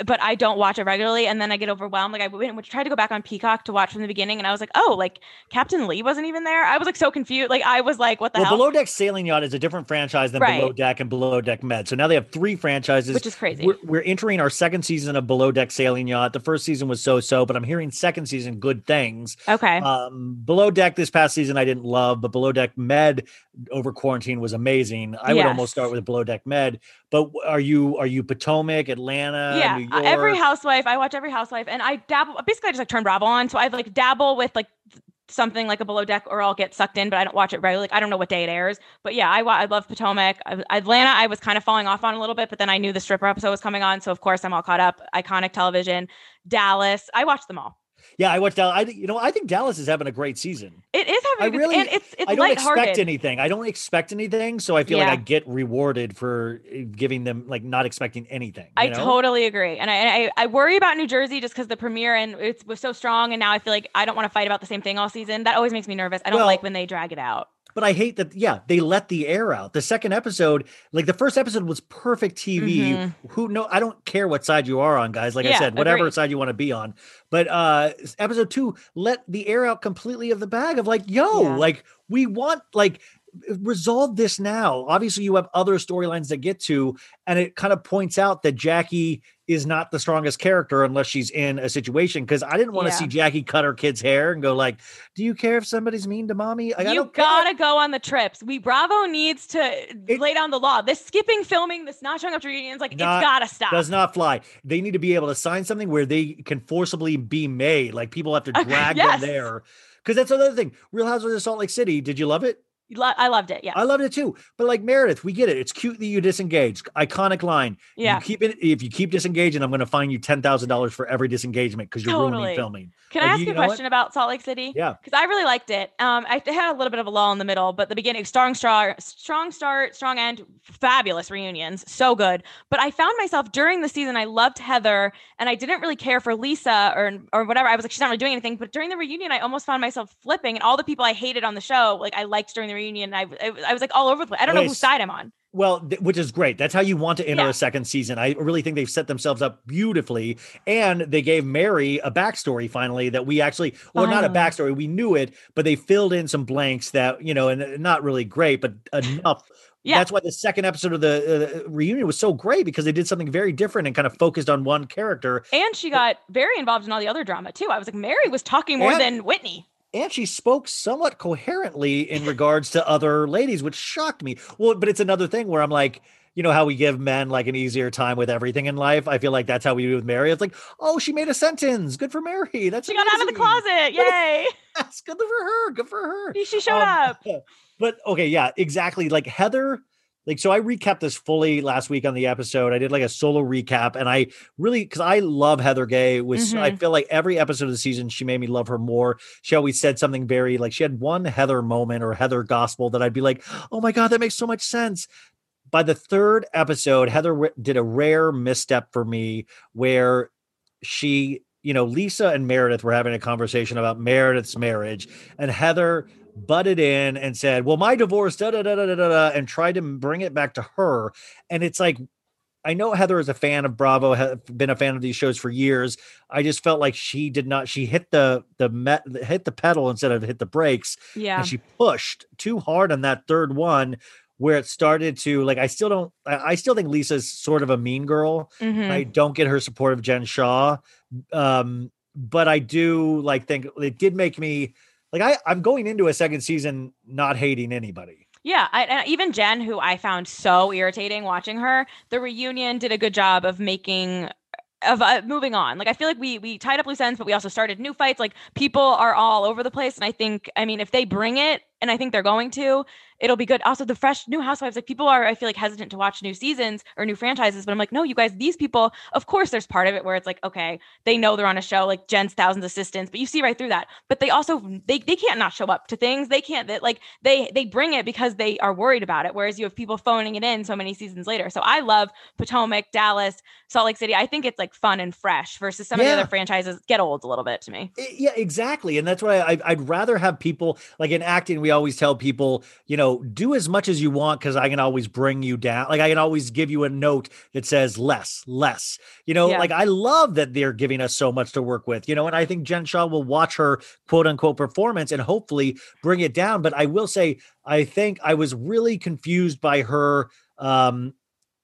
E: but I don't watch it regularly, and then I get overwhelmed. Like I went, went- tried to go back on Peacock to watch from the beginning, and I was like, oh, like Captain Lee wasn't even there. I was like so confused. Like I was like, what the
D: Well,
E: hell?
D: Below Deck Sailing Yacht is a different franchise than Below Deck and Below Deck Med. So now they have three franchises,
E: Which is crazy.
D: We're, we're entering our second season of Below Deck Sailing Yacht. The first season was so-so, but I'm hearing second season good things.
E: okay.
D: Um, Below Deck this past season I didn't love, but Below Deck Med over quarantine was amazing. I would almost start with Below Deck Med. But are you are you Potomac, Atlanta,
E: yeah,
D: New
E: uh, every housewife. I watch every housewife, and I dabble. Basically, I just like turn Bravo on, so I like dabble with like something like a below deck, or I'll get sucked in, but I don't watch it regularly. Like I don't know what day it airs, but yeah, I I love Potomac. Atlanta, I was kind of falling off on a little bit, but then I knew the stripper episode was coming on, so of course I'm all caught up. Iconic television, Dallas, I watch them all.
D: Yeah, I watched Dallas. I you know I think Dallas is having a great season.
E: It is having
D: I really-
E: and it's it's
D: I don't expect anything. I don't expect anything, so I feel
E: Yeah.
D: like I get rewarded for uh, giving them like not expecting anything. you
E: I
D: know?
E: totally agree, and I, I I worry about New Jersey just because the premiere and it was so strong, and now I feel like I don't want to fight about the same thing all season. That always makes me nervous. I don't
D: Well,
E: like when they drag it out.
D: But I hate that. Yeah, they let the air out. The second episode, like the first episode, was perfect TV.
E: Mhm.
D: Who no, I don't care what side you are on, guys. Like I said, whatever
E: agreed.
D: side you want to be on. But uh episode two let the air out completely of the bag of like, yo,
E: Yeah.
D: like we want like resolve this now. Obviously, you have other storylines to get to, and it kind of points out that Jackie is not the strongest character unless she's in a situation. Because I didn't want to
E: Yeah.
D: see Jackie cut her kid's hair and go like, "Do you care if somebody's mean to mommy?" Like,
E: you
D: care.
E: gotta go on the trips. We Bravo needs to lay down the law. This skipping filming, this not showing up to reunions, like
D: Not-
E: it's gotta stop.
D: Does not fly. They need to be able to sign something where they can forcibly be made. Like people have to drag
E: yes.
D: them there. Because that's another thing. Real Housewives of Salt Lake City. Did you love it?
E: Lo- I loved it. Yeah.
D: I loved it too. But like Meredith, we get it. It's cute that you disengage. Iconic line.
E: Yeah.
D: You keep it. If you keep disengaging, I'm going to fine you ten thousand dollars for every disengagement because you're
E: Totally.
D: ruining filming.
E: Can
D: Like,
E: I ask
D: you
E: you a question about Salt Lake City?
D: Yeah.
E: Because I really liked it. Um, I had a little bit of a lull in the middle, but the beginning, strong, strong, strong start, strong end, fabulous reunions, so good. But I found myself during the season, I loved Heather, and I didn't really care for Lisa or or whatever. I was like, she's not really doing anything. But during the reunion, I almost found myself flipping, and all the people I hated on the show, like I liked during the reunion. I I, I was like all over the place. I don't know whose side I'm on.
D: Well, th- which is great. That's how you want to enter
E: Yeah.
D: a second season. I really think they've set themselves up beautifully. And they gave Mary a backstory finally that we actually, well, not a backstory, we knew it, but they filled in some blanks that, you know, and uh, not really great, but enough.
E: Yeah.
D: That's why the second episode of the uh, reunion was so great because they did something very different and kind of focused on one character.
E: And she got very involved in all the other drama too. I was like, Mary was talking more
D: And-
E: than Whitney.
D: And she spoke somewhat coherently in regards to other ladies, which shocked me. Well, but it's another thing where I'm like, you know how we give men like an easier time with everything in life. I feel like that's how we do with Mary. It's like, oh, she made a sentence. Good for Mary. That's
E: She got out of the closet. Yay.
D: That's good for her. Good for her.
E: She- she showed
D: Um,
E: up.
D: But okay, yeah, exactly. Like Heather, like so I recapped this fully last week on the episode. I did like a solo recap, and I really because I love Heather Gay. Was I
E: Mhm.
D: feel like every episode of the season she made me love her more. She always said something very like she had one Heather moment or Heather gospel that I'd be like, oh my god, that makes so much sense. By the third episode, Heather did a rare misstep for me where she, you know, Lisa and Meredith were having a conversation about Meredith's marriage, and Heather butted in and said, "Well, my divorce, da da da da da da," and tried to bring it back to her. And it's like, I know Heather is a fan of Bravo, have been a fan of these shows for years. I just felt like she did not. She hit the the met hit the pedal instead of hit the brakes,
E: Yeah.
D: and she pushed too hard on that third one. Where it started to like, I still don't. I, I still think Lisa's sort of a mean girl.
E: Mhm.
D: I don't get her support of Jen Shah. Um, but I do like think it did make me like I, I'm going into a second season not hating anybody.
E: Yeah, I, and even Jen, who I found so irritating watching her, the reunion did a good job of making of uh, moving on. Like I feel like we we tied up loose ends, but we also started new fights. Like people are all over the place, and I think I mean if they bring it, and I think they're going to, it'll be good. Also, the fresh new housewives, like people are I feel like hesitant to watch new seasons or new franchises, but I'm like, no, you guys, these people, of course, there's part of it where it's like, okay, they know they're on a show, like Jen's thousands assistants, but you see right through that. But they also they they can't not show up to things. They can't that like they they bring it because they are worried about it. Whereas you have people phoning it in so many seasons later. So I love Potomac, Dallas, Salt Lake City. I think it's like fun and fresh versus some of the other franchises get old a little bit to me.
D: Eh, yeah, exactly. And that's why I, I'd rather have people like in acting. We always tell people, you know, do as much as you want because I can always bring you down. Like I can always give you a note that says less, less. You know,
E: Yeah.
D: like I love that they're giving us so much to work with. You know, and I think Jen Shah will watch her quote unquote performance and hopefully bring it down. But I will say, I think I was really confused by her. Um,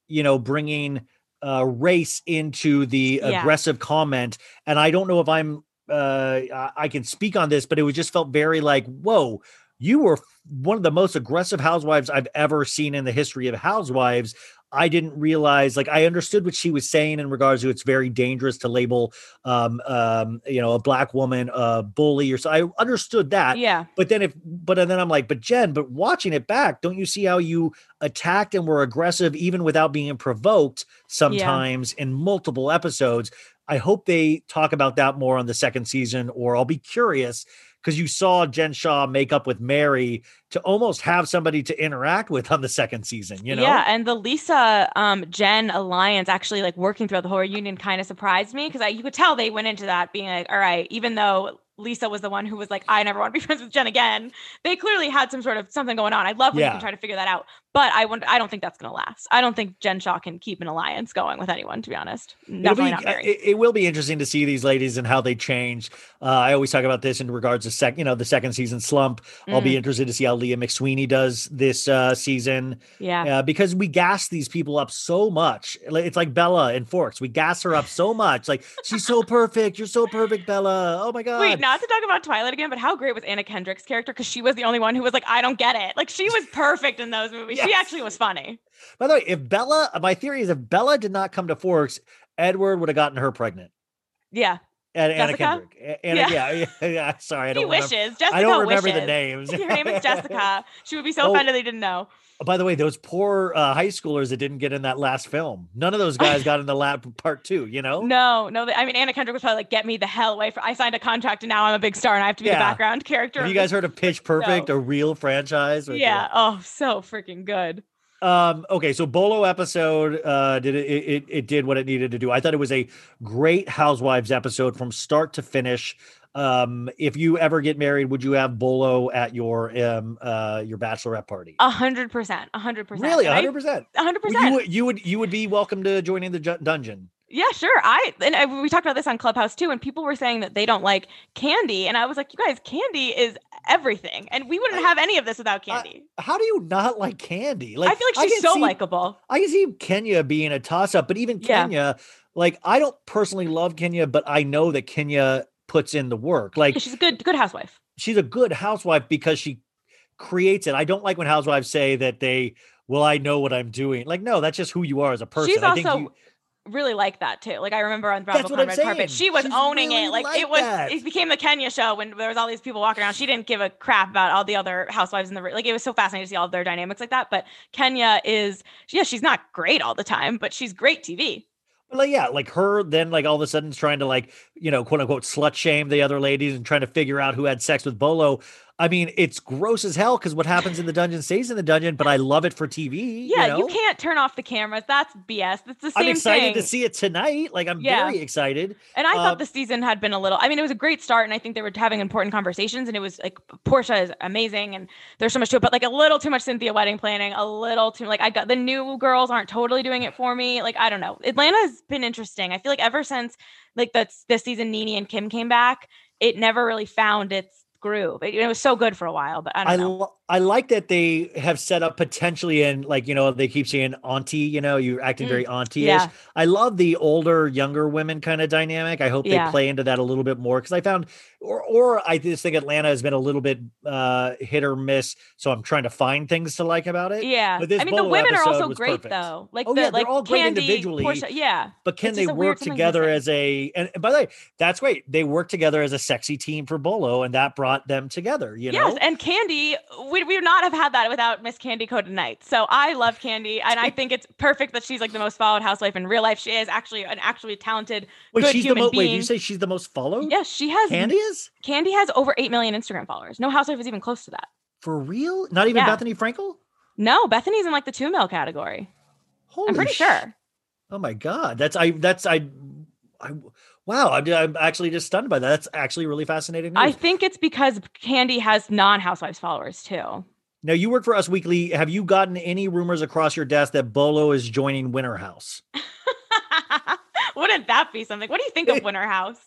D: you know, bringing uh, race into the
E: Yeah.
D: aggressive comment. And I don't know if I'm, uh, I- I can speak on this, but it was just felt very like, whoa, you were one of the most aggressive housewives I've ever seen in the history of housewives. I didn't realize, like, I understood what she was saying in regards to it's very dangerous to label, um, um, you know, a black woman a bully or so. I understood that.
E: Yeah.
D: But then if, but then I'm like, but Jen, but watching it back, don't you see how you attacked and were aggressive even without being provoked sometimes in multiple episodes? I hope they talk about that more on the second season, or I'll be curious because you saw Jen Shah make up with Mary to almost have somebody to interact with on the second season, you know?
E: Yeah, and the Lisa um Jen alliance actually like working throughout the whole reunion kind of surprised me because you could tell they went into that being like, all right, even though Lisa was the one who was like, I never want to be friends with Jen again. They clearly had some sort of something going on. I love when you can try to figure that out, but I want I don't think that's gonna last. I don't think Jen Shah can keep an alliance going with anyone, to be honest.
D: It'll
E: Definitely
D: be,
E: not.
D: It, it will be interesting to see these ladies and how they change. Uh, I always talk about this in regards to sec, you know, the second season slump. I'll be
E: Mm.
D: interested to see how Leah McSweeney does this uh, season.
E: yeah.
D: uh, because we gas these people up so much. It's like Bella and Forks. We gas her up so much. Like she's so perfect. You're so perfect, Bella. Oh my god.
E: Wait, not to talk about Twilight again, but how great was Anna Kendrick's character? Because she was the only one who was like, I don't get it. Like she was perfect in those movies. She
D: Yes.
E: actually was funny.
D: By the way, if Bella, my theory is if Bella did not come to Forks, Edward would have gotten her pregnant.
E: Yeah.
D: And Anna
E: Jessica?
D: Kendrick. A- Anna, yeah. Yeah, yeah, Sorry, I
E: He
D: don't
E: wishes.
D: remember.
E: Jessica
D: I don't remember
E: wishes.
D: the names.
E: Her name is Jessica. She would be so
D: Oh.
E: offended they didn't know.
D: By the way, those poor uh, high schoolers that didn't get in that last film. None of those guys got in the lab part two. You know.
E: No, no. they- I mean, Anna Kendrick was probably like, "Get me the hell away from." I signed a contract, and now I'm a big star, and I have to be
D: Yeah.
E: the background character.
D: Have you guys heard of Pitch Perfect, a real franchise?
E: Yeah. Oh, so freaking good.
D: Um, okay, so Bolo episode uh did it, it it did what it needed to do. I thought it was a great housewives episode from start to finish. Um, if you ever get married, would you have Bolo at your um uh your bachelorette party?
E: A hundred percent. A hundred percent.
D: Really,
E: I-
D: hundred percent.
E: A hundred percent.
D: you would you would be welcome to joining the ju- dungeon.
E: Yeah, sure. I and I, we talked about this on Clubhouse too, and people were saying that they don't like Kandi, and I was like, you guys, Kandi is everything, and we wouldn't have any of this without Kandi.
D: How do you not like Kandi? Like
E: I feel like she's so likable.
D: I can see Kenya being a toss up, but even
E: Yeah.
D: Kenya, like I don't personally love Kenya, but I know that Kenya puts in the work. Like
E: she's a good, good housewife.
D: she's a good housewife because she creates it. I don't like when housewives say that they, well, I know what I'm doing. Like, no, that's just who you are as a person.
E: She's
D: I think
E: also
D: you,
E: really like that too. Like I remember on Bravo
D: I'm
E: Red Carpet, she was
D: She's
E: owning
D: really
E: it. Like,
D: like
E: it was,
D: that.
E: it became the Kenya show when there was all these people walking around. She didn't give a crap about all the other housewives in the like. It was so fascinating to see all of their dynamics like that. But Kenya is, yeah, she's not great all the time, but she's great TV.
D: Like, yeah, like her then like all of a sudden trying to like, you know, quote unquote slut shame the other ladies and trying to figure out who had sex with Bolo. I mean, it's gross as hell because what happens in the dungeon stays in the dungeon, but I love it for TV.
E: Yeah, you,
D: know?
E: can't turn off the cameras. That's BS. That's the same
D: I'm excited
E: thing.
D: to see it tonight. Like, I'm
E: Yeah.
D: very excited.
E: And I
D: Um,
E: thought the season had been a little. I mean, it was a great start, and I think they were having important conversations. And it was like Porsha is amazing, and there's so much to it, but like a little too much Cynthia wedding planning, a little too like I got the new girls aren't totally doing it for me. Like I don't know. Atlanta has been interesting. I feel like ever since like that's this season, Nene and Kim came back, it never really found its groove. It, it was so good for a while, but I don't
D: I,
E: know.
D: lo- I like that they have set up potentially in like you know they keep saying auntie you know you're acting
E: Mm,
D: very auntie-ish.
E: yeah.
D: I love the older younger women kind of dynamic. I hope
E: Yeah.
D: they play into that a little bit more because I found or or I just think Atlanta has been a little bit uh hit or miss. So I'm trying to find things to like about it.
E: Yeah,
D: But this
E: I mean the women are also great
D: perfect.
E: though. Like
D: Oh,
E: the
D: yeah, they're
E: like
D: all great
E: Kandi,
D: individually,
E: Porsha, yeah.
D: But can
E: It's
D: they
E: just a weird-
D: work together as a and and by the way, that's great. They work together as a sexy team for Bolo, and that brought them together, you know.
E: Yes, and Kandi, we, would not have had that without Miss Kandi Koated Night. So I love Kandi, and I think it's perfect that she's like the most followed housewife in real life. She is actually an actually talented,
D: Wait,
E: good
D: she's the
E: human
D: most.
E: being.
D: Wait, you say she's the most followed?
E: yes, she has.
D: Kandi is
E: Kandi has over eight million Instagram followers. No housewife is even close to that.
D: for real. Not even
E: Yeah.
D: Bethenny Frankel.
E: No, Bethenny's in like the two mil category.
D: Holy
E: I'm pretty
D: sh-
E: sure.
D: Oh my god, that's I. That's I. I wow, I'm, I'm actually just stunned by that. That's actually really fascinating.
E: I think it's because Kandi has non-housewives followers too.
D: now you work for Us Weekly. Have you gotten any rumors across your desk that Bolo is joining Winter House?
E: Wouldn't that be something? What do you think of Winter House?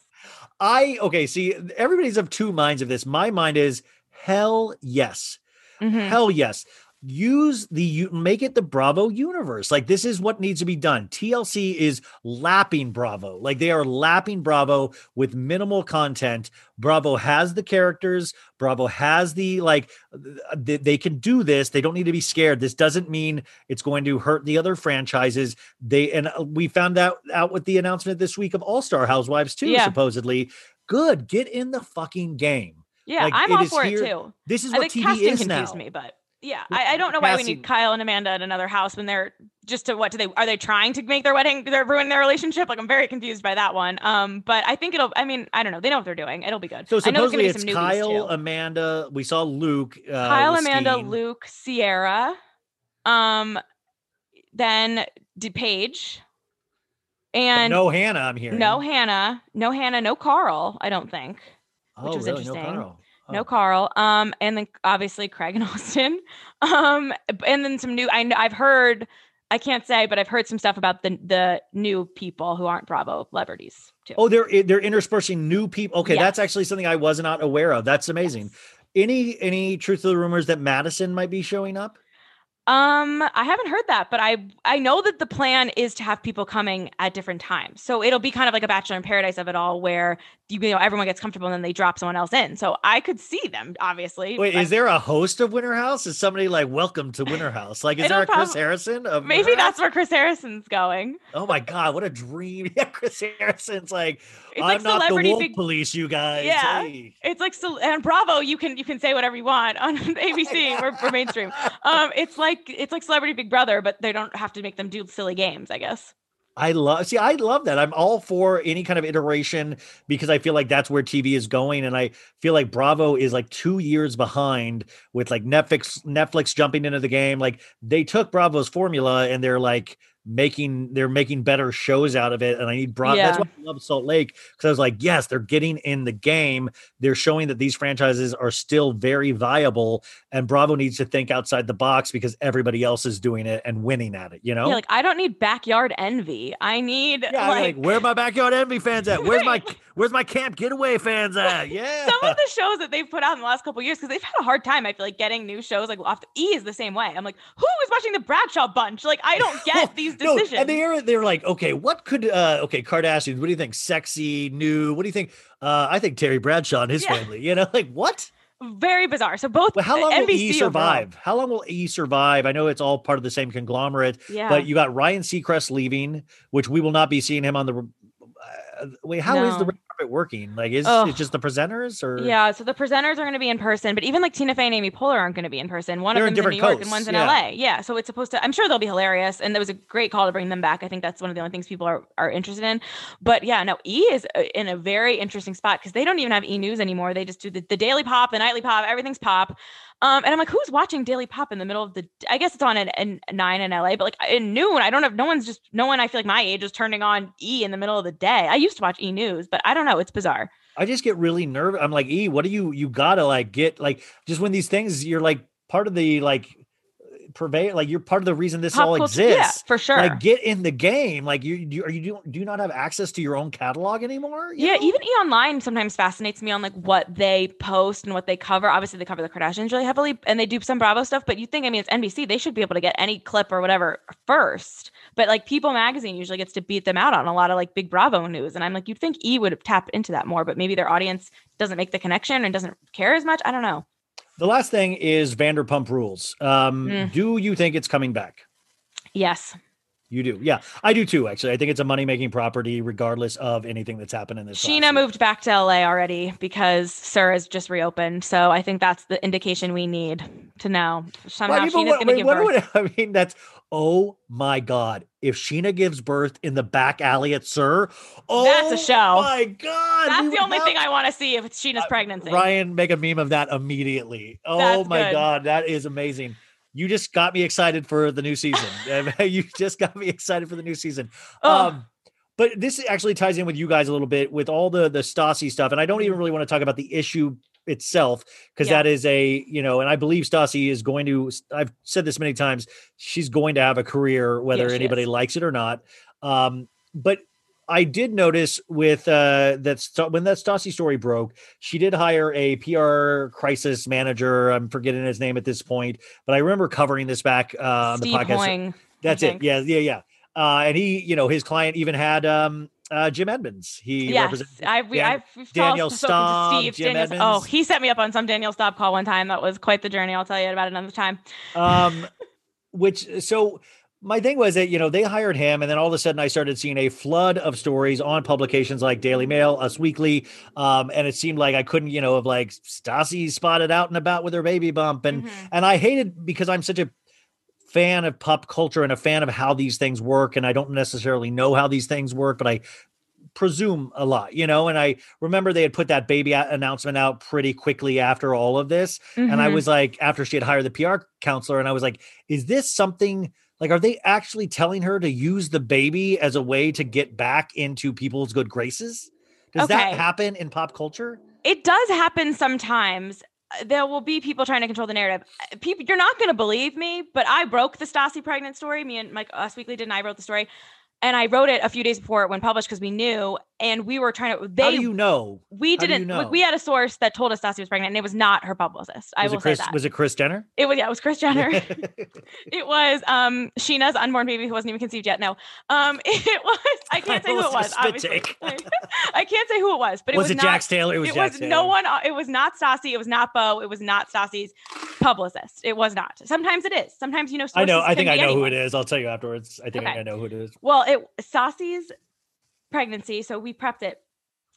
D: I okay. See, everybody's of two minds of this. My mind is hell yes.
E: Mhm.
D: Hell yes. Use the make it the Bravo universe. Like this is what needs to be done. TLC is lapping Bravo. Like they are lapping Bravo with minimal content. Bravo has the characters. Bravo has the like th- th- they can do this. They don't need to be scared. This doesn't mean it's going to hurt the other franchises. They and uh, we found that out with the announcement this week of All Star Housewives too.
E: Yeah.
D: Supposedly, good. Get in the fucking game.
E: Yeah,
D: Like,
E: I'm all for
D: here-
E: it too.
D: This is
E: I
D: what TV is now.
E: me, but yeah, I, I don't know why we need Kyle and Amanda at another house when they're just to what do they are they trying to make their wedding they're ruining their relationship? Like I'm very confused by that one. Um, but I think it'll. I mean, I don't know. They know what they're doing. It'll be good.
D: So
E: I know there's
D: supposedly
E: gonna be
D: it's
E: some newbies
D: Kyle,
E: too.
D: Amanda. We saw Luke. Uh,
E: Kyle, Amanda,
D: Steen.
E: Luke, Ciara, um, then DePage, and
D: no Hannah. I'm here.
E: no Hannah, no Hannah, no Carl. I don't think.
D: Oh,
E: was
D: really? No
E: interesting.
D: Carl.
E: No
D: Oh.
E: Carl. Um, and then obviously Craig and Austen. Um, and then some new. I know I've heard. I can't say, but I've heard some stuff about the the new people who aren't Bravo celebrities too.
D: Oh, they're they're interspersing new people. Okay, that's actually something I was not aware of. That's amazing. Any any truth to the rumors that Madison might be showing up?
E: Um, I haven't heard that, but I I know that the plan is to have people coming at different times. So it'll be kind of like a Bachelor in Paradise of it all, where you know everyone gets comfortable and then they drop someone else in. So I could see them, obviously.
D: Wait,
E: but
D: is there a host of Winter House? Is somebody like welcome to Winter House? Like, is there a Chris Harrison of
E: maybe
D: Winter
E: that's
D: House?
E: where Chris Harrison's going.
D: Oh my god, what a dream! Yeah, Chris Harrison's like,
E: It's
D: I'm
E: like
D: not the wolf
E: big-
D: police, you guys.
E: Yeah.
D: Hey."
E: It's like so and Bravo, you can you can say whatever you want on ABC. we're, we're mainstream. Um, it's like it's like Celebrity Big Brother, but they don't have to make them do silly games. I guess.
D: I love see, I love that. I'm all for any kind of iteration because I feel like that's where TV is going. And I feel like Bravo is like two years behind with like Netflix, Netflix jumping into the game. Like they took Bravo's formula and they're like making they're making better shows out of it. And I need Bravo. That's why I love Salt Lake. Because I was like, yes, they're getting in the game. They're showing that these franchises are still very viable. And Bravo needs to think outside the box because everybody else is doing it and winning at it, you know?
E: Yeah, like I don't need backyard envy. I need
D: Yeah,
E: like,
D: like, where my backyard envy fans at? Where's my where's my camp getaway fans at? Yeah.
E: some of the shows that they've put out in the last couple years because they've had a hard time. I feel like getting new shows like off the E is the same way. I'm like, who is watching the Bradshaw Bunch? Like, I don't get these
D: No, and they're they're like, okay, what could uh okay, Kardashians, what do you think? Sexy, new, what do you think? Uh I think Terry Bradshaw and his
E: Yeah.
D: family, you know, like what?
E: Very bizarre. So both
D: Well, how long
E: NBC
D: will E
E: overall-
D: survive? How long will E survive? I know it's all part of the same conglomerate,
E: Yeah.
D: but you got Ryan Seacrest leaving, which we will not be seeing him on the uh, wait, how is the
E: No.
D: It working? Like, is it just the presenters or?
E: Yeah, so the presenters are going to be in person, but even like Tina Fey and Amy Poehler aren't going to be in person. One
D: They're
E: of them's in New York and one's in
D: yeah.
E: LA. Yeah, so it's supposed to. I'm sure they'll be hilarious, and that was a great call to bring them back. I think that's one of the only things people are are interested in. But yeah, no, E is uh, in a very interesting spot because they don't even have E News anymore. They just do the, the Daily Pop, the Nightly Pop, everything's pop. Um, and I'm like, who's watching Daily Pop in the middle of the? I guess it's on at, at nine in LA, but like in noon, I don't have. No one's just no one. I feel like my age is turning on E in the middle of the day. I used to watch E News, but I don't know. It's bizarre.
D: I just get really nervous. I'm like, E, what do you you gotta like get like just when these things you're like part of the like purvey like you're part of the reason this
E: Pop
D: all
E: culture- yeah,
D: exists.
E: for sure.
D: Like get in the game. Like you do are you do, do you not have access to your own catalog anymore?
E: Yeah,
D: know?
E: even E Online sometimes fascinates me on like what they post and what they cover. Obviously, they cover the Kardashians really heavily, and they do some Bravo stuff. But you think, I mean, it's NBC; they should be able to get any clip or whatever first. But like People Magazine usually gets to beat them out on a lot of like big Bravo news, and I'm like, you'd think E would tap into that more, but maybe their audience doesn't make the connection and doesn't care as much. I don't know.
D: The last thing is Vanderpump Rules. Um,
E: Mm.
D: Do you think it's coming back?
E: Yes,
D: You do, yeah, I do too. Actually, I think it's a money making property, regardless of anything that's happened in this. Scheana
E: moved back to LA already because SUR has just reopened. So I think that's the indication we need to know. Somehow
D: Well, I mean, Scheana's
E: going to give
D: what
E: birth.
D: would- I mean, that's oh my god! If Scheana gives birth in the back alley at SUR, oh
E: That's a show.
D: My God,
E: That's the only
D: have-
E: thing I want to see if it's Scheana's pregnancy.
D: Ryan, make a meme of that immediately. Oh
E: That's
D: my
E: good.
D: god, that is amazing. You just got me excited for the new season. you just got me excited for the new season.
E: Oh.
D: Um, but this actually ties in with you guys a little bit with all the the Stassi stuff, and I don't even really want to talk about the issue itself because.
E: Yeah.
D: that is a you know, and I believe Stassi is going to. I've said this many times. She's going to have a career whether
E: she
D: anybody
E: is.
D: likes it or not. Um, but I did notice with uh that st- when that Stassi story broke, she did hire a PR crisis manager. I'm forgetting his name at this point, but I remember covering this back uh, on the podcast.
E: Honig.
D: That's it. Yeah, yeah, yeah. Uh, and he, you know, his client even had um uh Jim Edmonds. He
E: Yes, I we
D: Dan-
E: I've Danielle
D: Staub,
E: Steve.
D: Jim
E: Daniel's-
D: Edmonds.
E: oh, he set me up on some Danielle Staub call one time. That was quite the journey. I'll tell you about it another time.
D: um which so my thing was that you know they hired him and then all of a sudden i started seeing a flood of stories on publications like daily mail us weekly um and it seemed like i couldn't you know of like Stassi spotted out and about with her baby bump and
E: Mhm.
D: and i hated because i'm such a fan of pop culture and a fan of how these things work and i don't necessarily know how these things work but i presume a lot you know and i remember they had put that baby announcement out pretty quickly after all of this and I
E: Mhm.
D: was like, after she had hired the PR counselor, and I was like, is this something like, are they actually telling her to use the baby as a way to get back into people's good graces? Does that happen in pop culture?
E: It does happen sometimes. Uh, There will be people trying to control the narrative. Uh, People, you're not going to believe me, but I broke the Stassi pregnant story. Me and Mike Us Weekly did, and I wrote the story. And I wrote it a few days before it went published because we knew, and we were trying to. They
D: How do you know?
E: we
D: you
E: didn't. we-
D: know?
E: We had a source that told us Stassi was pregnant, and it was not her publicist. I
D: Was
E: will
D: it Kris?
E: say that.
D: Was it Kris Jenner?
E: It was yeah, it was Kris Jenner. it was um Scheana's unborn baby who wasn't even conceived yet. No. Um it was I can't say who it was, obviously.
D: take.
E: I can't say who it was, but it
D: was,
E: was,
D: it
E: not,
D: Jax Taylor? It was
E: it was
D: Taylor.
E: no one uh, it was not Stassi, it was not Beau, it was not Stassi's publicist. It was not. Sometimes it is. Sometimes you know
D: I know. I think I know who it is. I'll tell you afterwards. I think
E: Okay.
D: I know who it is.
E: Well, it Stassi's pregnancy, so we prepped it.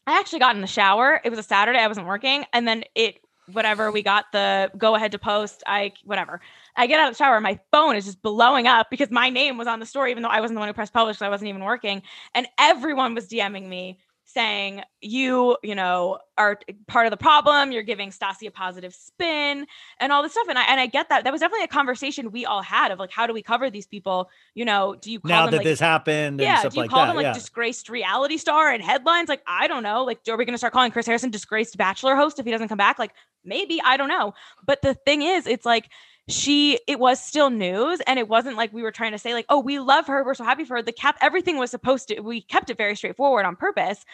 E: I actually got in the shower. It was a Saturday. I wasn't working, and then it whatever we got the go ahead to post. I whatever. I get out of the shower. My phone is just blowing up because my name was on the story, even though I wasn't the one who pressed publish. So I wasn't even working, and everyone was DMing me saying you you know are part of the problem you're giving Stassi a positive spin and all this stuff and I and I get that that was definitely a conversation we all had of like how do we cover these people you know do you call
D: Now
E: them
D: that
E: like
D: this happened and
E: yeah,
D: stuff
E: do you
D: like
E: call
D: that.
E: them like
D: yeah.
E: disgraced reality star and headlines? Like, I don't know. Like, are we gonna start calling Chris Harrison disgraced bachelor host if he doesn't come back? Like, maybe, I don't know. But the thing is, it's like she it was still news and it wasn't like we were trying to say, like, oh, we love her, we're so happy for her. The cap, everything was supposed to, we kept it very straightforward on purpose.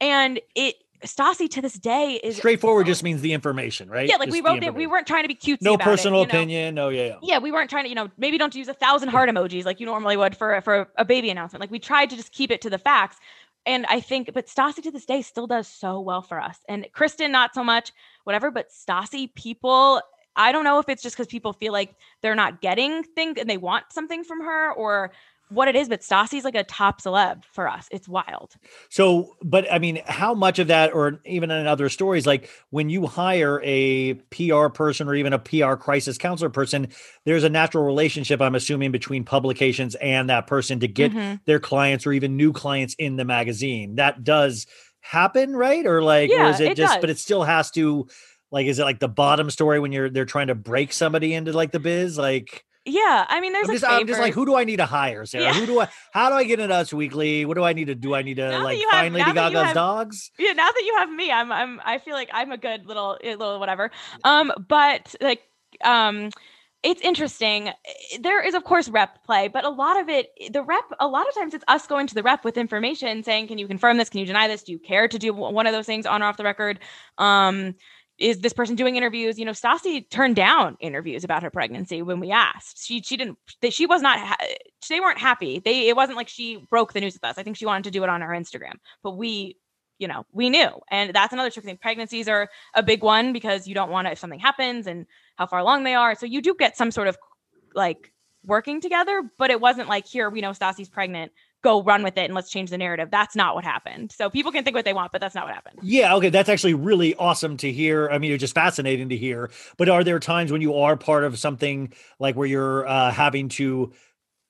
E: And it Stassi to this day is
D: Straightforward just means the information, right?
E: yeah, like we
D: Just the
E: wrote it, we weren't trying to be cute.
D: No
E: about it,
D: personal
E: you know?
D: opinion. No, yeah, yeah.
E: yeah, we weren't trying to, you know, maybe don't use a thousand heart emojis like you normally would for for a baby announcement. Like we tried to just keep it to the facts. And I think, but Stassi to this day still does so well for us. And Kristen, not so much, whatever. But Stassi, people, I don't know if it's just because people feel like they're not getting things and they want something from her, or what it is, but Stassi's like a top celeb for us. It's wild.
D: So, but I mean, how much of that, or even in other stories, like when you hire a PR person or even a PR crisis counselor person, there's a natural relationship, I'm assuming, between publications and that person to get
E: Mhm.
D: their clients or even new clients in the magazine. That does happen, right? Or like, or
E: Yeah,
D: is it,
E: it
D: just, but it still has to, like, is it like the bottom story when you're they're trying to break somebody into like the biz? Like,
E: Yeah, I mean, there's
D: I'm just, I'm just like, who do I need to hire, Sarah?
E: Yeah.
D: Who do I? How do I get into Us Weekly? What do I need to do? I need to
E: Now
D: like
E: have-
D: find Lady
E: now that you
D: Gaga's
E: have-
D: dogs.
E: yeah now that you have me i'm i'm i feel like i'm a good little eh, little whatever um but like um it's interesting Eh, there is of course rep play but a lot of it the rep a lot of times it's us going to the rep with information saying can you confirm this can you deny this do you care to do one of those things on or off the record um is this person doing interviews? You know, Stassi turned down interviews about her pregnancy when we asked. She she didn't. She was not. Ha- they weren't happy. They it wasn't like she broke the news with us. I think she wanted to do it on her Instagram, but we you know, we knew. And that's another tricky thing. Pregnancies are a big one because you don't want to, if something happens and how far along they are. So you do get some sort of like working together, but it wasn't like, here, we know Stassi's pregnant, go run with it and let's change the narrative. That's not what happened. So people can think what they want, but that's not what happened.
D: Yeah, okay, that's actually really awesome to hear. I mean, it's just fascinating to hear. But are there times when you are part of something like where you're uh, having to,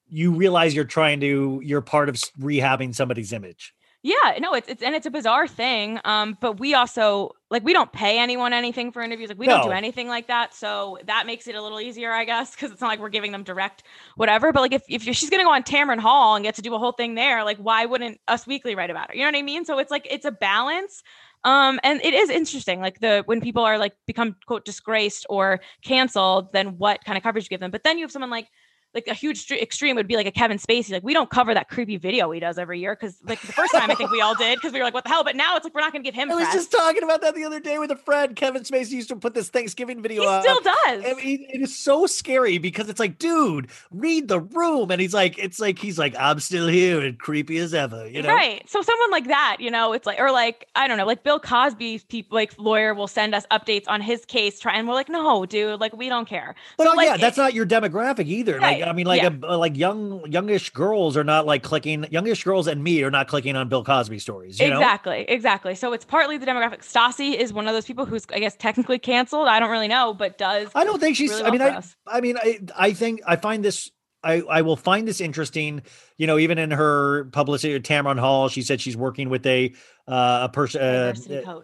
D: you realize you're trying to, you're part of rehabbing somebody's image?
E: Yeah, no, it's it's and it's a bizarre thing. Um, but we also like we don't pay anyone anything for interviews. Like we don't do anything like that. So that makes it a little easier, I guess, because it's not like we're giving them direct whatever. But like if if she's gonna go on Tamron Hall and get to do a whole thing there, like why wouldn't Us Weekly write about her? You know what I mean? So it's like it's a balance. Um, and it is interesting, like the when people are like become quote disgraced or canceled, then what kind of coverage you give them. But then you have someone like like a huge extreme would be like a Kevin Spacey. Like we don't cover that creepy video he does every year because like the first time I think we all did because we were like, what the hell? But now it's like we're not going to give him.
D: I was just talking about that the other day with a friend. Kevin Spacey used to put this Thanksgiving video
E: He
D: up.
E: still does.
D: I mean, it is so scary because it's like, dude, read the room. And he's like, it's like, he's like, I'm still here and creepy as ever, you know?
E: Right. So someone like that, you know, it's like, or like, I don't know, like Bill Cosby's people, like lawyer will send us updates on his case, try, and we're like, no, dude, like we don't care.
D: But
E: so
D: oh,
E: like,
D: yeah, that's
E: it-
D: not your demographic either.
E: Right,
D: Like I mean, like
E: yeah.
D: a, uh, like young youngish girls are not like clicking. Youngish girls and me are not clicking on Bill Cosby stories. You know?
E: exactly, exactly. So it's partly the demographic. Stassi is one of those people who's, I guess, technically canceled. I don't really know, but does.
D: I don't think she's.
E: really
D: I mean,
E: well for
D: I,
E: us.
D: I mean, I, I think I find this. I, I will find this interesting. You know, even in her publicity Tamron Hall, she said she's working with a uh, a person, uh,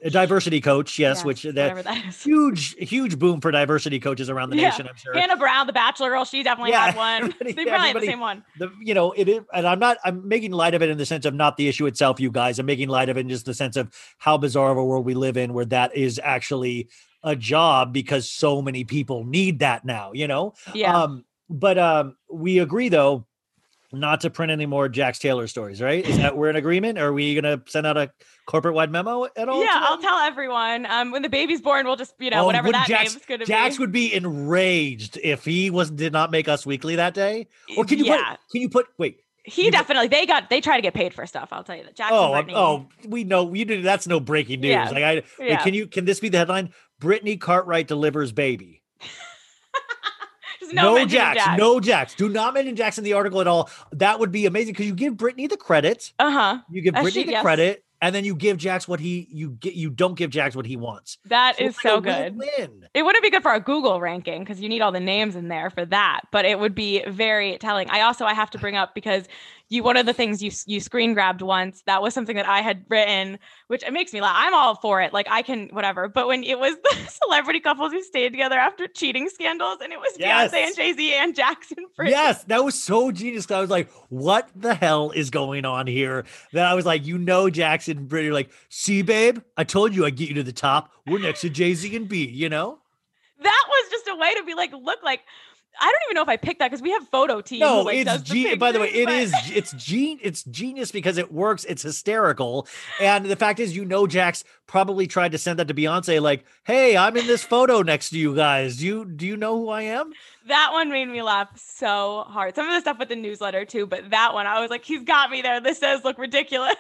D: a- diversity coach. Yes, which that
E: that is.
D: huge, huge boom for diversity coaches around the
E: Yeah.
D: nation. I'm sure.
E: Hannah Brown, the Bachelor girl, she definitely
D: Yeah,
E: had one. they probably had the same one.
D: the you know it is and i'm not i'm making light of it in the sense of not the issue itself you guys i'm making light of it in just the sense of how bizarre of a world we live in where that is actually a job because so many people need that now you know
E: Yeah.
D: um but um we agree though not to print any more Jax Taylor stories, right? Is that we're in agreement? Are we gonna send out a corporate wide memo at all?
E: yeah,
D: to
E: I'll tell everyone. Um, when the baby's born, we'll just, you know,
D: Oh,
E: whatever that
D: Jax,
E: name's gonna
D: Jax
E: be.
D: Jax would be enraged if he was did not make us weekly that day. Or can you
E: Yeah.
D: put can you put wait
E: he definitely they got they try to get paid for stuff. I'll tell you that. Jackson
D: Oh, um, oh, we know you did. That's no breaking news.
E: Yeah.
D: Like I, wait,
E: Yeah.
D: can you can this be the headline? Brittany Cartwright delivers baby. No,
E: mention of
D: Jax,
E: Jax.
D: no Jax. Do not mention Jax in the article at all. That would be amazing because you give Brittany the credit.
E: Uh huh.
D: You give Brittany
E: she-
D: the
E: yes.
D: credit, and then you give Jax what he you get. You don't give Jax what he wants.
E: That
D: So
E: is so good.
D: win-win.
E: It wouldn't be good for our Google ranking because you need all the names in there for that, but it would be very telling. I also I have to bring up because you one of the things you you screen grabbed once that was something that I had written, which it makes me laugh. I'm all for it, like I can whatever. But when it was the celebrity couples who stayed together after cheating scandals, and it was
D: Yes.
E: Beyonce and Jay Z and Jackson.
D: Yes, that was so genius. I was like, "What the hell is going on here?" That I was like, "You know, Jackson and Brittany are like, see, babe, I told you I'd get you to the top. We're next to Jay Z and B. You know."
E: that was just a way to be like, look like. I don't even know if I picked that because we have photo team. who,
D: No,
E: like,
D: it's ge- by the way, it
E: but-
D: is it's gen it's genius because it works. It's hysterical, and the fact is, you know, Jax probably tried to send that to Beyonce, like, "Hey, I'm in this photo next to you guys. Do you do you know who I am?"
E: That one made me laugh so hard. Some of the stuff with the newsletter too, but that one I was like, he's got me there. This does look ridiculous.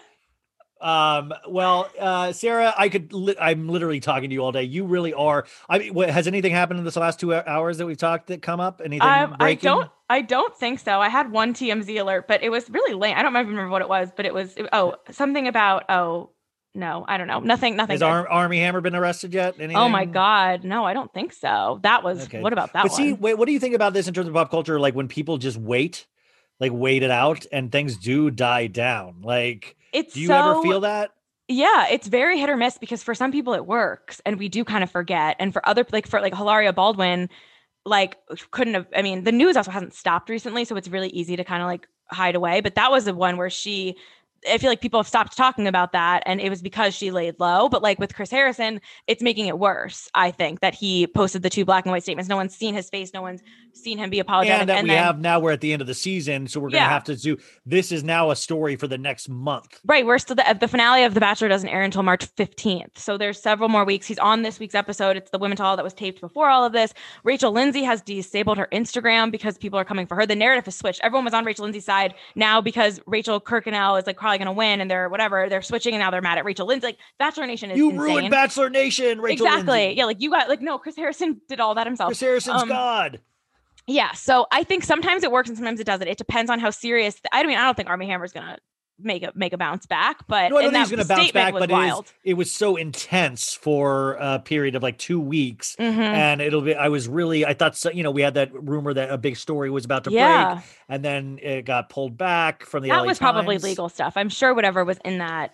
D: Um, well, uh, Sarah, I could, li- I'm literally talking to you all day. You really are. I mean, what, has anything happened in this last two hours that we've talked that come up? Anything
E: Um, I don't. I don't think so. I had one TMZ alert, but it was really lame. I don't remember what it was, but it was it- oh something about oh no, I don't know. Nothing. Nothing.
D: Has. Ar- Armie Hammer been arrested yet? Anything?
E: oh my god, no, I don't think so. That was
D: Okay.
E: what about that
D: but
E: one?
D: see, wait, what do you think about this in terms of pop culture? Like when people just wait, like wait it out, and things do die down. Like,
E: it's
D: do you
E: so,
D: ever feel that?
E: Yeah, it's very hit or miss because for some people it works and we do kind of forget. And for other like for like Hilaria Baldwin, like couldn't have I mean, the news also hasn't stopped recently, so it's really easy to kind of like hide away. But that was the one where she I feel like people have stopped talking about that and it was because she laid low. But like with Chris Harrison, it's making it worse, I think, that he posted the two black and white statements. No one's seen his face, no one's seen him be apologetic.
D: and that we
E: then-
D: have now we're at the end of the season, so we're gonna have to do this is now a story for the next month.
E: Right, we're still the, the finale of The Bachelor doesn't air until March 15th. So there's several more weeks. He's on this week's episode. It's the Women Tall that was taped before all of this. Rachel Lindsay has disabled her Instagram because people are coming for her. The narrative has switched. Everyone was on Rachel Lindsay's side now because Rachel Kirkconnell is like probably going to win and they're whatever. They're switching and now they're mad at Rachel Lindsay. Like Bachelor Nation is
D: You
E: insane.
D: ruined Bachelor Nation, Rachel
E: exactly.
D: Lindsay.
E: Yeah, like you got like no, Chris Harrison did all that himself.
D: Chris Harrison's
E: Um,
D: God.
E: Yeah. So I think sometimes it works and sometimes it doesn't. It depends on how serious. I mean, I don't think Armie Hammer's gonna make a make a bounce back, but
D: No, I don't think he's to bounce
E: statement
D: back,
E: was
D: but it, is,
E: wild.
D: it was so intense for a period of like two weeks,
E: Mhm.
D: and it'll be. I was really, I thought, so, you know, we had that rumor that a big story was about to
E: Yeah.
D: break, and then it got pulled back from the.
E: that
D: LA
E: was probably legal stuff. I'm sure whatever was in that,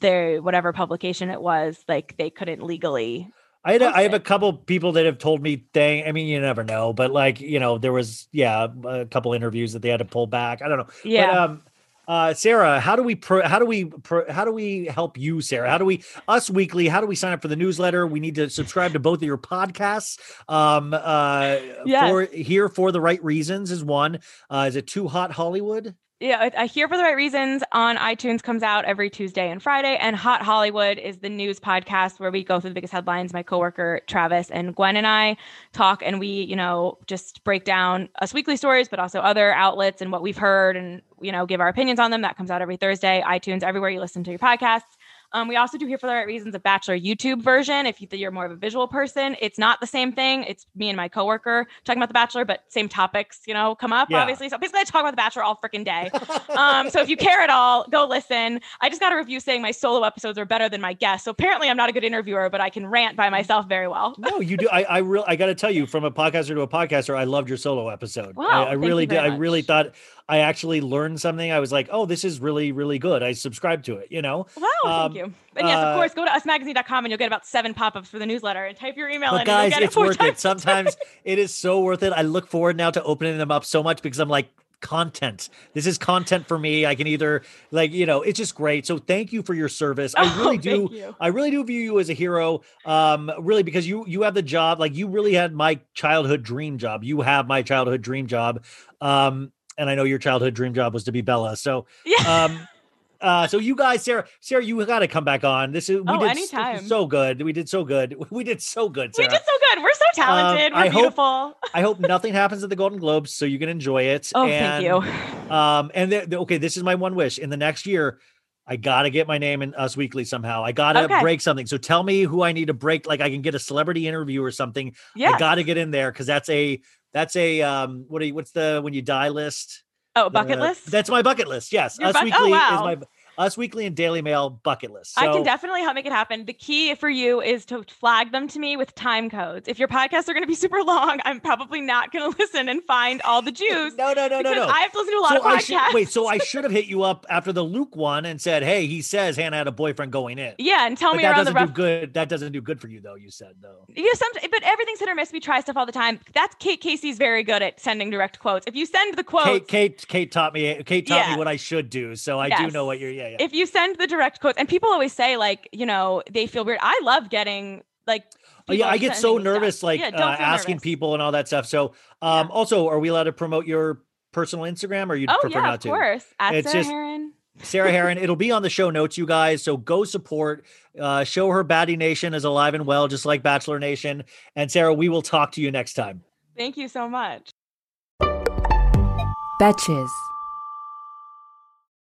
E: their whatever publication it was, like they couldn't legally.
D: I had, a, I have a couple people that have told me, "Dang, I mean, you never know," but like, you know, there was, yeah, a couple interviews that they had to pull back. I don't know.
E: Yeah.
D: But, um, uh, Sarah, how do we pro, how do we pro, how do we help you, Sarah? How do we us weekly? How do we sign up for the newsletter? We need to subscribe to both of your podcasts. Um, uh,
E: Yes.
D: for here for the right reasons is one. Uh, is it Too Hot Hollywood?
E: Yeah, I- here for the right reasons on iTunes comes out every Tuesday and Friday, and Hot Hollywood is the news podcast where we go through the biggest headlines. My coworker Travis and Gwen and I talk, and we, you know, just break down us weekly stories, but also other outlets and what we've heard, and you know, give our opinions on them. That comes out every Thursday, iTunes, everywhere you listen to your podcasts. Um, we also do here for the right reasons a Bachelor YouTube version. If you think you're more of a visual person, it's not the same thing. It's me and my coworker talking about the Bachelor, but same topics, you know, come up
D: Yeah.
E: obviously. So basically, I talk about the Bachelor all freaking day. um, so if you care at all, go listen. I just got a review saying my solo episodes are better than my guests. So apparently, I'm not a good interviewer, but I can rant by myself very well.
D: No, you do. I I real I got to tell you, from a podcaster to a podcaster, I loved your solo episode.
E: Wow,
D: I, I really did. I really thought I actually learned something. I was like, oh, this is really really good. I subscribed to it. You know.
E: Wow,
D: Um,
E: thank you. And yes,
D: uh,
E: of course, go to usmagazine.com and you'll get about seven pop-ups for the newsletter and type your email in.
D: Guys, it's
E: it
D: worth it.
E: times a day.
D: Sometimes it is so worth it. I look forward now to opening them up so much because I'm like content. This is content for me. I can either like, you know, it's just great. So thank you for your service. I
E: Oh,
D: really do. I really do view you as a hero. Um, really because you you have the job. Like you really had my childhood dream job. You have my childhood dream job. Um, and I know your childhood dream job was to be Bella. So
E: Yeah.
D: um uh so you guys sarah sarah you got to come back on this is we
E: Oh,
D: did
E: anytime.
D: so good we did so good we did so good
E: We did so good. We're so talented.
D: Um,
E: We're
D: hope-
E: beautiful.
D: I hope nothing happens at the Golden Globes, so you can enjoy it.
E: Oh,
D: and,
E: thank you.
D: Um, and okay, this is my one wish. In the next year, I gotta get my name in Us Weekly somehow. I gotta
E: Okay.
D: break something. So tell me who I need to break. Like I can get a celebrity interview or something.
E: Yeah.
D: I gotta get in there because that's a that's a um what are you, what's the when you die list?
E: Oh, bucket list.
D: That's my bucket list. Yes,
E: Your
D: Us
E: oh,
D: Weekly
E: wow.
D: is my Us Weekly and Daily Mail bucket list. So,
E: I can definitely help make it happen. The key for you is to flag them to me with time codes. If your podcasts are going to be super long, I'm probably not going to listen and find all the Jews.
D: No, no, no, no, no.
E: I have to listen to a lot
D: so
E: of
D: I
E: podcasts.
D: should wait. So I should have hit you up after the Luke one and said, "Hey, he says Hannah had a boyfriend going in."
E: yeah, and tell
D: but
E: me
D: that doesn't
E: rough.
D: do good. That doesn't do good for you, though. You said though.
E: You know, some, but everything's hit or miss. We try stuff all the time. That's Kate Casey's very good at sending direct quotes. If you send the quotes,
D: Kate, Kate, Kate taught me. Kate taught
E: Yeah.
D: me what I should do, so I do know what you're. Yeah, yeah.
E: if you send the direct quotes, and people always say like, you know, they feel weird. I love getting like.
D: Oh, yeah, I get so
E: sending stuff.
D: nervous, like
E: Yeah,
D: uh, asking
E: nervous.
D: people and all that stuff. So, um, also, are we allowed to promote your personal Instagram, or you
E: Oh
D: prefer
E: yeah,
D: not
E: of
D: to?
E: course. At
D: It's
E: Sarah
D: just-
E: Hearon.
D: Sarah Hearon. It'll be on the show notes, you guys. So go support. Uh, show her Baddie Nation is alive and well, just like Bachelor Nation. And Sarah, we will talk to you next time.
E: Thank you so much.
F: Betches.